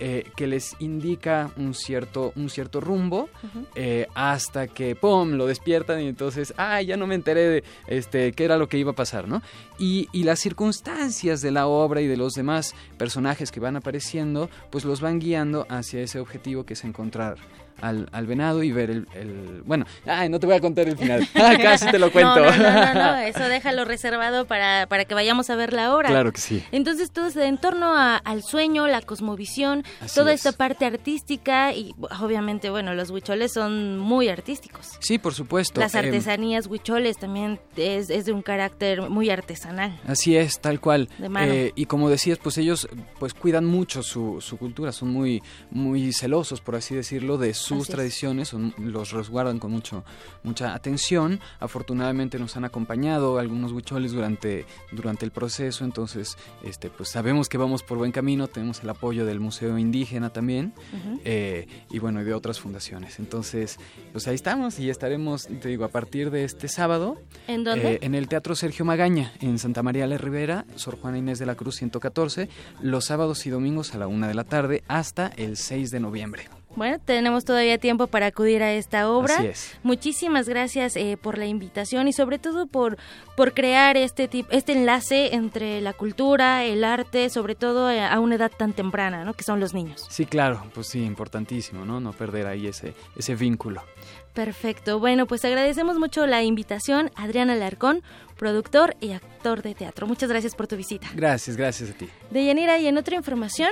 eh, que les indica un cierto, un cierto rumbo, eh, hasta que ¡pum! lo despiertan y entonces, ¡ay! ya no me enteré de este, qué era lo que iba a pasar, ¿no? Y, y las circunstancias de la obra y de los demás personajes que van apareciendo, pues los van guiando hacia ese objetivo que es encontrar al, al venado y ver el, el, Bueno, ay, no te voy a contar el final. Ah, casi te lo cuento. No, no, no, eso déjalo reservado para, para que vayamos a ver la obra. Claro que sí. Entonces, todo es en torno al sueño, la cosmovisión, toda esta parte artística y obviamente, bueno, los huicholes son muy artísticos. Sí, por supuesto. Las em, artesanías huicholes también es, es, de un carácter muy artesanal. Así es, tal cual. Eh, y como decías, pues ellos pues cuidan mucho su, su cultura, son muy, muy celosos, por así decirlo, de sus tradiciones, los resguardan con mucho, mucha atención. Afortunadamente nos han acompañado algunos huicholes durante, durante el proceso, entonces este, pues sabemos que vamos por buen camino, tenemos el apoyo del Museo Indígena también eh, y bueno, y de otras fundaciones. Entonces, pues ahí estamos y estaremos, te digo, a partir de este sábado. ¿En dónde? Eh, en el Teatro Sergio Magaña, en Santa María la Rivera, Sor Juana Inés de la Cruz 114, los sábados y domingos a la una de la tarde hasta el 6 de noviembre. Bueno, tenemos todavía tiempo para acudir a esta obra. Así es. Muchísimas gracias eh, por la invitación y sobre todo por, por crear este, tipo, este enlace entre la cultura, el arte, sobre todo eh, a una edad tan temprana, ¿no? Que son los niños. Sí, claro, pues sí, importantísimo, ¿no? No perder ahí ese, ese vínculo. Perfecto. Bueno, pues agradecemos mucho la invitación, Adriana Alarcón, productor y actor de teatro. Muchas gracias por tu visita. Gracias, gracias a ti. De Yanira, y en otra información,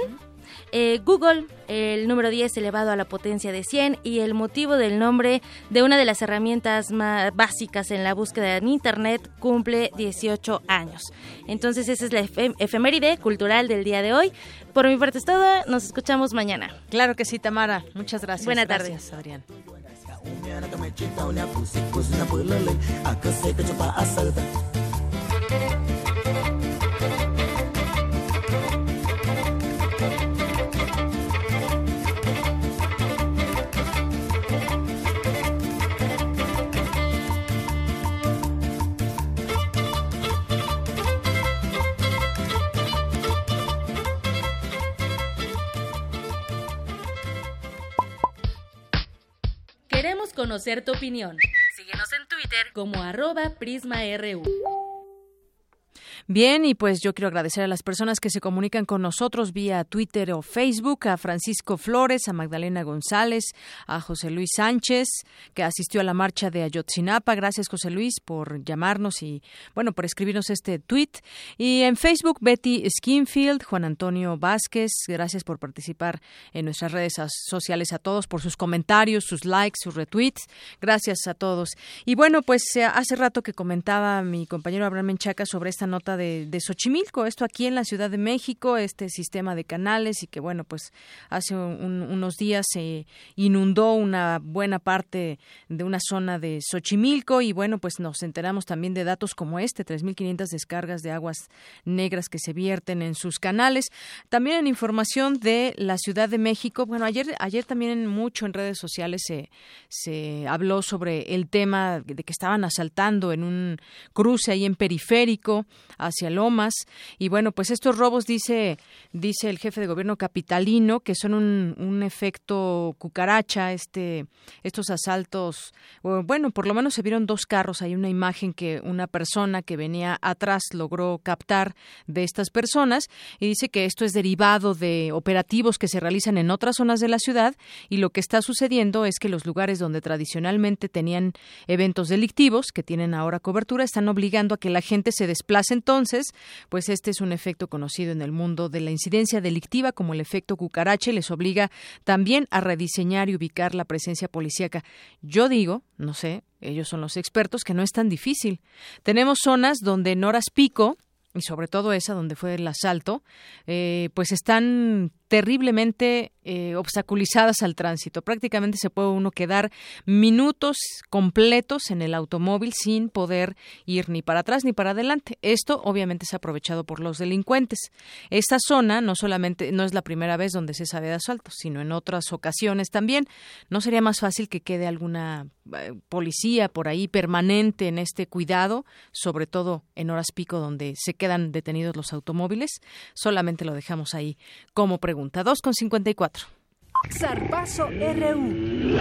eh, Google, el número 10 elevado a la potencia de 100 y el motivo del nombre de una de las herramientas más básicas en la búsqueda en Internet cumple 18 años. Entonces esa es la efeméride cultural del día de hoy. Por mi parte es todo, nos escuchamos mañana. Claro que sí, Tamara. Muchas gracias. Buenas tardes. Adrián. Queremos conocer tu opinión. Síguenos en Twitter como arroba PrismaRU. Bien, y pues yo quiero agradecer a las personas que se comunican con nosotros vía Twitter o Facebook, a Francisco Flores, a Magdalena González, a José Luis Sánchez, que asistió a la marcha de Ayotzinapa. Gracias, José Luis, por llamarnos y, bueno, por escribirnos este tweet. Y en Facebook, Betty Skinfield, Juan Antonio Vázquez, gracias por participar en nuestras redes sociales a todos, por sus comentarios, sus likes, sus retweets. Gracias a todos. Y bueno, pues eh, hace rato que comentaba mi compañero Abraham Menchaca sobre esta nota de, Xochimilco, esto aquí en la Ciudad de México, este sistema de canales y que bueno, pues hace unos días se inundó una buena parte de una zona de Xochimilco y bueno, pues nos enteramos también de datos como este, 3.500 descargas de aguas negras que se vierten en sus canales. También en información de la Ciudad de México, bueno, ayer, ayer también mucho en redes sociales se, se habló sobre el tema de que estaban asaltando en un cruce ahí en periférico hacia Lomas. Y bueno, pues estos robos, dice, dice el jefe de gobierno capitalino, que son un, un efecto cucaracha, este, estos asaltos. Bueno, por lo menos se vieron dos carros. Hay una imagen que una persona que venía atrás logró captar de estas personas y dice que esto es derivado de operativos que se realizan en otras zonas de la ciudad y lo que está sucediendo es que los lugares donde tradicionalmente tenían eventos delictivos, que tienen ahora cobertura, están obligando a que la gente se desplace entonces, pues este es un efecto conocido en el mundo de la incidencia delictiva como el efecto cucaracha y les obliga también a rediseñar y ubicar la presencia policíaca. Yo digo, no sé, ellos son los expertos, que no es tan difícil. Tenemos zonas donde en horas pico, y sobre todo esa donde fue el asalto, eh, pues están terriblemente eh, obstaculizadas al tránsito. Prácticamente se puede uno quedar minutos completos en el automóvil sin poder ir ni para atrás ni para adelante. Esto obviamente es aprovechado por los delincuentes. Esta zona no solamente no es la primera vez donde se sabe de asaltos, sino en otras ocasiones también. ¿No sería más fácil que quede alguna eh, policía por ahí permanente en este cuidado, sobre todo en horas pico donde se quedan detenidos los automóviles? Solamente lo dejamos ahí como pregunta pregunta. 2 con 54. Zarpazo RU.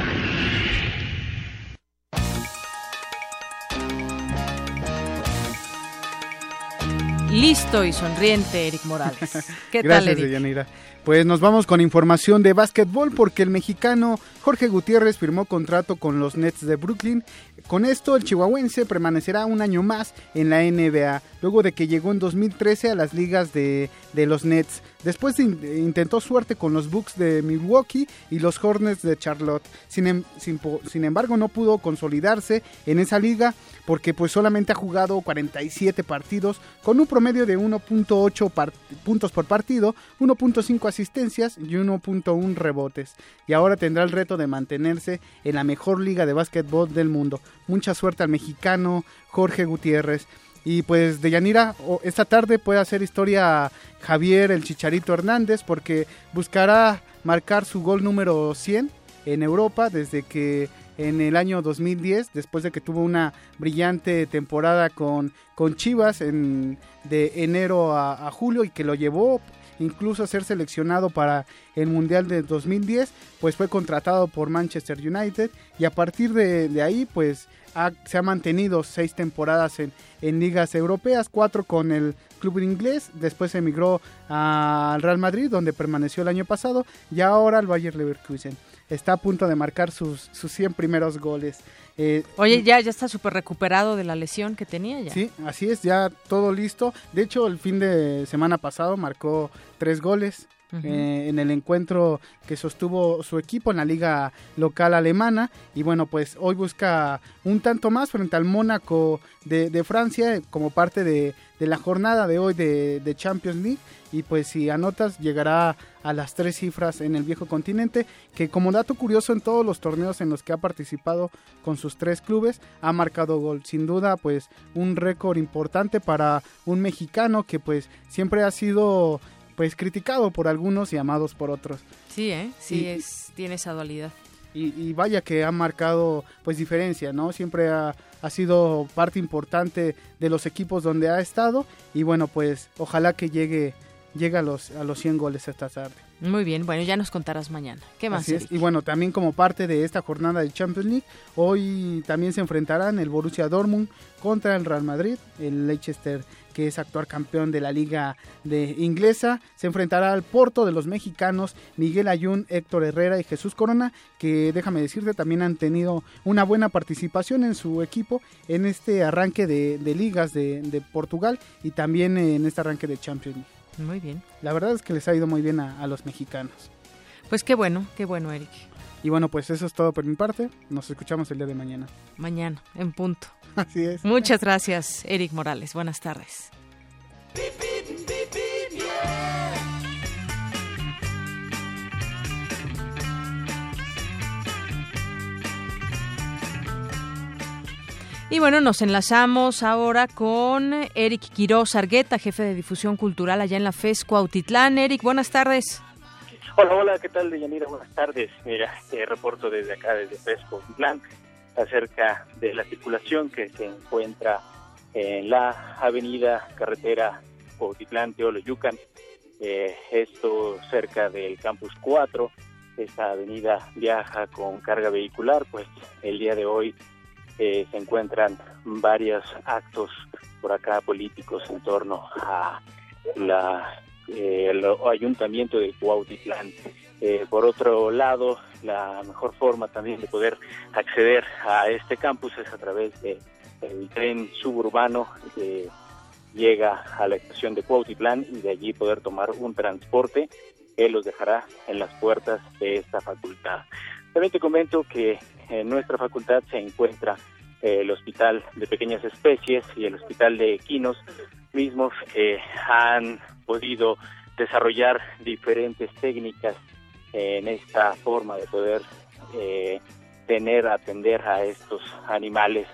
Listo y sonriente, Eric Morales. ¿Qué tal, Eric? Pues nos vamos con información de básquetbol porque el mexicano Jorge Gutiérrez firmó contrato con los Nets de Brooklyn. Con esto el chihuahuense permanecerá un año más en la NBA, luego de que llegó en 2013 a las ligas de, de los Nets. Después intentó suerte con los Bucks de Milwaukee y los Hornets de Charlotte. Sin, em, sin, embargo, no pudo consolidarse en esa liga porque pues solamente ha jugado 47 partidos con un promedio de 1.8 puntos por partido, 1.5 asistencias y 1.1 rebotes. Y ahora tendrá el reto de mantenerse en la mejor liga de básquetbol del mundo. Mucha suerte al mexicano Jorge Gutiérrez. Y pues de Yanira, esta tarde puede hacer historia Javier el Chicharito Hernández porque buscará marcar su gol número 100 en Europa desde que en el año 2010, después de que tuvo una brillante temporada con, con Chivas en, de enero a, a julio y que lo llevó incluso a ser seleccionado para el Mundial de 2010, pues fue contratado por Manchester United. Y a partir de, ahí pues se ha mantenido seis temporadas en, en ligas europeas, cuatro con el club inglés, después emigró al Real Madrid donde permaneció el año pasado y ahora al Bayer Leverkusen. Está a punto de marcar sus, sus 100 primeros goles. Eh, Oye, ya, ya está súper recuperado de la lesión que tenía ya. Sí, así es, ya todo listo. De hecho, el fin de semana pasado marcó tres goles. Eh, en el encuentro que sostuvo su equipo en la liga local alemana. Y bueno pues hoy busca un tanto más frente al Mónaco de, Francia como parte de, la jornada de hoy de, de, Champions League. Y pues si anotas llegará a las tres cifras en el viejo continente que como dato curioso en todos los torneos en los que ha participado con sus tres clubes ha marcado gol. Sin duda pues un récord importante para un mexicano que pues siempre ha sido pues criticado por algunos y amados por otros. Sí, ¿eh? Sí, es, tiene esa dualidad. Y, vaya que ha marcado pues diferencia, ¿no? Siempre ha, ha, sido parte importante de los equipos donde ha estado y bueno, pues ojalá que llegue llega a los, a los 100 goles esta tarde. Muy bien, bueno, ya nos contarás mañana. ¿Qué más? Y bueno, también como parte de esta jornada de Champions League, hoy también se enfrentarán el Borussia Dortmund contra el Real Madrid, el Leicester que es actual campeón de la liga de inglesa, se enfrentará al Porto de los mexicanos Miguel Ayun, Héctor Herrera y Jesús Corona, que déjame decirte también han tenido una buena participación en su equipo en este arranque de, ligas de, Portugal y también en este arranque de Champions League. Muy bien. La verdad es que les ha ido muy bien a, a los mexicanos. Pues qué bueno, qué bueno, Eric. Y bueno, pues eso es todo por mi parte. Nos escuchamos el día de mañana. Mañana, en punto. Así es. Muchas gracias, Eric Morales. Buenas tardes. Y bueno, nos enlazamos ahora con Eric Quiroz Argueta, jefe de difusión cultural allá en la FES Cuautitlán. Eric, buenas tardes. Hola, hola, ¿qué tal, Deyanira? Buenas tardes. Mira, eh, reporto desde acá, desde FES Cuautitlán acerca de la circulación que se encuentra en la avenida carretera Cuautitlán Teoloyucan, eh, esto cerca del campus 4. Esta avenida viaja con carga vehicular, pues el día de hoy eh, se encuentran varios actos por acá políticos en torno a la eh, el ayuntamiento de Cuautitlán. Eh, por otro lado, la mejor forma también de poder acceder a este campus es a través del tren suburbano que llega a la estación de Cuautitlán y de allí poder tomar un transporte que los dejará en las puertas de esta facultad. También te comento que en nuestra facultad se encuentra el Hospital de Pequeñas Especies y el Hospital de Equinos, mismos han podido desarrollar diferentes técnicas en esta forma de poder eh, tener, atender a estos animales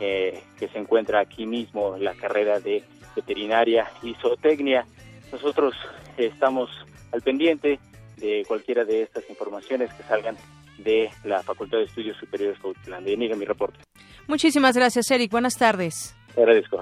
eh, que se encuentra aquí mismo la carrera de veterinaria y zootecnia. Nosotros estamos al pendiente de cualquiera de estas informaciones que salgan de la Facultad de Estudios Superiores de De mi reporte. Muchísimas gracias, Eric. Buenas tardes.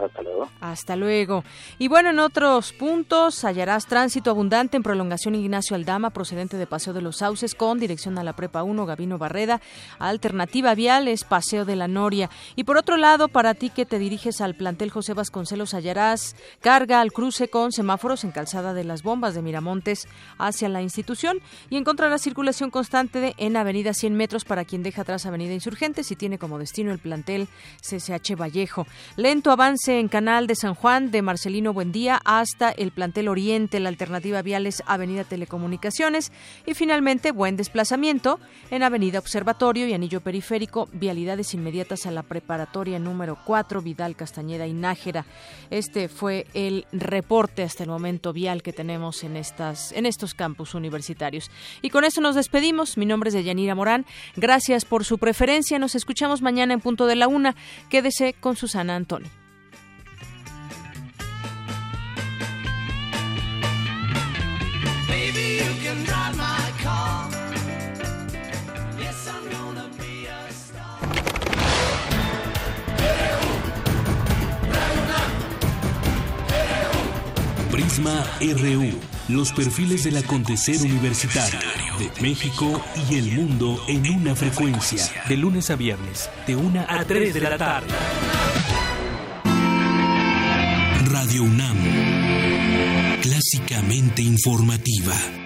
Hasta luego. Hasta luego. Y bueno, en otros puntos hallarás tránsito abundante en prolongación Ignacio Aldama, procedente de Paseo de los Sauces, con dirección a la Prepa 1, Gabino Barreda. Alternativa vial es Paseo de la Noria. Y por otro lado, para ti que te diriges al plantel José Vasconcelos, hallarás carga al cruce con semáforos en Calzada de las Bombas de Miramontes hacia la institución y encontrarás circulación constante en Avenida 100 metros para quien deja atrás Avenida Insurgentes y tiene como destino el plantel CCH Vallejo. Avance en Canal de San Juan de Marcelino Buendía hasta el plantel Oriente, la alternativa viales Avenida Telecomunicaciones y finalmente buen desplazamiento en Avenida Observatorio y Anillo Periférico, vialidades inmediatas a la preparatoria número 4 Vidal Castañeda y Nájera. Este fue el reporte hasta el momento vial que tenemos en estas en estos campus universitarios. Y con eso nos despedimos. Mi nombre es Deyanira Morán. Gracias por su preferencia. Nos escuchamos mañana en punto de la una. Quédese con Susana Antoni. Prisma RU, los perfiles del acontecer universitario de México y el mundo en una frecuencia. De lunes a viernes, de 1 a 3 de la tarde. Radio UNAM, clásicamente informativa.